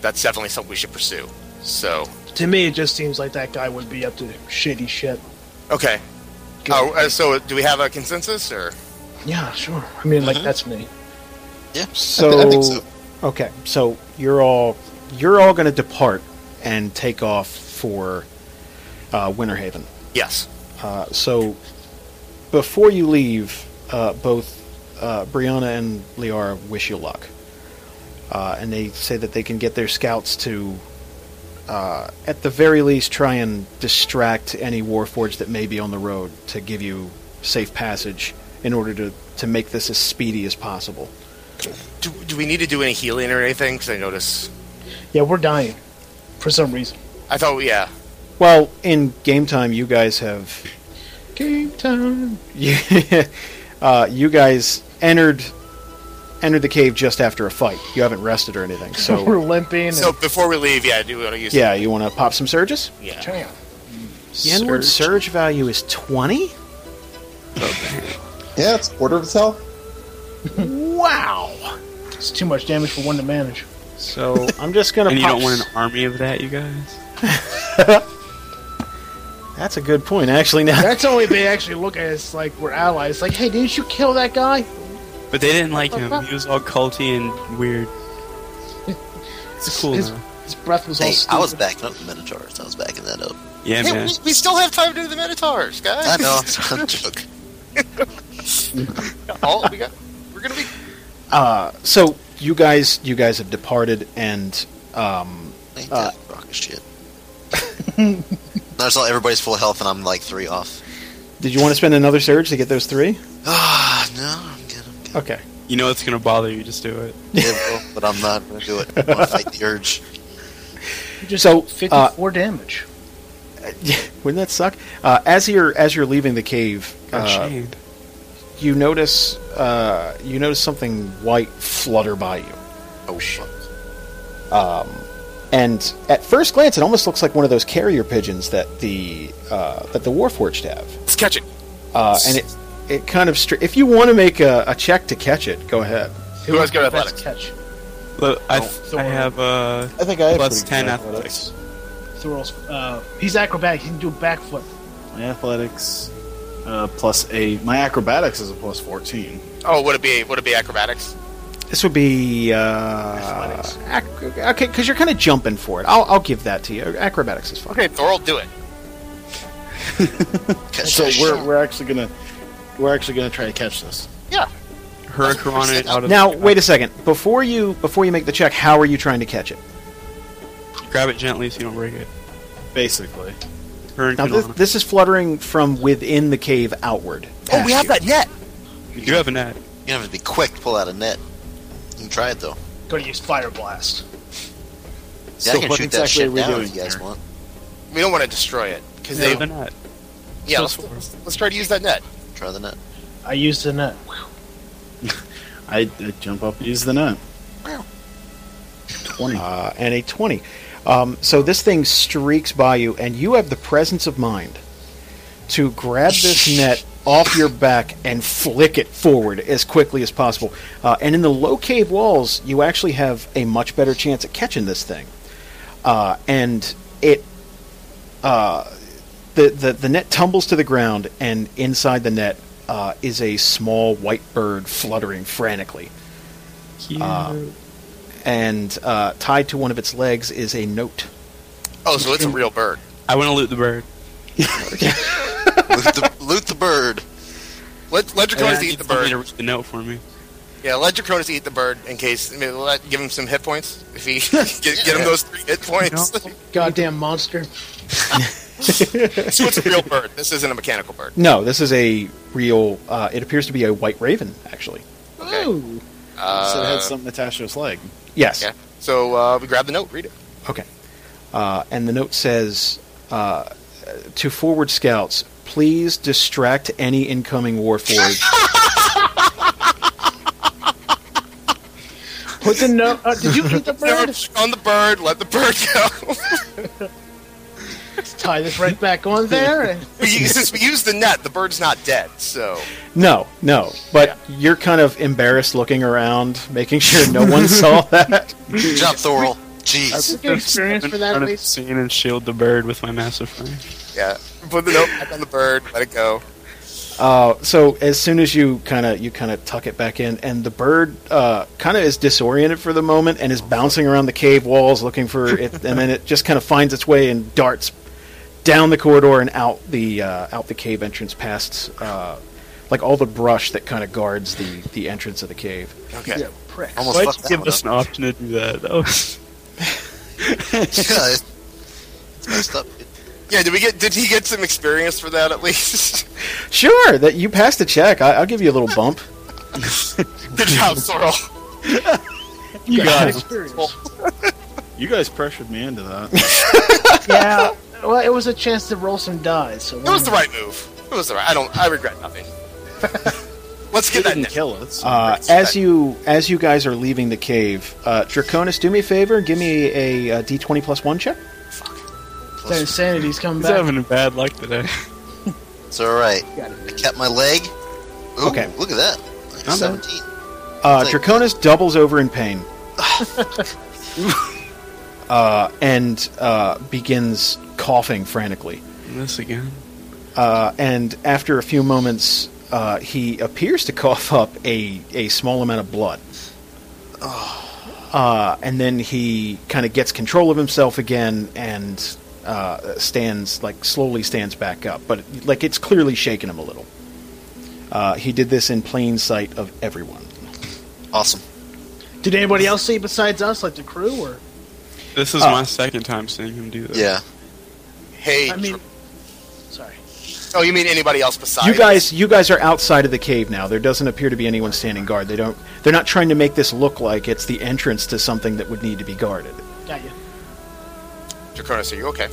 that's definitely something we should pursue. So To me, it just seems like that guy would be up to shitty shit. okay. Oh, uh, so do we have a consensus or? Yeah, sure. I mean, like Mhm. that's me. So, I think so. okay, so you're all you're all going to depart and take off for uh, Winter Haven. Yes. Uh, so before you leave, uh, both uh, Briahna and Leora wish you luck, uh, and they say that they can get their scouts to, uh, at the very least, try and distract any warforged that may be on the road to give you safe passage in order to to make this as speedy as possible. Do, do we need to do any healing or anything? Because I notice. Yeah, we're dying for some reason. I thought, yeah. Well, in game time, you guys have Game time. you, uh, you guys entered entered the cave just after a fight. You haven't rested or anything. So we're So limping. So and, before we leave, yeah, do we want to use? yeah, you want to pop some surges? Yeah. Damn. Mm, the inward surge value is twenty. Yeah, it's quarter of its health. Wow. It's too much damage for one to manage. So I'm just gonna. And you don't want an army of that, you guys. That's a good point. Actually, now That's only they actually look at us like we're allies. Like, hey, didn't you kill that guy? But they didn't like him. He was all culty and weird. It's cool his, now. his breath was all Hey, stupid. I was backing up the Minotaurs. I was backing that up. Yeah, Hey, man. we, we still have time to do the Minotaurs, guys. I know. I'm a joke. All, we got, we're gonna be. uh, so you guys, you guys have departed, and um, Ain't Uh, that rocket shit? That's all. Everybody's full health, and I'm like three off. did you want to spend another surge to get those three? Ah, no, Okay. You know it's gonna bother you. Just do it. Yeah, well, but I'm not gonna do it. I want to fight the urge. You just So, uh, 54 damage. Wouldn't that suck? Uh, as you're as you're leaving the cave, Got uh, you notice uh, you notice something white flutter by you. Oh shit! And at first glance, it almost looks like one of those carrier pigeons that the uh, that the Warforged have. Let's catch it. Uh, and it it kind of str- if you want to make a, a check to catch it, go ahead. Who has good Best athletics? catch? Look, I, so- I have uh, I think I have ten good athletics. Thorol's, uh, he's acrobatic. He can do a backflip. My athletics uh, plus a my acrobatics is a plus fourteen. Oh, would it be? Would it be acrobatics? This would be uh, Athletics. ac- okay because you're kind of jumping for it. I'll, I'll give that to you. Acrobatics is fine. Okay, Thor, do it. So we're we're actually gonna we're actually gonna try to catch this. Yeah. Hurricane it out of. Now the, wait a second. Before you before you make the check, how are you trying to catch it? Grab it gently so you don't break it. Basically, Now Hurricane this, this is fluttering from within the cave outward. Oh, we have you. that net. You do have a net. You have to be quick to pull out a net. You can try it though. Gotta use fire blast. Yeah, So I can what shoot that exactly shit are we down doing if you guys want. We don't want to destroy it because You they. have a net. Yeah, So let's, let's, let's try to use that net. Try the net. I used the net. I, I jump up, and use the net. Twenty. uh, and a 20. Um, so this thing streaks by you, and you have the presence of mind to grab this net off your back and flick it forward as quickly as possible. Uh, and in the low cave walls, you actually have a much better chance at catching this thing. Uh, and it. Uh, the, the, the net tumbles to the ground, and inside the net uh, is a small white bird fluttering frantically. Cute. Uh, and uh, tied to one of its legs is a note. Oh, so it's a real bird. I want to loot the bird. loot, the, loot the bird. Let let Draconis I eat the bird. to read the note for me. Yeah, let Draconis eat the bird in case. I mean, let, give him some hit points. If he get, get him those three hit points. Goddamn monster. so it's a real bird. This isn't a mechanical bird. No, this is a real. Uh, it appears to be a white raven, actually. Okay. Ooh. Uh, so it had something attached to its leg. Yes. Yeah. So uh, we grab the note. Read it. Okay. Uh, and the note says uh, to forward scouts, please distract any incoming warforged. Put the note. Uh, did you eat the bird? on the bird. Let the bird go. Tie this right back on there. We use- Since we use the net, the bird's not dead. So no, no. But you're kind of embarrassed looking around, making sure no one saw that. Good job, Thorol. Jeez. Did you get experience for that, at least? scene and shield the bird with my massive frame. yeah, put the note back on the bird. Let it go. Uh, so as soon as you kind of you kind of tuck it back in, and the bird uh, kind of is disoriented for the moment and is bouncing around the cave walls looking for it, and then it just kind of finds its way and darts down the corridor and out the uh, out the cave entrance past uh, like all the brush that kind of guards the the entrance of the cave. Okay. Yeah, prick. Almost Why'd you give us up. an option to do that? That was yeah, it's it's messed up. Yeah. Did we get? Did he get some experience for that at least? Sure, that you passed the check. I, I'll give you a little bump. Good job, Sorrel. you Got guys. experience. You guys pressured me into that. yeah. Well, it was a chance to roll some dice. So It was the right move. It was the right. I don't. I regret nothing. Let's It get that didn't net. kill us. Uh, as you as you guys are leaving the cave, uh, Draconis, do me a favor. Give me a, uh d20 plus one check. Fuck. That insanity's coming He's back. having bad luck today. It's all right. I it. kept my leg. Ooh, Okay. Look at that. Like Not bad. 17. Uh, Take Draconis doubles over in pain. uh, and uh, begins coughing frantically. This again. Uh, and after a few moments, uh, he appears to cough up a, a small amount of blood. Uh, and then he kind of gets control of himself again and uh, stands, like, slowly stands back up. But, like, it's clearly shaken him a little. Uh, he did this in plain sight of everyone. Awesome. Did anybody else see besides us, like the crew, or This is Uh, my second time seeing him do this. Yeah. Hey, I mean, sorry. oh, you mean anybody else besides? You guys, you guys are outside of the cave now. There doesn't appear to be anyone standing guard. They don't. They're not trying to make this look like it's the entrance to something that would need to be guarded. Got you. Draconis, are you okay?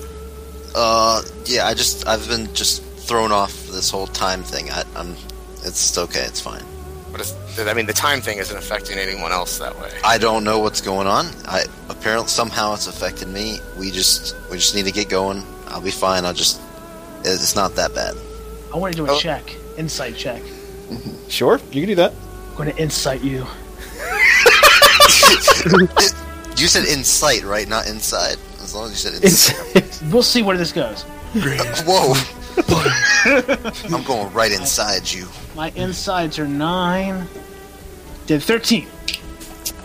Uh, yeah. I just I've been just thrown off this whole time thing. I, I'm. It's okay. It's fine. What is, I mean, the time thing isn't affecting anyone else that way. I don't know what's going on. I apparently somehow it's affected me. We just we just need to get going. I'll be fine. I'll just. It's not that bad. I want to do a Oh. check, insight check. Sure, you can do that. I'm going to insight you. You said insight, right? Not inside. As long as you said inside. It's, We'll see where this goes. Whoa. I'm going right inside you. My insides are nine. Did thirteen.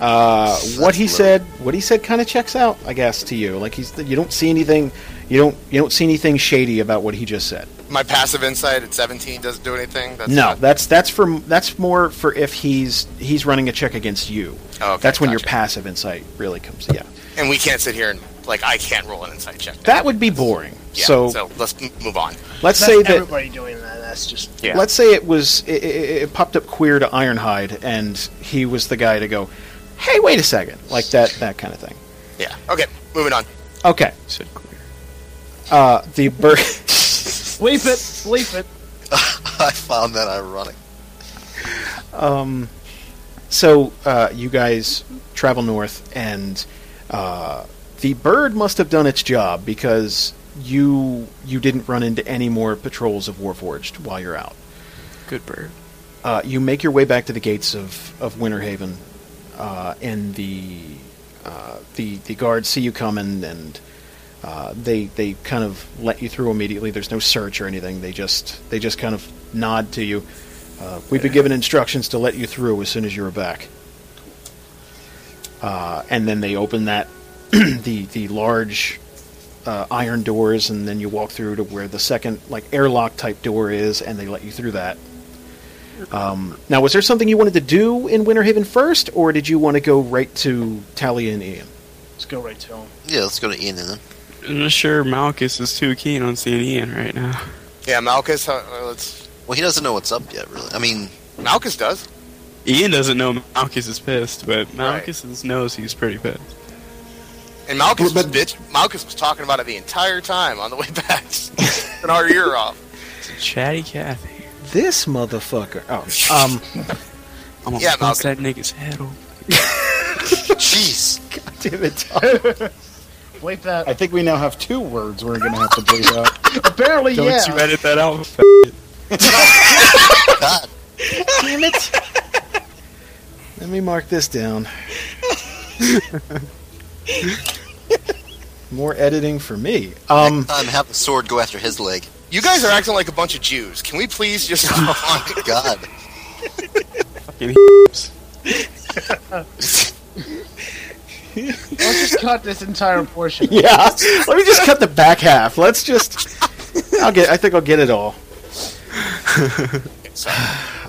uh, what he low. said, what he said, kind of checks out, I guess, to you. Like he's, you don't see anything, you don't, you don't see anything shady about what he just said. My passive insight at 17 doesn't do anything. That's no, not- that's that's for that's more for if he's he's running a check against you. Oh, okay, that's when your passive insight really comes. Yeah, and we can't sit here and like I can't roll an insight check. that would be boring. Yeah, so, so let's m- move on. let's That's say that everybody doing that. That's just Yeah. Let's say it was it, it, it popped up queer to Ironhide, and he was the guy to go, "Hey, wait a second, like that that kind of thing. Yeah. Okay. Moving on. Okay, You said queer. Uh, the bird. bleep it, bleep it. I found that ironic. um, so uh, you guys travel north, and uh, the bird must have done its job because you you didn't run into any more patrols of Warforged while you're out. Good bird. uh, you make your way back to the gates of, of Winter Haven, uh, and the uh, the the guards see you coming, and uh, they they kind of let you through immediately. There's no search or anything. They just they just kind of nod to you. Uh, we've been given instructions to let you through as soon as you're back. Uh, and then they open that the the large uh, iron doors, and then you walk through to where the second like airlock type door is, and they let you through that. Um, now, was there something you wanted to do in Winter Haven first, or did you want to go right to Talia and Ian? Let's go right to him. Yeah, let's go to Ian and then. I'm not sure Malchus is too keen on seeing Ian right now. Yeah, Malchus. Uh, let's. Well, he doesn't know what's up yet, really. I mean, Malchus does. Ian doesn't know Malchus is pissed, but Malchus knows he's pretty pissed. And Malchus But- was bitch. Malchus was talking about it the entire time on the way back, and our ear off. Chatty Cathy. This motherfucker. Oh, um, I'm gonna Yeah, bust Malchus. that nigga's head off. jeez. damn it. Bleep that. I think we now have two words we're going to have to bleep out. Apparently, Don't yeah. you edit that out? God. damn it. Let me mark this down. More editing for me. Um, Next time, have the sword go after his leg. You guys are acting like a bunch of Jews. Can we please just oh my God. Fucking Let's just cut this entire portion. yeah. Let me just cut the back half. Let's just. I'll get. I think I'll get it all.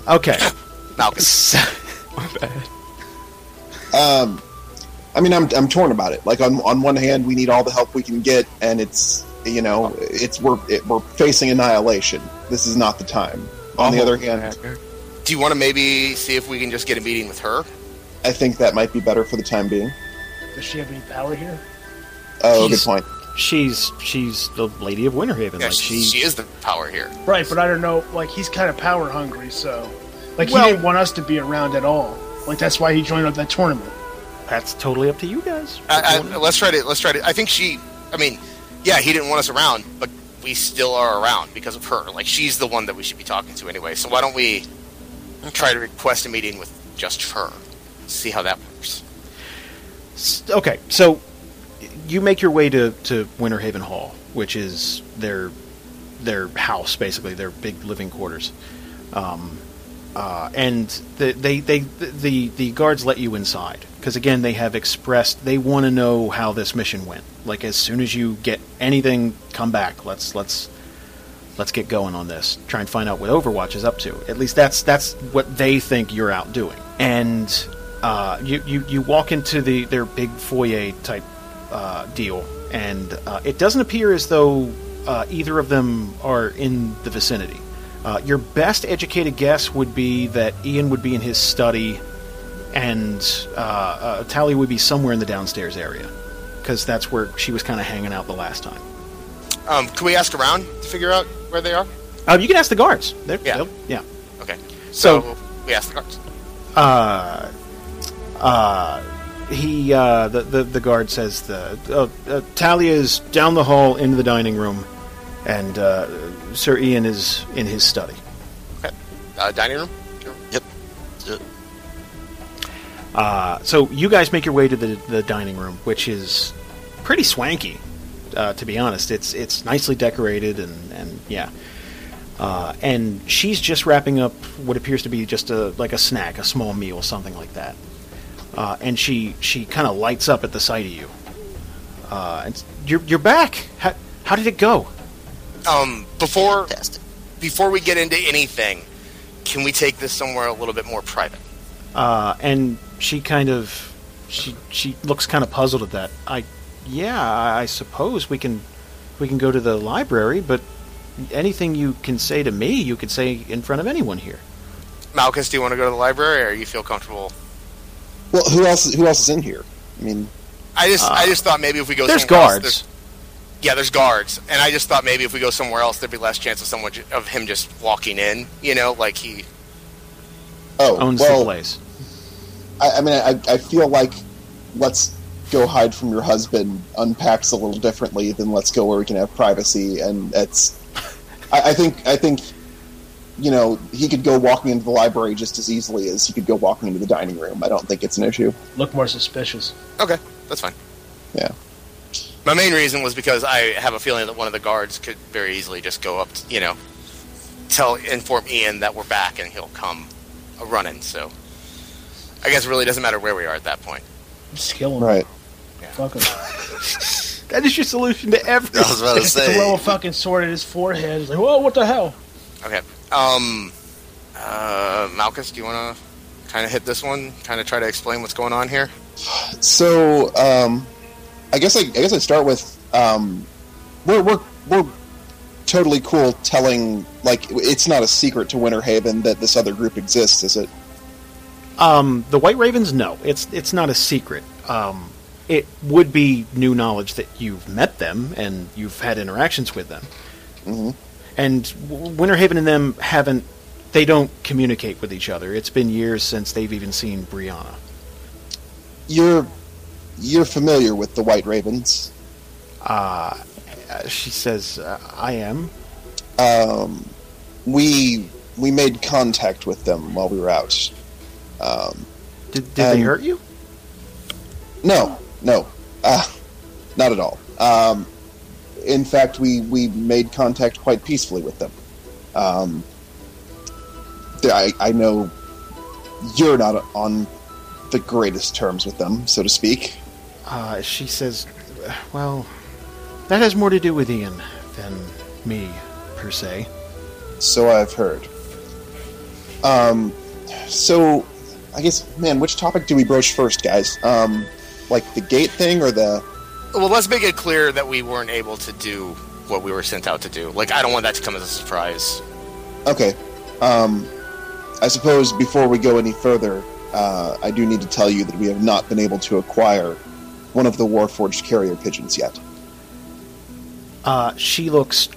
Okay. Malchus. My bad. Um, I mean, I'm I'm torn about it. Like on on one hand, we need all the help we can get, and it's you know it's we're it, we're facing annihilation. This is not the time. On the other hand, Do you want to maybe see if we can just get a meeting with her? I think that might be better for the time being. Does she have any power here? Oh, good point. she's she's the lady of Winterhaven. Yeah, like she, she, she is the power here. Right, but I don't know. Like he's kind of power hungry, so like Well- he didn't want us to be around at all. Like that's why he joined up that tournament. that's totally up to you guys. I, I, let's try to. Let's try to. I think she. I mean, yeah, he didn't want us around, but we still are around because of her. Like she's the one that we should be talking to anyway. So why don't we try to request a meeting with just her? see how that works. S- Okay, so you make your way to, to Winter Haven Hall, which is their their house, basically their big living quarters. Um, uh, and the, they they the the guards let you inside because again they have expressed they want to know how this mission went. Like as soon as you get anything, come back. Let's let's let's get going on this. Try and find out what Overwatch is up to. At least that's that's what they think you're out doing. And uh, you, you you walk into the their big foyer type uh, deal, and uh, it doesn't appear as though uh, either of them are in the vicinity. Uh, your best educated guess would be that Ian would be in his study, and uh, uh, Talia would be somewhere in the downstairs area, because that's where she was kind of hanging out the last time. Um, can we ask around to figure out where they are? Uh, you can ask the guards. They're, Yeah. yeah. Okay. So- So, we ask the guards. Uh, uh, he uh, the, the the guard says the uh, uh, Talia is down the hall into the dining room, and uh, Sir Ian is in his study. Okay. Uh, dining room. Yep. Yep. Uh, so you guys make your way to the the dining room, which is pretty swanky, uh, to be honest. It's it's nicely decorated and and yeah. Uh, and she's just wrapping up what appears to be just a like a snack, a small meal, something like that. Uh, and she she kind of lights up at the sight of you. Uh, and you're you're back. How, how did it go? Um, before Fantastic. before we get into anything, can we take this somewhere a little bit more private? Uh, and she kind of she she looks kind of puzzled at that. I yeah, I suppose we can we can go to the library, but anything you can say to me, you could say in front of anyone here. Malchus, do you want to go to the library, or you feel comfortable? Well, who else? Who else is in here? I mean, I just I uh, just thought maybe if we go There's somewhere else, guards. there's- yeah, there's guards, and I just thought maybe if we go somewhere else, there'd be less chance of someone of him just walking in. You know, like he. oh, Owns well, the place. I, I mean, I, I feel like let's go hide from your husband unpacks a little differently than let's go where we can have privacy, and it's. I, I think I think, you know, he could go walking into the library just as easily as he could go walking into the dining room. I don't think it's an issue. Look more suspicious. Okay, that's fine. Yeah. My main reason was because I have a feeling that one of the guards could very easily just go up, to, you know, tell inform Ian that we're back, and he'll come a running. So, I guess it really doesn't matter where we are at that point. Just kill him. Right. Fuck him. That is your solution to everything. I was about to Just throw say. a fucking sword at his forehead. He's like, whoa, what the hell? Okay. Um, uh, Malchus, do you want to kind of hit this one? Kind of try to explain what's going on here. So, um, I guess I, I guess I'd start with um, we're we're we're totally cool telling like it's not a secret to Winter Haven that this other group exists, is it? Um, the White Ravens, no, it's it's not a secret. Um, it would be new knowledge that you've met them and you've had interactions with them. Mhm. And W- Winter Haven and them haven't. They don't communicate with each other. It's been years since they've even seen Briahna. You're you're familiar with the White Ravens. Uh, she says, uh, "I am." Um, we we made contact with them while we were out. Um, Did, did they hurt you? no, no, uh, not at all. Um, in fact, we we made contact quite peacefully with them. Um, I I know you're not on the greatest terms with them, so to speak. Uh, she says, "Well, that has more to do with Ian than me, per se." So I've heard. Um, so I guess, man, which topic do we broach first, guys? Um, like the gate thing or the? Well, let's make it clear that we weren't able to do what we were sent out to do. Like, I don't want that to come as a surprise. Okay. Um, I suppose before we go any further, uh, I do need to tell you that we have not been able to acquire one of the Warforged carrier pigeons yet. Uh, she looks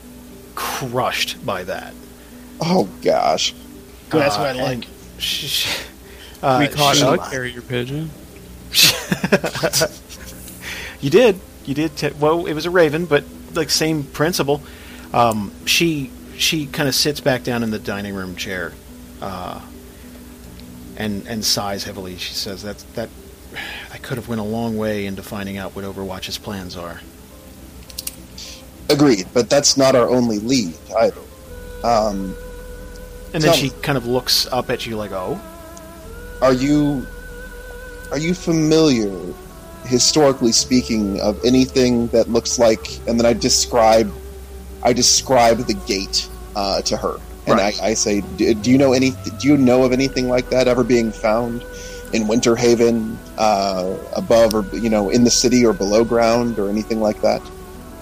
crushed by that. Oh gosh. Good, that's Uh, what I and like. She, she- uh, we caught she- a carrier pigeon. You did. You did. T- well, it was a raven, but like same principle. Um, she she kind of sits back down in the dining room chair, uh, and and sighs heavily. She says that that that could have went a long way into finding out what Overwatch's plans are. Agreed, but that's not our only lead either. Um, And then she me. kind of looks up at you like, "Oh, are you are you familiar, historically speaking, of anything that looks like? And then I describe I describe the gate uh, to her, and Right. I, I say, do, do you know any? Do you know of anything like that ever being found in Winter Haven, uh, above or you know in the city or below ground or anything like that?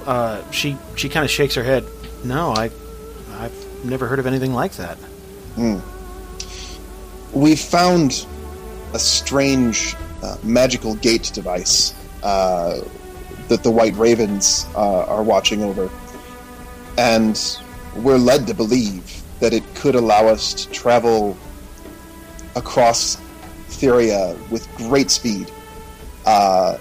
uh, she she kind of shakes her head. No, I I've never heard of anything like that. we found a strange uh, magical gate device uh, that the White Ravens uh, are watching over, and we're led to believe that it could allow us to travel across Theria with great speed, uh,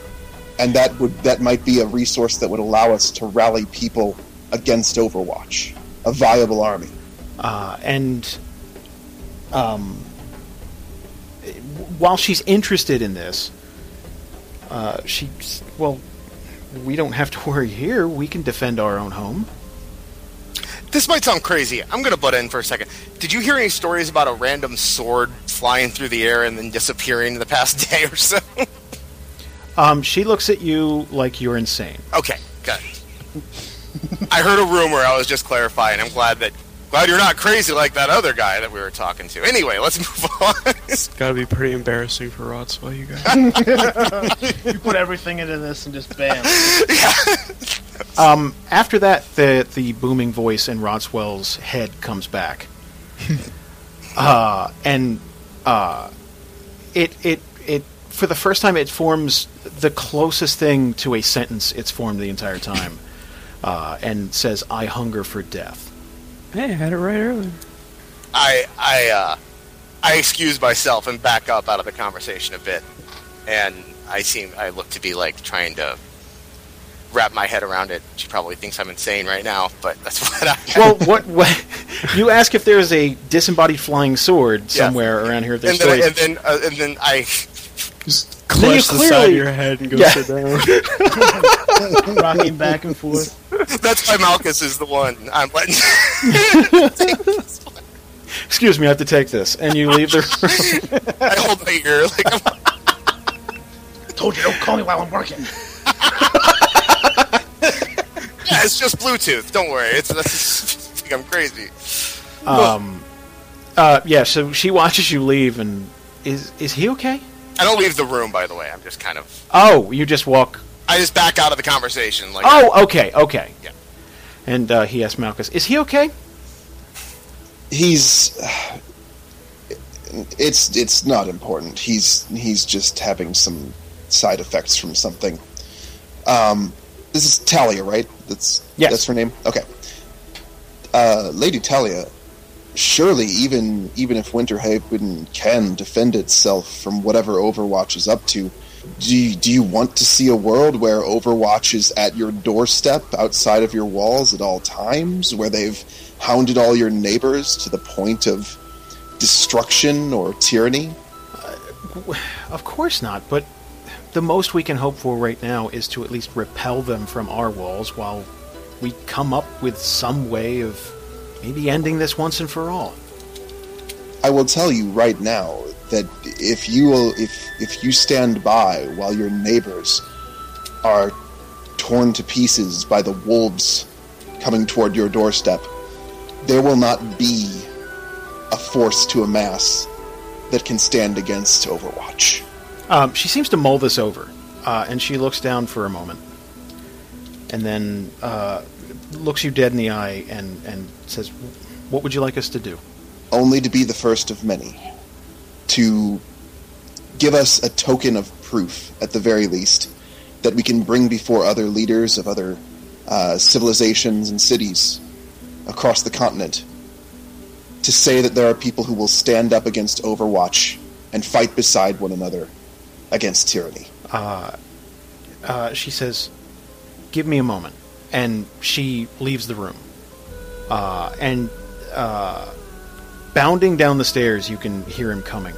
and that would that might be a resource that would allow us to rally people against Overwatch, a viable army. uh, and um, while she's interested in this, uh, she well, we don't have to worry here. We can defend our own home. This might sound crazy. I'm going to butt in for a second. Did you hear any stories about a random sword flying through the air and then disappearing in the past day or so? Um, she looks at you like you're insane. okay, good. I heard a rumor. I was just clarifying. I'm glad that glad you're not crazy like that other guy that we were talking to. Anyway, let's move on. It's got to be pretty embarrassing for Rodswell, you guys. You put everything into this and just bam. Um, after that, the the booming voice in Rodswell's head comes back, uh, and uh, it it it for the first time it forms the closest thing to a sentence it's formed the entire time, uh, and says, "I hunger for death." Hey, I had it right earlier. I I uh, I excuse myself and back up out of the conversation a bit, and I seem I look to be like trying to wrap my head around it. She probably thinks I'm insane right now, but that's what I. Well, what what you ask if there's a disembodied flying sword somewhere around here? If there's and then, and then, uh, and then I Just Then you clutch the side of your head and go Yeah. sit down. Rocking back and forth. that's why Malchus is the one I'm letting. Excuse me, I have to take this, and you leave the. room. I hold my ear like I'm, I told you, don't call me while I'm working. yeah, it's just Bluetooth. Don't worry. It's that's think I'm crazy. Um, uh, yeah, so she watches you leave, and is is he okay? I don't leave the room, by the way. I'm just kind of. Oh, you just walk. I just back out of the conversation. Like, Oh, okay, okay. Yeah. And uh, he asks Malchus, "Is he okay?" he's it's it's not important he's he's just having some side effects from something um this is talia right that's Yes. that's her name okay uh lady talia surely even even if winterhaven can defend itself from whatever overwatch is up to do you, do you want to see a world where overwatch is at your doorstep outside of your walls at all times where they've hounded all your neighbors to the point of destruction or tyranny uh, Of course not. But the most we can hope for right now is to at least repel them from our walls, while we come up with some way of maybe ending this once and for all. I will tell you right now that if you will, if if you stand by while your neighbors are torn to pieces by the wolves coming toward your doorstep, there will not be a force to amass that can stand against Overwatch. Um, she seems to mull this over, uh, and she looks down for a moment, and then uh, looks you dead in the eye and, and says, "What would you like us to do?" Only to be the first of many, to give us a token of proof, at the very least, that we can bring before other leaders of other uh, civilizations and cities across the continent to say that there are people who will stand up against Overwatch and fight beside one another against tyranny. Uh, she says, "Give me a moment," and she leaves the room. Uh, and uh, bounding down the stairs, you can hear him coming.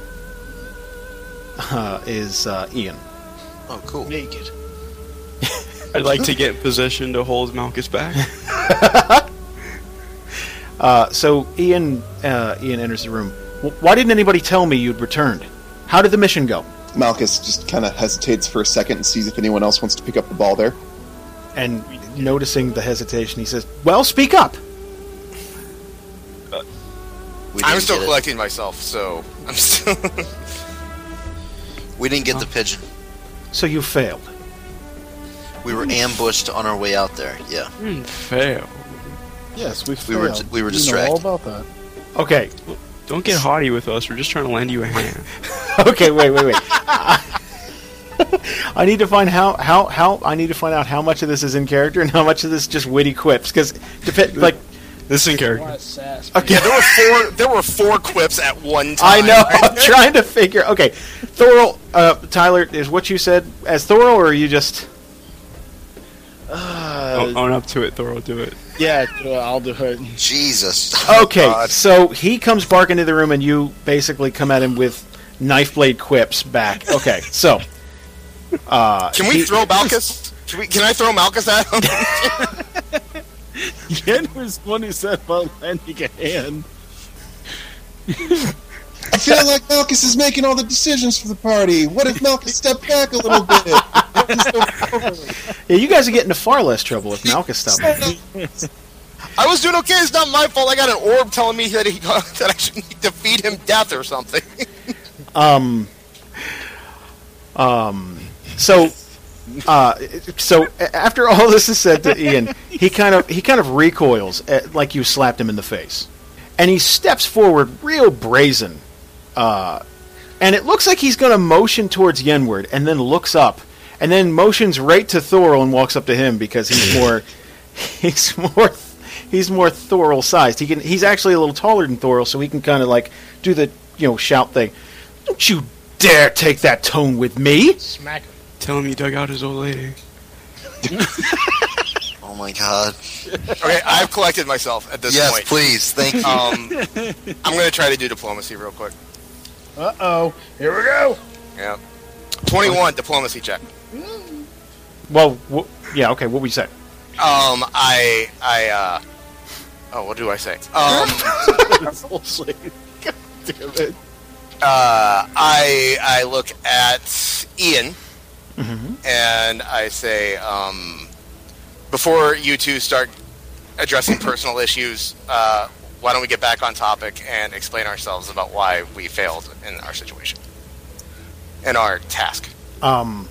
uh, is uh, Ian. Oh, cool. Naked. I'd like to get in position to hold Malchus back. Uh, so Ian uh, Ian enters the room. W- why didn't anybody tell me you'd returned? How did the mission go? Malchus just kind of hesitates for a second and sees if anyone else wants to pick up the ball there. And noticing the hesitation, he says, "Well, speak up." We I'm still get it. collecting myself, so I'm still. We didn't get the pigeon. So you failed. We were ambushed on our way out there. Yeah. Hmm, fail. Yes, we failed. We were- we were You know all distracted. about that. Okay, Don't get haughty with us. We're just trying to lend you a hand. okay, wait, wait, wait. I need to find how how how I need to find out how much of this is in character and how much of this is just witty quips because depend like This is in character. What sass. okay. yeah, there were four. There were four quips at one time. I know. I'm trying to figure. Okay, Thorol, uh, Tyler, is what you said as Thorol, or are you just? Own, own up to it, Thor. Do it. Yeah, uh, I'll do it. Jesus. Okay, God. so he comes barking into the room, and you basically come at him with knife blade quips back. Okay, so. Uh, Can we he- throw Malchus? Can, we, can I throw Malchus at him? Yen was the one who said about lending a hand. I feel like Malchus is making all the decisions for the party. What if Malchus stepped back a little bit? Yeah, you guys are getting into far less trouble if Malchus stopped. I was doing okay. It's not my fault. I got an orb telling me that he that I should need to feed him death or something. Um. Um. So. Uh, so after all this is said to Ian, he kind of he kind of recoils at, like you slapped him in the face, and he steps forward real brazen, uh, and it looks like he's going to motion towards Yenward, and then looks up, and then motions right to Thorol and walks up to him because he's more he's more he's more Thorol sized. He can he's actually a little taller than Thorol, so he can kind of like do the you know shout thing. Don't you dare take that tone with me! Smack. Tell him you dug out his old lady. Oh my god. okay, I've collected myself at this yes, point. please. Thank you. Um, I'm going to try to do diplomacy real quick. Uh oh. Here we go. Yeah. 21 diplomacy check. Well, wh- yeah, okay. What would you say? Um, I, I, uh, oh, what do I say? Um, God damn it. uh, I, I look at Ian and I say, um, before you two start addressing personal issues, uh, why don't we get back on topic and explain ourselves about why we failed in our situation in our task? Um,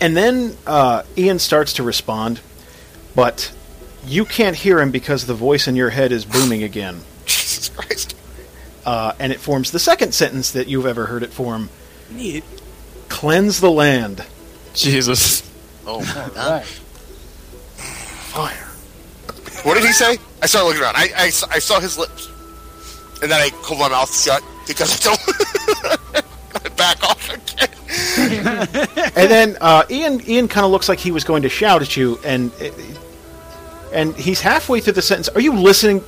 and then uh, Ian starts to respond, but you can't hear him because the voice in your head is booming again. Jesus Christ. Uh, and it forms the second sentence that you've ever heard it form Neat. Cleanse the land. Jesus. oh my god. right. Fire. What did he say? I started looking around. I, I, saw- I saw his lips. And then I hold my mouth shut because I don't. I back off again. And then uh, Ian Ian kind of looks like he was going to shout at you, and and he's halfway through the sentence. Are you listening?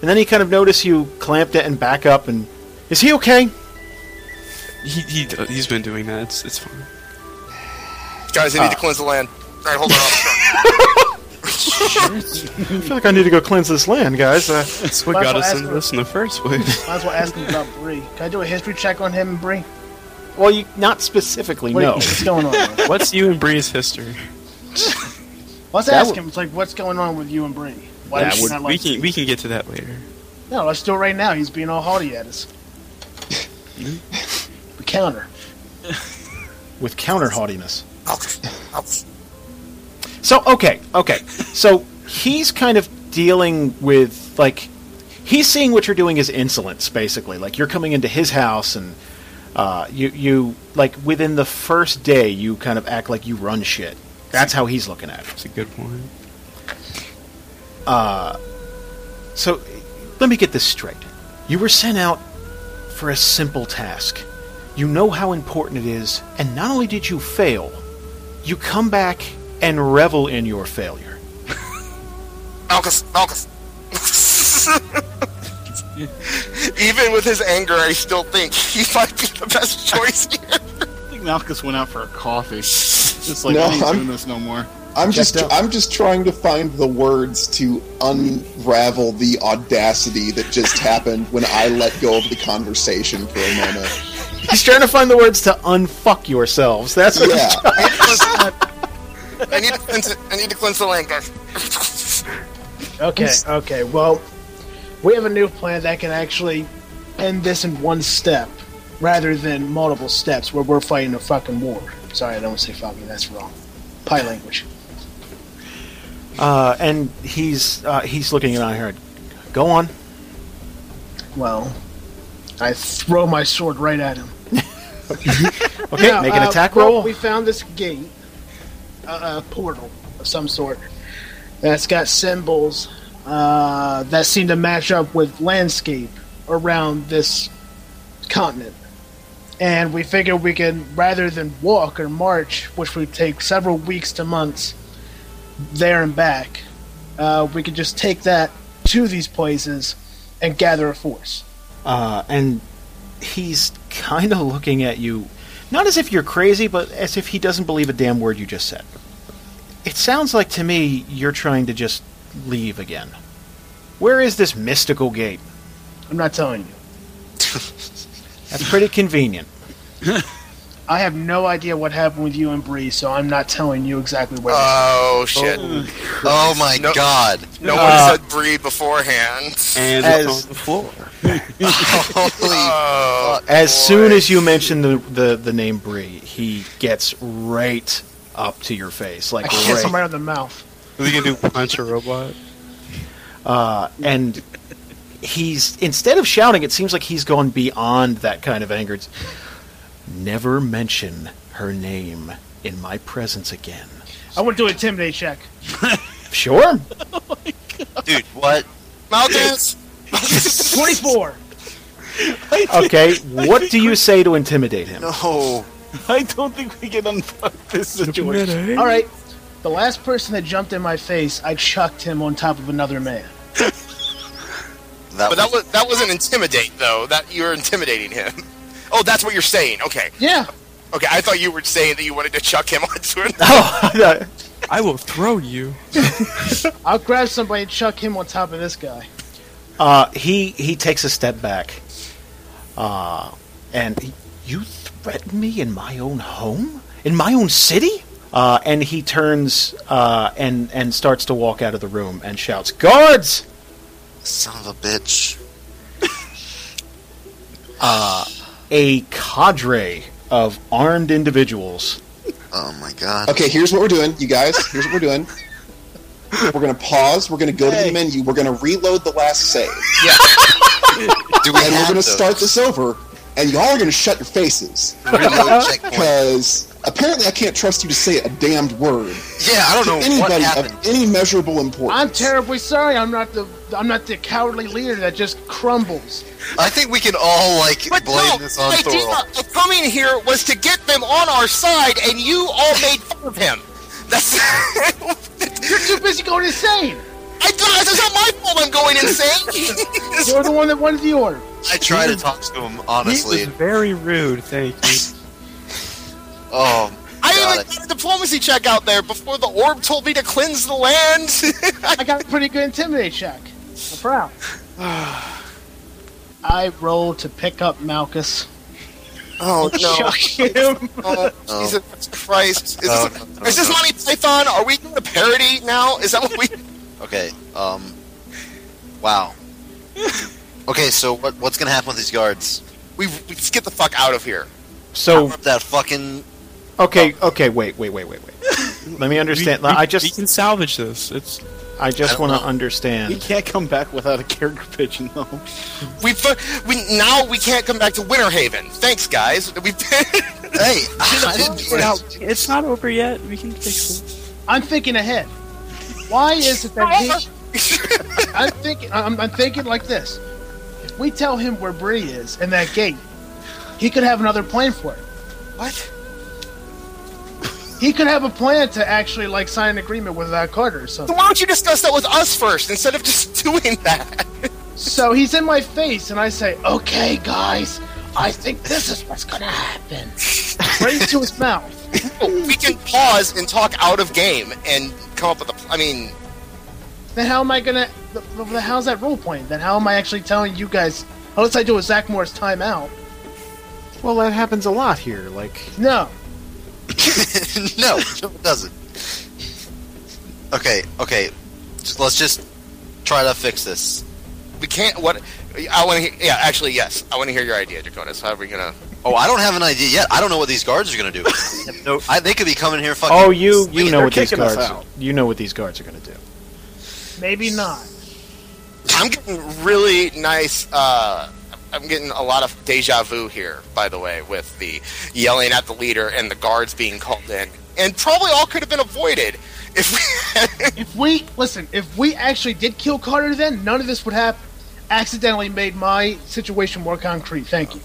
And then he kind of noticed you clamped it and back up. And is he okay? He, he, he's been doing that. It's, it's fine. Guys, I need to cleanse the land. All right, hold on. I'll feel like I need to go cleanse this land, guys. Uh, That's what Might as got well us ask into him. this in the first place. Might as well ask him about Bree. Can I do a history check on him and Bree? well, you not specifically, What, no. What's going on? What's you and Bree's history? Let's That ask would- him. It's like, what's going on with you and Bree? Why That does she would- not We like can you? we can get to that later. No, let's do it right now. He's being all haughty at us. we counter. with counter haughtiness. So okay, okay. So he's kind of dealing with like he's seeing what you're doing as insolence, basically. Like you're coming into his house and uh, you you like within the first day you kind of act like you run shit. That's how he's looking at it. It's a good point. So let me get this straight. You were sent out for a simple task. You know how important it is, and not only did you fail, you come back and revel in your failure. Malchus, Malchus. Even with his anger, I still think he might be the best choice here. I think Malchus went out for a coffee. Just like No, I ain't I'm- doing this no more. I'm just out. I'm just trying to find the words to unravel the audacity that just happened when I let go of the conversation for a moment. He's trying to find the words to unfuck yourselves. That's what Yeah. he's I need to cleanse it. I need to cleanse the land, guys. Okay, okay. Well, we have a new plan that can actually end this in one step, rather than multiple steps where we're fighting a fucking war. Sorry, I don't say fucking. That's wrong. Pie language. Uh, and he's uh, he's looking at here. Go on. Well, I throw my sword right at him. Okay, Yeah, make an uh, attack roll. We found this gate, uh, a portal of some sort, that's got symbols uh, that seem to match up with landscape around this continent. And we figured we could, rather than walk or march, which would take several weeks to months, there and back, uh, we could just take that to these places and gather a force. Uh, and he's kind of looking at you, not as if you're crazy, but as if he doesn't believe a damn word you just said. It sounds like to me you're trying to just leave again. Where is this mystical gate? I'm not telling you. That's pretty convenient. I have no idea what happened with you and Bree, so I'm not telling you exactly where. Oh shit! Oh my No. god. No one Uh, said Bree beforehand. And As- it's on the floor. Holy Oh, As boy. soon as you mention the, the, the name Bree, he gets right up to your face, I like kiss him right. right on the mouth. What are you gonna do? Punch a robot? Uh, and he's instead of shouting, it seems like he's gone beyond that kind of anger. It's, Never mention her name in my presence again. I want to do an intimidate check. Sure. Oh dude, what? Malchus. 24. Okay. What do you say to intimidate him? No. I don't think we can unfuck this situation. Eh? All right. The last person that jumped in my face, I chucked him on top of another man. That But that was that wasn't intimidate though. That you're intimidating him. Oh, that's what you're saying. Okay. Yeah. Okay. I thought you were saying that you wanted to chuck him onto an. Oh, I will throw you. I'll grab somebody and chuck him on top of this guy. uh, he he takes a step back. Uh, and he, you threaten me in my own home, in my own city. Uh, and he turns uh, and and starts to walk out of the room and shouts, "Guards!" son of a bitch. A cadre of armed individuals Oh my god. Okay, here's what we're doing, you guys. Here's what we're doing. We're gonna pause. We're gonna go to the menu. We're gonna reload the last save, Yeah. Do we and we're gonna those? start this over. And y'all are gonna shut your faces because apparently I can't trust you to say a damned word Yeah, I don't to know anybody happened. of any measurable importance. I'm terribly sorry. I'm not the I'm not the cowardly leader that just crumbles. I think we can all like But blame no, this on the idea Thor. of coming here was to get them on our side, and you all made fun of him. That's. You're too busy going insane. I thought it's not my fault. I'm going insane. You're the one that wanted the order. I try to talk to him honestly. He honestly. was very rude. Thank you. Oh, I God. even got a diplomacy check out there before the orb told me to cleanse the land. I got a pretty good intimidate check. I'm proud. I roll to pick up Malchus. oh Chuck him. Oh, Jesus Christ! Is, No, this, no, no, is this no. Monty Python? Are we doing a parody now? Is that what we? okay. Um. Wow. Okay, so what what's gonna happen with these guards? We we just get the fuck out of here. So That fucking okay, okay, wait, wait, wait, wait, wait. Let me understand. We, we- I we just can salvage this. It's I just I want to understand. We can't come back without a character pigeon, though. We fu- we now we can't come back to Winter Haven. Thanks, guys. We hey, I didn't do it. it's not over yet. We can fix it. I'm thinking ahead. Why is it that he? I'm thinking. I'm, I'm thinking like this. If we tell him where Bree is and that gate, he could have another plan for it. what? He could have a plan to actually like sign an agreement with uh, Carter or So something. why don't you discuss that with us first instead of just doing that? So he's in my face, and I say, "Okay, guys, I think this is what's gonna happen." right into his mouth. we can pause and talk out of game and come up with a. I mean, Then how am I gonna? th- th- How's that role playing? Then how am I actually telling you guys? Unless I do a Zach Morris timeout. Well, that happens a lot here. Like, No. no, no, it doesn't. Okay, okay. Just- Let's just try to fix this. we can't. What? I want to. Hear yeah, actually, yes. I want to hear your idea, Draconis. How are we gonna? Oh, I don't have an idea yet. I don't know what these guards are going to do. no, I, they could be coming here fucking. oh, you you know what these guards you know what these guards are going to do. Maybe not. I'm getting really nice. Uh, I'm getting a lot of deja vu here, by the way, with the yelling at the leader and the guards being called in, and probably all could have been avoided if we. If we listen, if we actually did kill Carter, then none of this would happen. Accidentally made my situation more concrete. Thank you.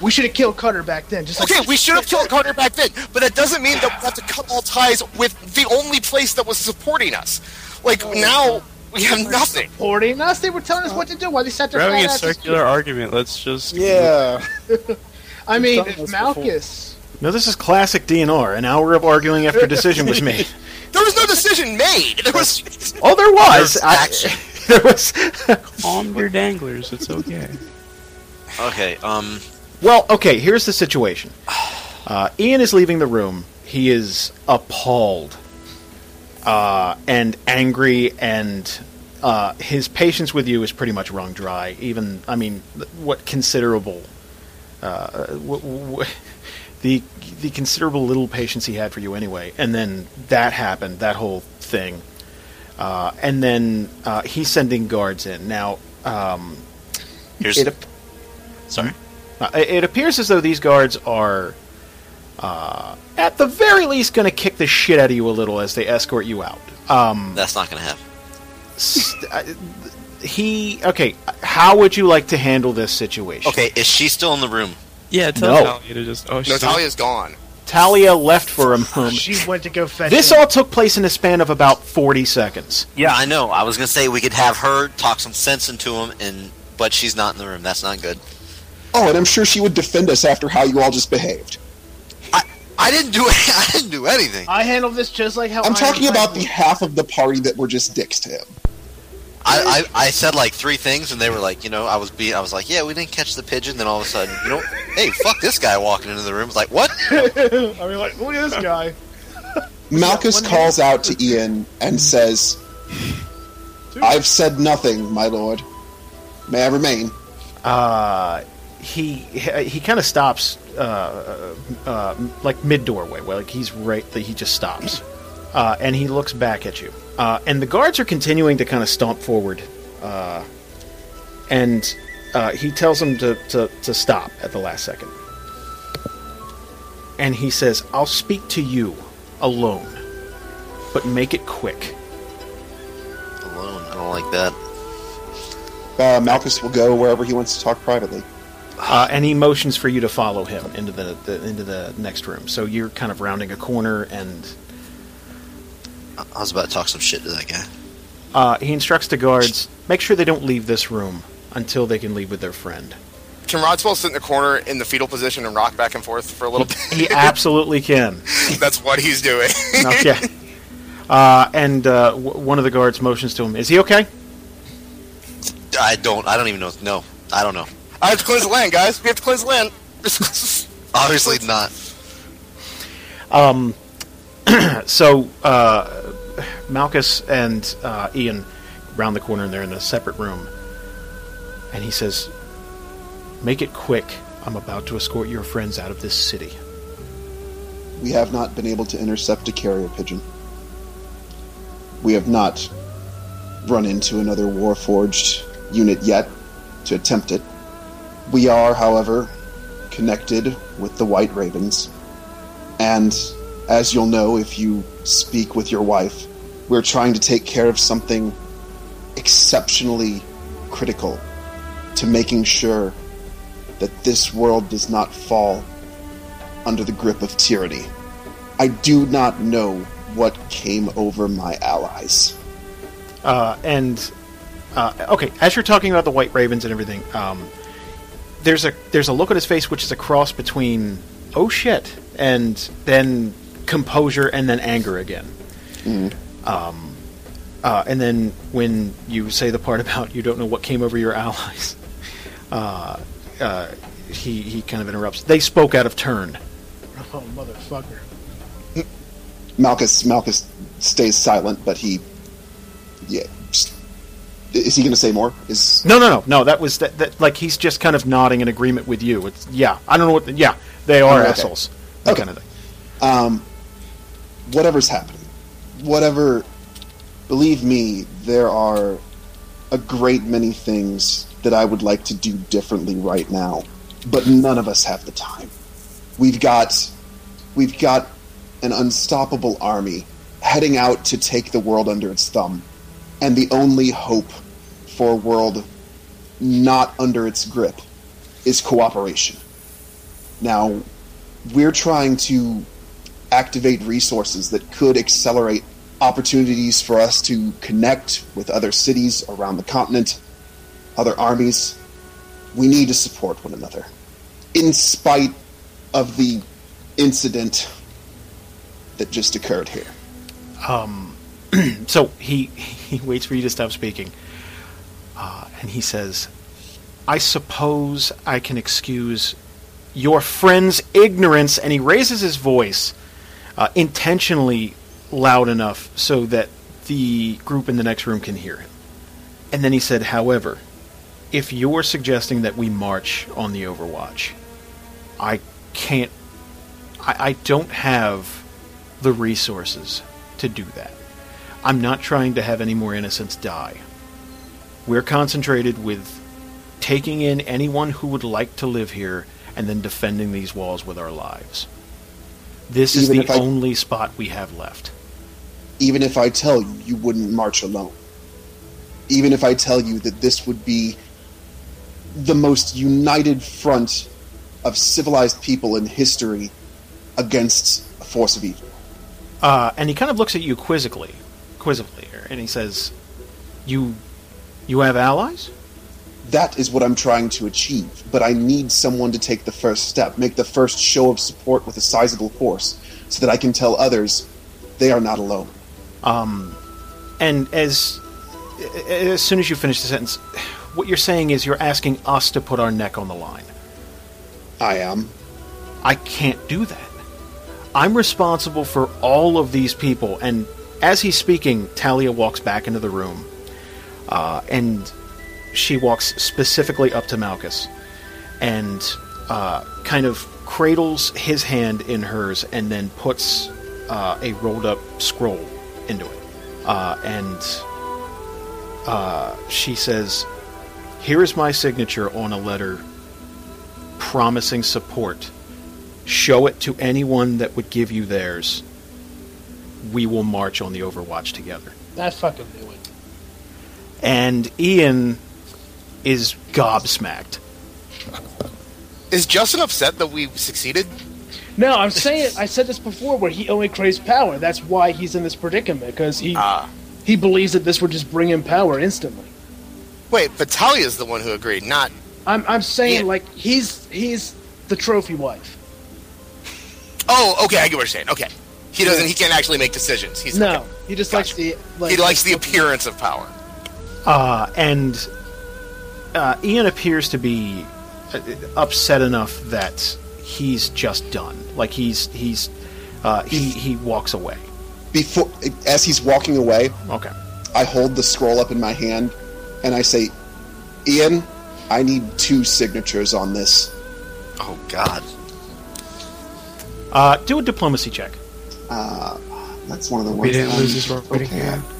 We should have killed Carter back then. Just like okay, we should have killed Carter back then, but that doesn't mean that we have to cut all ties with the only place that was supporting us. Like now, we have nothing. supporting us. They were telling us what to do while they sat there. We're having a flat asses. circular argument. Let's just Yeah. I mean, done if this Malchus. No, this is classic DNR. An hour of arguing after a decision was made. There was no decision made. There was. Oh, there was. There's I- action. there was. calm your danglers. It's okay. Okay, um, well, okay. Here's the situation. Uh, Ian is leaving the room. He is appalled uh, and angry, and uh, his patience with you is pretty much wrung dry. Even, I mean, what considerable, uh, w- w- the the considerable little patience he had for you anyway, and then that happened, that whole thing, uh, and then uh, he's sending guards in now. Um, here's. it, sorry. Uh, it it appears as though these guards are, uh, at the very least, going to kick the shit out of you a little as they escort you out. Um, That's not going to happen. st- uh, he okay. How would you like to handle this situation? Okay, is she still in the room? Yeah, tell No. Talia to just. Oh, she's Natalia's gone. Talia left for a moment. She went to go fetch. This him. all took place in a span of about forty seconds. Yeah, I know. I was going to say we could have her talk some sense into him, and but she's not in the room. That's not good. Oh, and I'm sure she would defend us after how you all just behaved. I I didn't do. I didn't do anything. I handled this just like how I'm Iron talking about the half of the party that were just dicks to him. I, I, I said like three things, and they were like, you know, I was be, I was like, yeah, we didn't catch the pigeon. Then all of a sudden, you know, hey, fuck this guy walking into the room. was like, what? I mean, like, look at this guy. Malchus calls out to Ian and says, I've said nothing, my lord. May I remain? Uh, he he kind of stops, uh, uh, like mid doorway, where like he's right. He just stops, uh, and he looks back at you. Uh, and the guards are continuing to kind of stomp forward, uh, and uh, he tells them to, to to stop at the last second. And he says, "I'll speak to you alone, but make it quick." Alone. I don't like that. Uh, Malchus will go wherever he wants to talk privately. Uh, and he motions for you to follow him into the, the into the next room. So you're kind of rounding a corner, and I I was about to talk some shit to that guy. uh, he instructs the guards make sure they don't leave this room until they can leave with their friend. Can Rodswell sit in the corner in the fetal position and rock back and forth for a little bit? He absolutely can. That's what he's doing. Okay. Uh, and uh, w- one of the guards motions to him. Is he okay? I don't. I don't even know. No, I don't know. I have to cleanse the land, guys. We have to cleanse the land. Obviously not. Um, so uh, Malchus and uh, Ian round the corner, and they're in a separate room. And he says, "Make it quick. I'm about to escort your friends out of this city." We have not been able to intercept a carrier pigeon. We have not run into another Warforged unit yet to attempt it. We are, however, connected with the White Ravens. And as you'll know if you speak with your wife, we're trying to take care of something exceptionally critical to making sure that this world does not fall under the grip of tyranny. I do not know what came over my allies. Uh, and uh, okay, as you're talking about the White Ravens and everything, um, there's a there's a look on his face which is a cross between oh shit and then composure and then anger again. Um, uh, and then when you say the part about you don't know what came over your allies, uh, uh, he he kind of interrupts. They spoke out of turn. Oh, motherfucker. Malchus Malchus stays silent, but he, yeah. Is he going to say more? Is No, no, no, no. That was that, that. Like he's just kind of nodding in agreement with you. It's yeah. I don't know what. The, yeah, they are Oh, okay. assholes. That Okay. kind of thing. um, whatever's happening, whatever. Believe me, there are a great many things that I would like to do differently right now, but none of us have the time. We've got, we've got an unstoppable army heading out to take the world under its thumb, and the only hope for a world not under its grip is cooperation. Now, we're trying to activate resources that could accelerate opportunities for us to connect with other cities around the continent, other armies. We need to support one another. In spite of the incident that just occurred here. Um, so he he waits for you to stop speaking, uh, and he says, "I suppose I can excuse your friend's ignorance." And he raises his voice uh, intentionally loud enough so that the group in the next room can hear him. And then he said, "However, if you're suggesting that we march on the Overwatch, I can't. I, I don't have the resources to do that." I'm not trying to have any more innocents die. We're concentrated with taking in anyone who would like to live here and then defending these walls with our lives. This is the I- only spot we have left. Even if I tell you you wouldn't march alone. Even if I tell you that this would be the most united front of civilized people in history against a force of evil. Uh, and he kind of looks at you quizzically, quizzically, and he says, "You, you have allies?" That is what I'm trying to achieve, but I need someone to take the first step, make the first show of support with a sizable force, so that I can tell others they are not alone. Um, and as as soon as you finish the sentence, what you're saying is you're asking us to put our neck on the line. I am. I can't do that. I'm responsible for all of these people. And as he's speaking, Talia walks back into the room. Uh, and she walks specifically up to Malchus and uh, kind of cradles his hand in hers and then puts uh, a rolled up scroll into it. Uh, and uh, she says, Here is my signature on a letter promising support show it to anyone that would give you theirs. We will march on the Overwatch together. I fucking knew it. And Ian is gobsmacked. Is Justin upset that we succeeded? No, I'm saying I said this before, where he only craves power. That's why he's in this predicament because he Ah. he believes that this would just bring him power instantly. Wait, but Talia's the one who agreed, not. I'm I'm saying Yeah. like he's he's the trophy wife. Oh, okay, I get what you're saying. Okay, he doesn't. He can't actually make decisions. He's No, okay. he just likes the like, He likes the appearance of power. Uh, and uh, Ian appears to be uh, upset enough that he's just done. Like he's he's uh, he he walks away. Before, as he's walking away, Okay. I hold the scroll up in my hand and I say, Ian, I need two signatures on this. Oh God. Uh, do a diplomacy check. Uh, that's one of the ones. We didn't lose his right okay hand. at.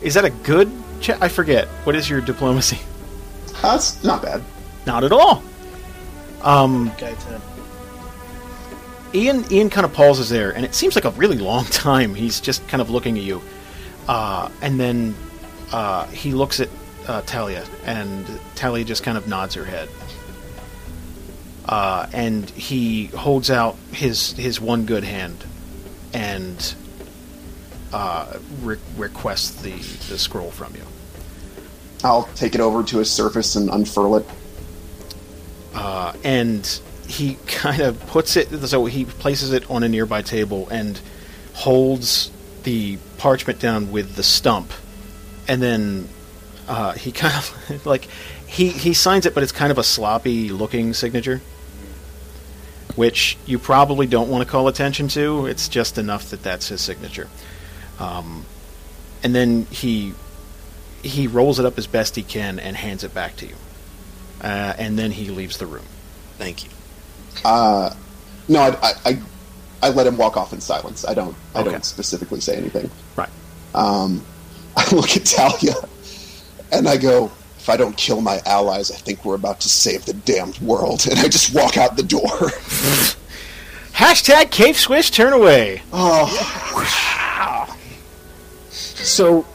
Is that a good check? I forget. What is your diplomacy? That's not bad. Not at all. Um, guy Tim. Ian Ian kind of pauses there, and it seems like a really long time. He's just kind of looking at you, uh, and then uh, he looks at uh, Talia, and Talia just kind of nods her head. Uh, and he holds out his his one good hand, and uh, re- requests the, the scroll from you. I'll take it over to his surface and unfurl it. uh, and he kind of puts it. So he places it on a nearby table and holds the parchment down with the stump, and then uh, he kind of like he he signs it, but it's kind of a sloppy looking signature, which you probably don't want to call attention to. It's just enough that that's his signature, um, and then he he rolls it up as best he can and hands it back to you, uh, and then he leaves the room. Thank you. Uh, no, I, I, I, I let him walk off in silence. I don't. I Okay. don't specifically say anything. Right. Um, I look at Talia, and I go, "If I don't kill my allies, I think we're about to save the damned world." And I just walk out the door. Hashtag Cave Swiss turn away. Oh, So,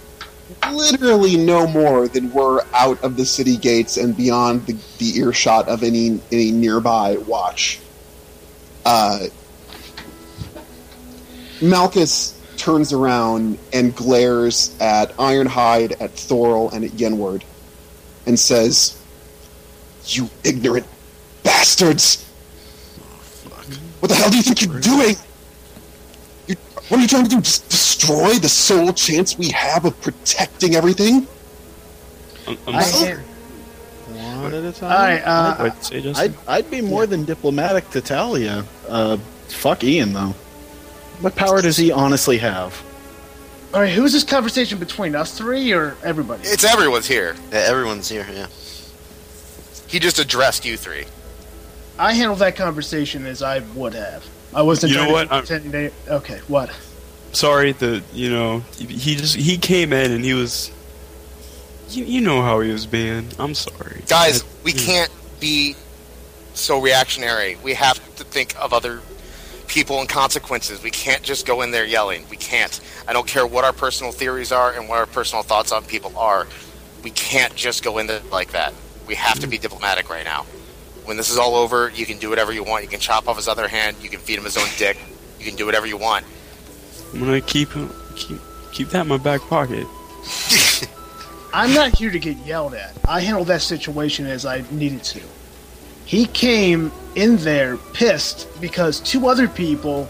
literally no more than we're out of the city gates and beyond the, the earshot of any any nearby watch. Uh, Malchus turns around and glares at Ironhide, at Thorol, and at Yenward, and says, "You ignorant bastards! What the hell do you think you're doing?" You, what are you trying to do? Just destroy the sole chance we have of protecting everything? I'm, I'm I sorry. hate- One at a time. All right, uh, What'd you say, I'd, I'd be more than diplomatic to Talia. Uh, fuck Ian, though. What power does he honestly have? all right. Who's this conversation between us three or everybody? It's everyone's here. Yeah, everyone's here. Yeah. He just addressed you three. I handled that conversation as I would have. I wasn't. You know what? to I'm- pretend they- okay, what? sorry that you know he- he just he came in and he was you, you know how he was being i'm sorry Guys, I- we hmm. can't be so reactionary. We have to think of other people and consequences. We can't just go in there yelling. We can't. I don't care what our personal theories are and what our personal thoughts on people are. We can't just go in there like that. We have to hmm. be diplomatic right now. When this is all over, you can do whatever you want. You can chop off his other hand. You can feed him his own dick. You can do whatever you want. i'm gonna keep keep keep that in my back pocket I'm not here to get yelled at. I handled that situation as I needed to. He came in there pissed because two other people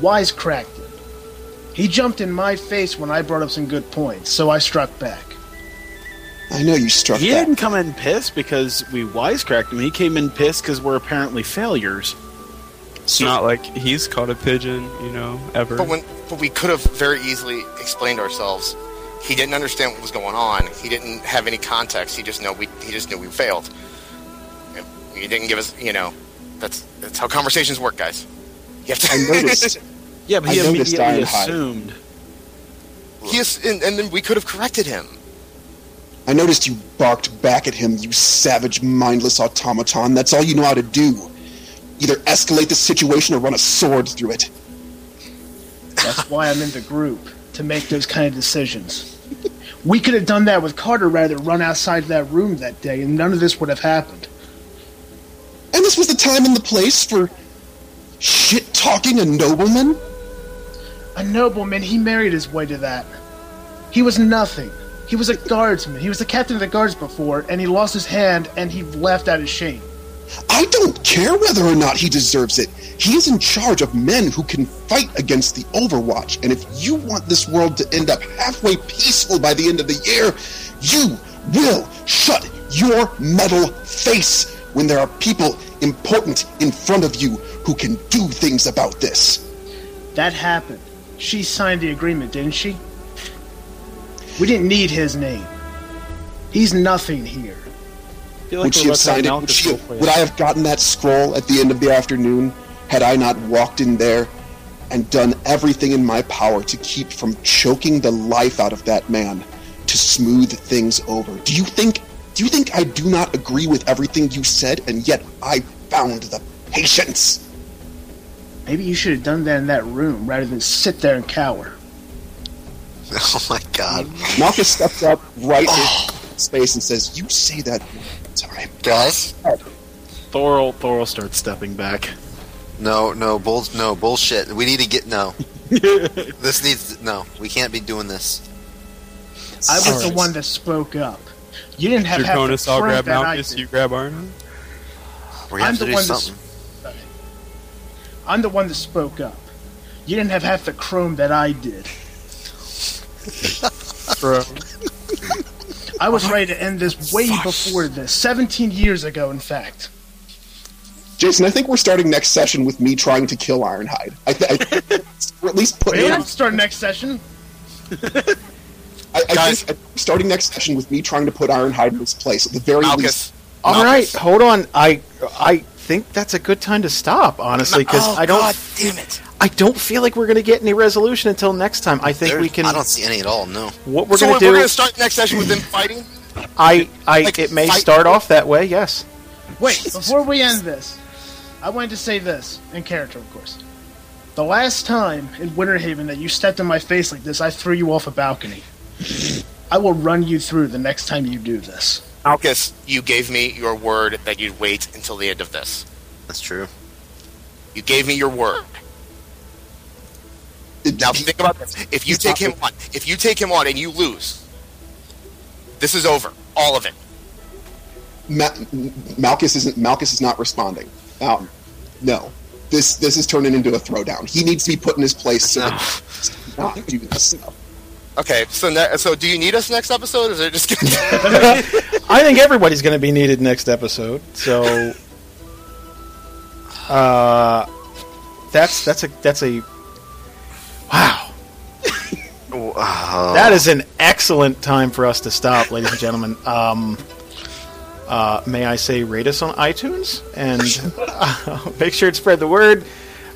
wisecracked him. He jumped in my face when I brought up some good points, so I struck back. I know you struck He that. didn't come in pissed because we wisecracked him. He came in pissed because we're apparently failures. it's not like he's caught a pigeon you know ever But when, but we could have very easily explained ourselves. He didn't understand what was going on. He didn't have any context. He just know we. He just knew we failed. He didn't give us. You know, that's that's how conversations work, guys. You have to. I noticed. Yeah, but he noticed immediately assumed. he is, and, and then we could have corrected him. I noticed you barked back at him, you savage, mindless automaton. That's all you know how to do. Either escalate the situation or run a sword through it. That's why I'm in the group to make those kind of decisions. We could have done that with Carter rather than run outside that room that day, and none of this would have happened. And this was the time and the place for shit talking a nobleman? A nobleman, he married his way to that. He was nothing. He was a guardsman. He was the captain of the guards before, and he lost his hand, and he left out of shame. I don't care whether or not he deserves it. He is in charge of men who can fight against the Overwatch, and if you want this world to end up halfway peaceful by the end of the year, you will shut your metal face when there are people important in front of you who can do things about this. That happened. She signed the agreement, didn't she? We didn't need his name. He's nothing here. Like would she have about to have signed it? Would, she would I have gotten that scroll at the end of the afternoon had I not walked in there and done everything in my power to keep from choking the life out of that man to smooth things over? Do you think? Do you think I do not agree with everything you said, and yet I found the patience? Maybe you should have done that in that room rather than sit there and cower. Oh my god, Malchus steps up right in oh. space and says, "You say that one time." guys! Thorol, Thorol starts stepping back. No, no, bull, no bullshit. We need to get no. this needs no. We can't be doing this. I was the one that spoke up. You didn't have half the Draconis, I'll grab that I Malchus, did. you grab Arno. We're We have I'm to the do one something. that's. I'm the one that spoke up. You didn't have half the chrome that I did. Bro. I was ready to end this way before this. 17 years ago, in fact. Jason, I think we're starting next session with me trying to kill Ironhide. I, th- I or at least put We don't him. have to start next session. I, I Guys. think uh, starting next session with me trying to put Ironhide in his place. At the very least, Malchus. All right, hold on. I I think that's a good time to stop, honestly, because oh, I don't God damn it. I don't feel like we're going to get any resolution until next time. I think There- we can. I don't see any at all. No. what we're so going to do? we're going to start next session with them fighting? I I like, it may fight- start off that way. Yes. Wait, before we end this, I wanted to say this, in character, of course. The last time in Winterhaven that you stepped in my face like this, I threw you off a balcony. I will run you through the next time you do this. Malchus, you gave me your word that you'd wait until the end of this. That's true. You gave me your word. It- Now think about this. If you take him on, if you take him on and you lose, this is over. All of it. Ma- Malchus isn't. Malchus is not responding. Um, no, this this is turning into a throwdown. He needs to be put in his place so that not do this stuff. Okay, so ne- so do you need us next episode? Or is it just gonna I think everybody's going to be needed next episode. So, uh, that's that's a that's a wow. That is an excellent time for us to stop, ladies and gentlemen. Um, uh, may I say, rate us on iTunes and uh, make sure to spread the word.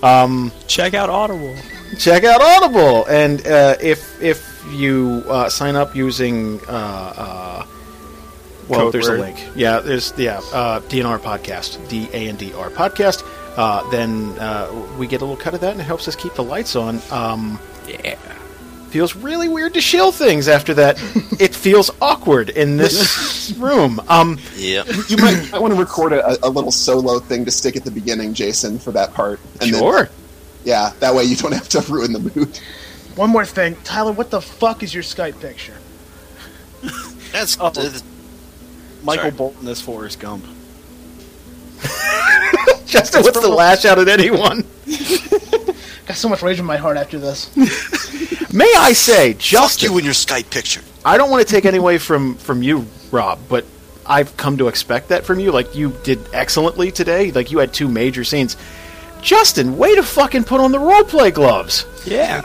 Um, Check out Audible. check out Audible, and uh, if if you uh, sign up using uh, uh, well, Code there's a link. Yeah, there's yeah uh, DNR podcast, D A N D R podcast. Uh, then uh, we get a little cut of that, and it helps us keep the lights on. Um, Yeah. feels really weird to shill things after that. it feels awkward in this room. Um, yeah. You might, might want to record a, a little solo thing to stick at the beginning, Jason, for that part. And then- sure. yeah, that way you don't have to ruin the mood. One more thing, Tyler, what the fuck is your Skype picture? That's Oh. uh, Michael Sorry. Bolton as Forrest Gump. Justin wants to lash out at anyone. Got so much rage in my heart after this. May I say, fuck Justin? you in your Skype picture. I don't want to take any away from from you, Rob, but I've come to expect that from you. Like you did excellently today. Like you had two major scenes. Justin, way to fucking put on the roleplay gloves. Yeah.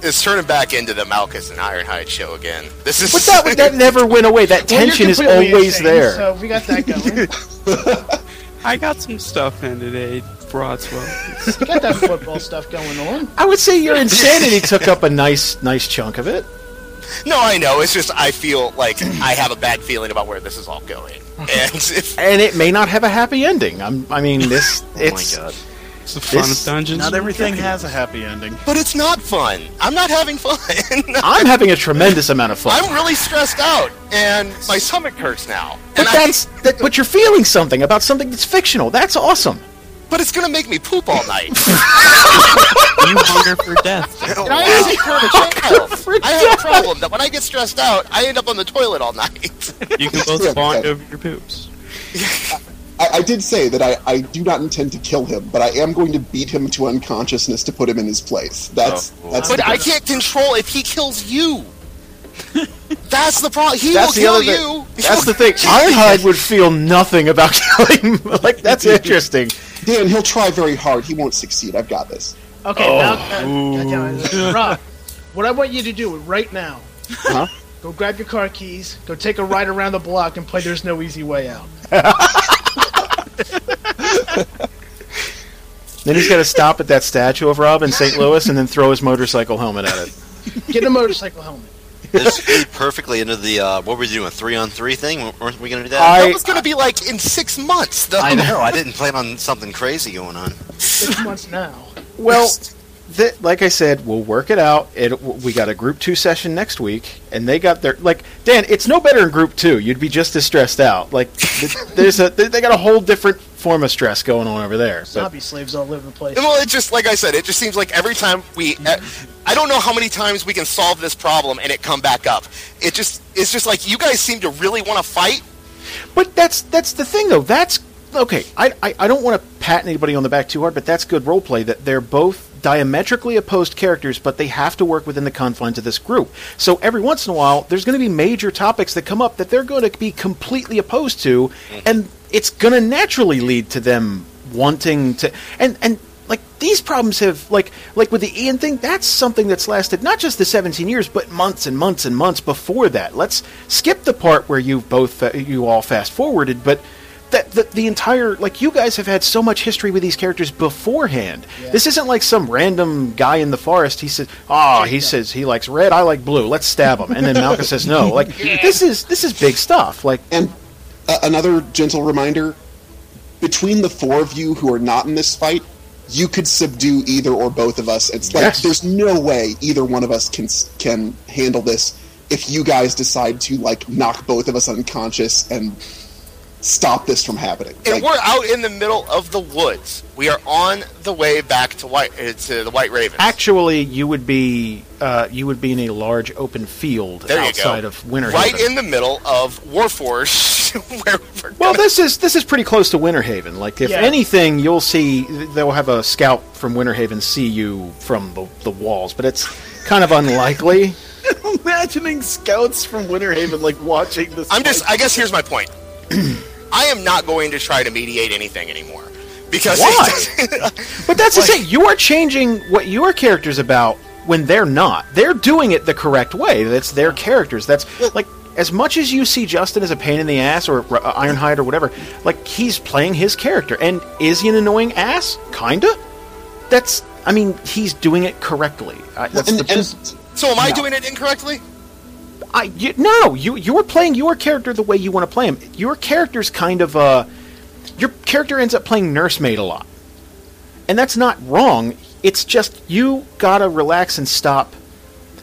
it's turning back into the Malchus and Ironhide show again. This is But that that never went away. That Well, you're tension is completely always insane, there. So we got that going. I got some stuff in today, Rodswell. we got that football stuff going on. I would say your insanity took up a nice nice chunk of it. No, I know. It's just I feel like I have a bad feeling about where this is all going. And if And it may not have a happy ending. I'm, I mean, this. Oh It's, my god. It's the fun This- of Dungeons. Not everything has a happy ending. but it's not fun. I'm not having fun. I'm having a tremendous amount of fun. I'm really stressed out, and my stomach hurts now. but And I, that's that, but you're feeling something about something that's fictional. That's awesome. but it's gonna make me poop all night. You hunger for death. And I am a. I have a problem that when I get stressed out, I end up on the toilet all night. You can both Yeah, bond over your poops. I, I did say that I, I do not intend to kill him, but I am going to beat him to unconsciousness to put him in his place. That's Oh, that's But I can't control if he kills you. That's the problem. He That's will the other kill thing. you. That's the thing. Ironhide would feel nothing about killing. like that's interesting. Dan, he'll try very hard. He won't succeed. I've got this. Okay, now, uh, goddamn. Rob, what I want you to do right now, Huh? go grab your car keys, go take a ride around the block, and play "There's No Easy Way Out." Then he's got to stop at that statue of Rob in St. Louis and then throw his motorcycle helmet at it. Get a motorcycle helmet. This played perfectly into the uh, what were we doing? Three on three thing? Weren't we gonna do that? I- That was going to be like in six months, though. I know. I didn't plan on something crazy going on. Six months now. Well, th- like I said, we'll work it out. It, we got a group two session next week, and they got their like Dan. It's no better in group two. You'd be just as stressed out. Like th- there's a they they got a whole different form of stress going on over there. But Zombie slaves all over the place. Well, it just like I said, it just seems like every time we, uh, I don't know how many times we can solve this problem and it come back up. It just, it's just like you guys seem to really want to fight. but that's that's the thing though. That's okay, I, I, I don't want to pat anybody on the back too hard, but that's good role play. That they're both diametrically opposed characters, but they have to work within the confines of this group. So every once in a while, there's going to be major topics that come up that they're going to be completely opposed to, and it's going to naturally lead to them wanting to and and like these problems have like like with the Ian thing that's something that's lasted not just the 17 years but months and months and months before that let's skip the part where you both uh, you all fast forwarded but that the, the entire like you guys have had so much history with these characters beforehand. This isn't like some random guy in the forest. He says oh he says he likes red i like blue. Let's stab him. And then malchus says no. Like this is this is big stuff. Like And uh, another gentle reminder between the four of you who are not in this fight, you could subdue either or both of us. It's like Yes. there's no way either one of us can can handle this if you guys decide to like knock both of us unconscious and stop this from happening. And Like, we're out in the middle of the woods. We are on the way back to White uh, to the White Raven. Actually, you would be uh, you would be in a large open field there outside of Winter right Haven. in the middle of Warforge, where we're well, gonna- this is this is pretty close to Winter Haven. Like, if Yeah. anything, you'll see they'll have a scout from Winter Haven see you from the, the walls, but it's kind of unlikely. Imagining scouts from Winter Haven like watching this. I'm just. I guess here's my point. I am not going to try to mediate anything anymore because Why? But that's the thing. You are changing what your character's about when they're not. They're doing it the correct way. That's their characters. That's like as much as you see Justin as a pain in the ass or uh, Ironhide or whatever. Like he's playing his character, and is he an annoying ass? Kinda. That's. I mean, he's doing it correctly. I, that's and, the, and so am I No. doing it incorrectly? I, you, no, you you are playing your character the way you want to play him. Your character's kind of uh, your character ends up playing nursemaid a lot, and that's not wrong. It's just you gotta relax and stop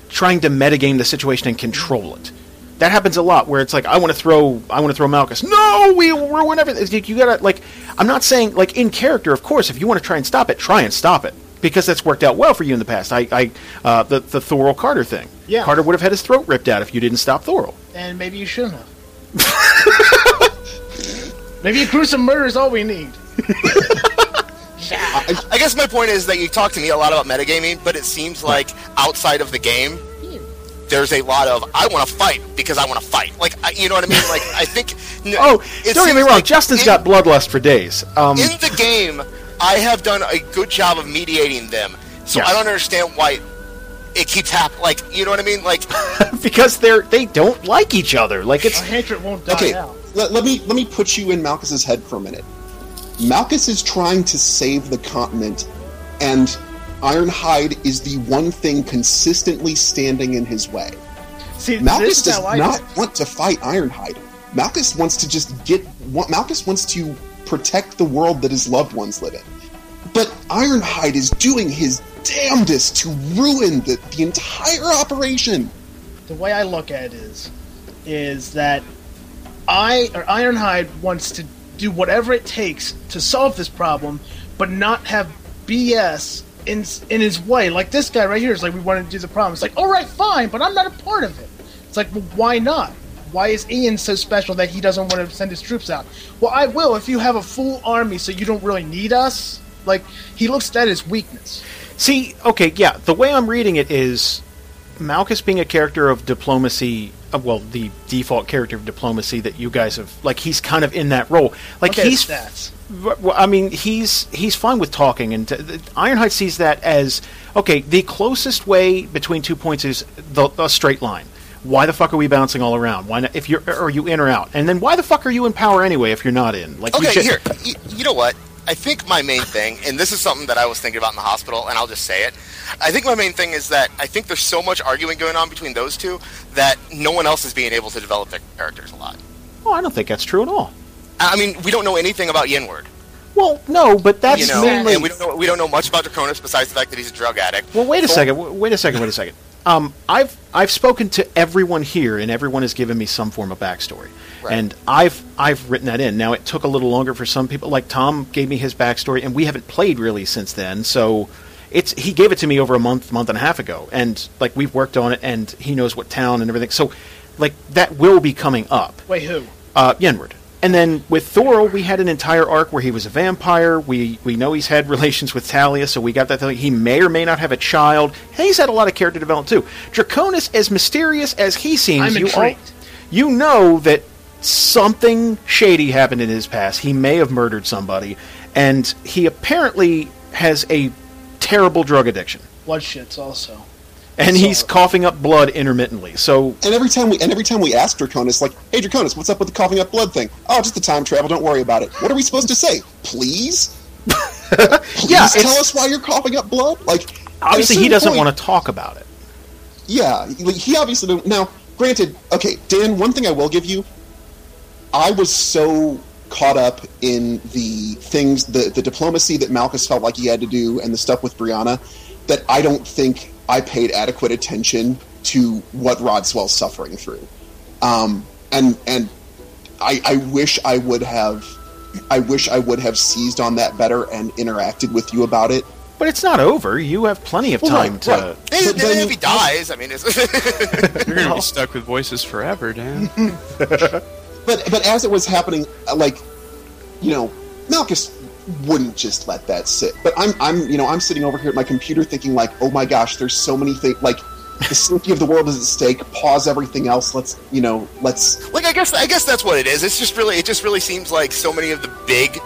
trying to metagame the situation and control it. That happens a lot where it's like I want to throw I want to throw Malchus. No, we ruin everything. You gotta like I'm not saying like in character. Of course, if you want to try and stop it, try and stop it because that's worked out well for you in the past. I, I uh, the the Thorol Carter thing. Yeah. Carter would have had his throat ripped out if you didn't stop Thorol. And maybe you shouldn't have. maybe a gruesome murder is all we need. I guess my point is that you talk to me a lot about metagaming, but it seems like outside of the game, there's a lot of I want to fight because I want to fight. Like I, you know what I mean? Like I think. n- Oh, don't get me wrong. like Justin's in- got bloodlust for days. Um, in the game, I have done a good job of mediating them. So Yes. I don't understand why it keeps happening. Like, you know what I mean? Like, because they're they don't like each other. Like it's hatred won't die okay, out. let, let me let me put you in Malchus's head for a minute. Malchus is trying to save the continent, and Ironhide is the one thing consistently standing in his way. See, Malchus does not want to fight Ironhide. Malchus wants to just get. wa- Malchus wants to protect the world that his loved ones live in. But Ironhide is doing his damnedest to ruin the, the entire operation. the way I look at it is, is that I or Ironhide wants to do whatever it takes to solve this problem, but not have BS in in his way. Like this guy right here is like, we want to do the problem. It's like, all right, fine, but I'm not a part of it. It's like, well, why not? Why is Ian so special that he doesn't want to send his troops out? Well, I will if you have a full army, so you don't really need us. Like he looks at that as weakness. See, okay, yeah. The way I'm reading it is Malchus being a character of diplomacy. Uh, well, the default character of diplomacy that you guys have, like, he's kind of in that role. Like, his he's. stats. Well, I mean, he's he's fine with talking, and t- Ironhide sees that as okay. The closest way between two points is the a straight line. Why the fuck are we bouncing all around? Why not? If you're are you in or out? And then why the fuck are you in power anyway if you're not in? Like, okay, should- here, you, you know what? I think my main thing, and this is something that I was thinking about in the hospital, and I'll just say it. I think my main thing is that I think there's so much arguing going on between those two that no one else is being able to develop their characters a lot. Oh, I don't think that's true at all. I mean, we don't know anything about Yinward, Well, no, but that's you know, mainly. and we don't know we don't know much about Draconis besides the fact that he's a drug addict. Well, wait a Thor- second. Wait a second. Wait a second. Um, I've I've spoken to everyone here, and everyone has given me some form of backstory, Right. and I've I've written that in. Now it took a little longer for some people. Like Tom gave me his backstory, and we haven't played really since then. So it's he gave it to me over a month, month and a half ago, and like we've worked on it, and he knows what town and everything. So like that will be coming up. Wait, who? Uh, Yenward. And then with Thor, we had an entire arc where he was a vampire. We we know he's had relations with Talia, so we got that thing. He may or may not have a child. And he's had a lot of character development too. Draconis, as mysterious as he seems, you all, you know that something shady happened in his past. He may have murdered somebody, and he apparently has a terrible drug addiction. Blood shits also. And So- he's coughing up blood intermittently. So And every time we and every time we ask Draconis, like, "Hey, Draconis, what's up with the coughing up blood thing?" Oh, just the time travel. Don't worry about it. What are we supposed to say? Please, please Yeah, tell us why you're coughing up blood. Like, obviously he doesn't want to talk about it. Yeah, he obviously don't. Now, granted, okay, Dan. One thing I will give you, I was so caught up in the things, the the diplomacy that Malchus felt like he had to do, and the stuff with Briahna, that I don't think I paid adequate attention to what Rodswell's suffering through. Um, and and I, I wish I would have. I wish I would have seized on that better and interacted with you about it. But it's not over. You have plenty of Well, time right, to. right. Hey, But then- if he dies, I mean, it's, You're gonna be stuck with voices forever, Dan. But but as it was happening, uh, like you know, Malchus wouldn't just let that sit. But I'm I'm you know I'm sitting over here at my computer thinking like, oh my gosh, there's so many things like the safety of the world is at stake. Pause everything else. Let's you know let's like I guess I guess that's what it is. It's just really it just really seems like so many of the big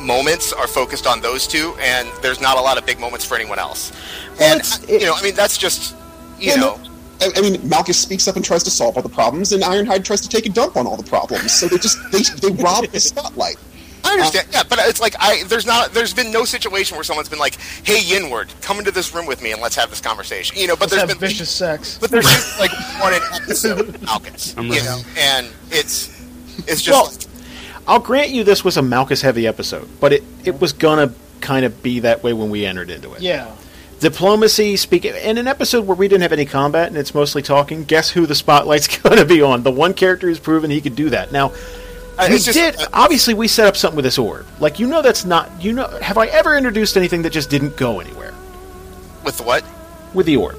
moments are focused on those two, and there's not a lot of big moments for anyone else. And it's- you know, I mean, that's just you know. no, I, I mean, Malchus speaks up and tries to solve all the problems, and Ironhide tries to take a dump on all the problems. So they just they they rob the spotlight. I understand, yeah, but it's like I there's not there's been no situation where someone's been like, "Hey, Yinward, come into this room with me and let's have this conversation." You know, but Let's there's have been vicious sex. but there's been, like one an episode of Malchus, I'm you know, and it's it's just Well, like, I'll grant you this was a Malchus heavy episode, but it, it was gonna kind of be that way when we entered into it. Yeah. Diplomacy, speaking in an episode where we didn't have any combat and it's mostly talking. Guess who the spotlight's gonna be on? The one character who's proven he could do that. Now, uh, we just, did. uh, obviously, we set up something with this orb. Like you know, that's not. You know, have I ever introduced anything that just didn't go anywhere with the what? with the orb?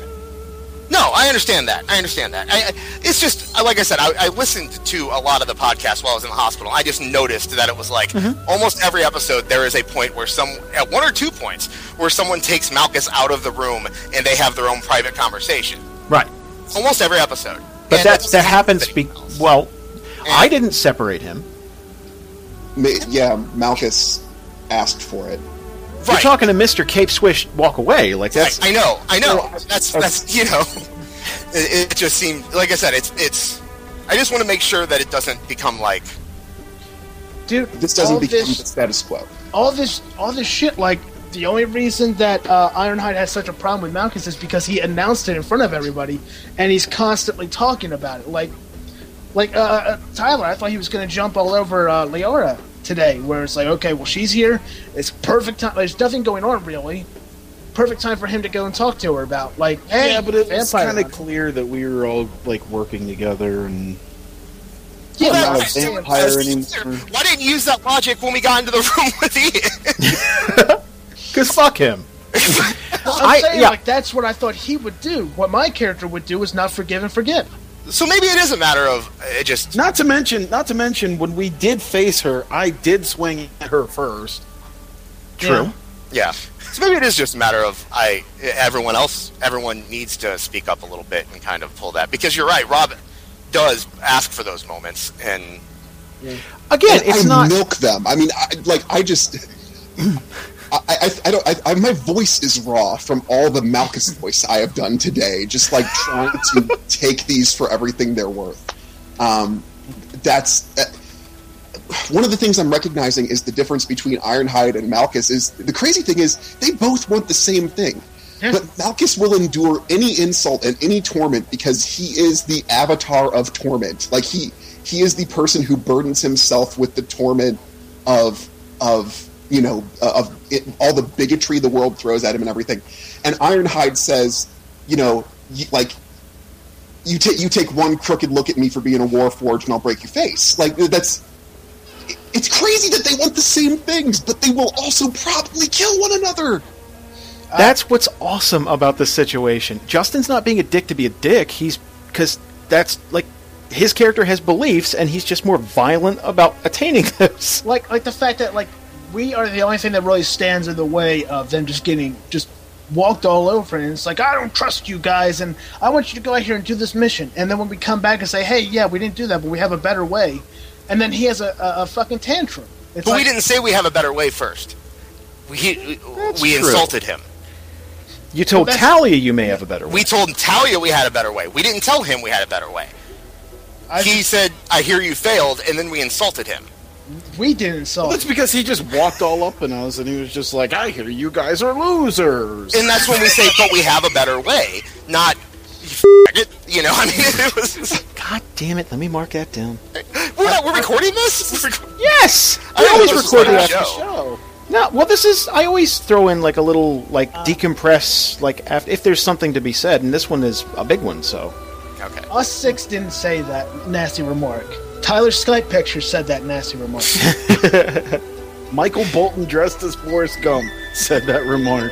No, I understand that. I understand that. I, I, it's just like I said. I, I listened to a lot of the podcast while I was in the hospital. I just noticed that it was like almost every episode there is a point where some, at one or two points, where someone takes Malchus out of the room and they have their own private conversation. Right. Almost every episode. But And that doesn't that happens. Be- well, I didn't separate him. Ma- Yeah, Malchus asked for it. You're talking to Mister Cape Swish. Walk away. Like that's. I, I know, I know. Well, that's that's you know. It, it just seemed like I said. It's it's. I just want to make sure that it doesn't become like Dude, This doesn't become this, the status quo. all this all this shit like the only reason that uh, Ironhide has such a problem with Malchus is because he announced it in front of everybody, and he's constantly talking about it. Like, like uh, uh, Tyler, I thought he was going to jump all over uh, Leora today, where it's like, okay, well she's here, it's perfect time. There's nothing going on really. Perfect time for him to go and talk to her about like, hey, yeah, but it's kind of clear that we were all like working together and Yeah, I'm not I'm a vampire anymore. Why didn't you use that logic when we got into the room with Ian? Because fuck him. I'm I- saying yeah. like that's what I thought he would do. What my character would do is not forgive and forget. So maybe it is a matter of uh, it just. not to mention, not to mention when we did face her, I did swing at her first. True. Yeah. So maybe it is just a matter of I. Everyone else, everyone needs to speak up a little bit and kind of pull that because you're right. Rob does ask for those moments, and Again, And it's I not. milk them. I mean, I, like I just, I, I, I don't. I, I, my voice is raw from all the Malchus voice I have done today. Just like trying to take these for everything they're worth. Um, that's uh, one of the things I'm recognizing is the difference between Ironhide and Malchus. Is the crazy thing is they both want the same thing. Yeah. But Malchus will endure any insult and any torment because he is the avatar of torment. Like he he is the person who burdens himself with the torment of of you know uh, of it, all the bigotry the world throws at him and everything. And Ironhide says, you know, y- like you take you take one crooked look at me for being a war warforged and I'll break your face. Like that's it's crazy that they want the same things, but they will also probably kill one another. That's what's awesome about this situation. Justin's not being a dick to be a dick. He's because that's like his character has beliefs, and he's just more violent about attaining those. like like the fact that like we are the only thing that really stands in the way of them just getting just walked all over and it's like I don't trust you guys and I want you to go out here and do this mission and then when we come back and say hey yeah we didn't do that but we have a better way and then he has a, a, a fucking tantrum it's But like, we didn't say we have a better way first. We he, we insulted him. You told that's- Talia you may have a better way. We told Talia we had a better way. We didn't tell him we had a better way. I, He said, "I hear you failed," and then we insulted him. We didn't insult That's because he just walked all up in us and he was just like, I hear you guys are losers. And that's when we say, "But we have a better way." Not, "You you know. I mean, it was. God damn it! Let me mark that down. We're not. We're recording this. Yes, I I always record it like after. show. show. No, well, this is. I always throw in like a little like uh. decompress, like af if there's something to be said, and this one is a big one. So Okay. us six didn't say that nasty remark Tyler's Skype picture said that nasty remark Michael Bolton dressed as Forrest Gump said that remark.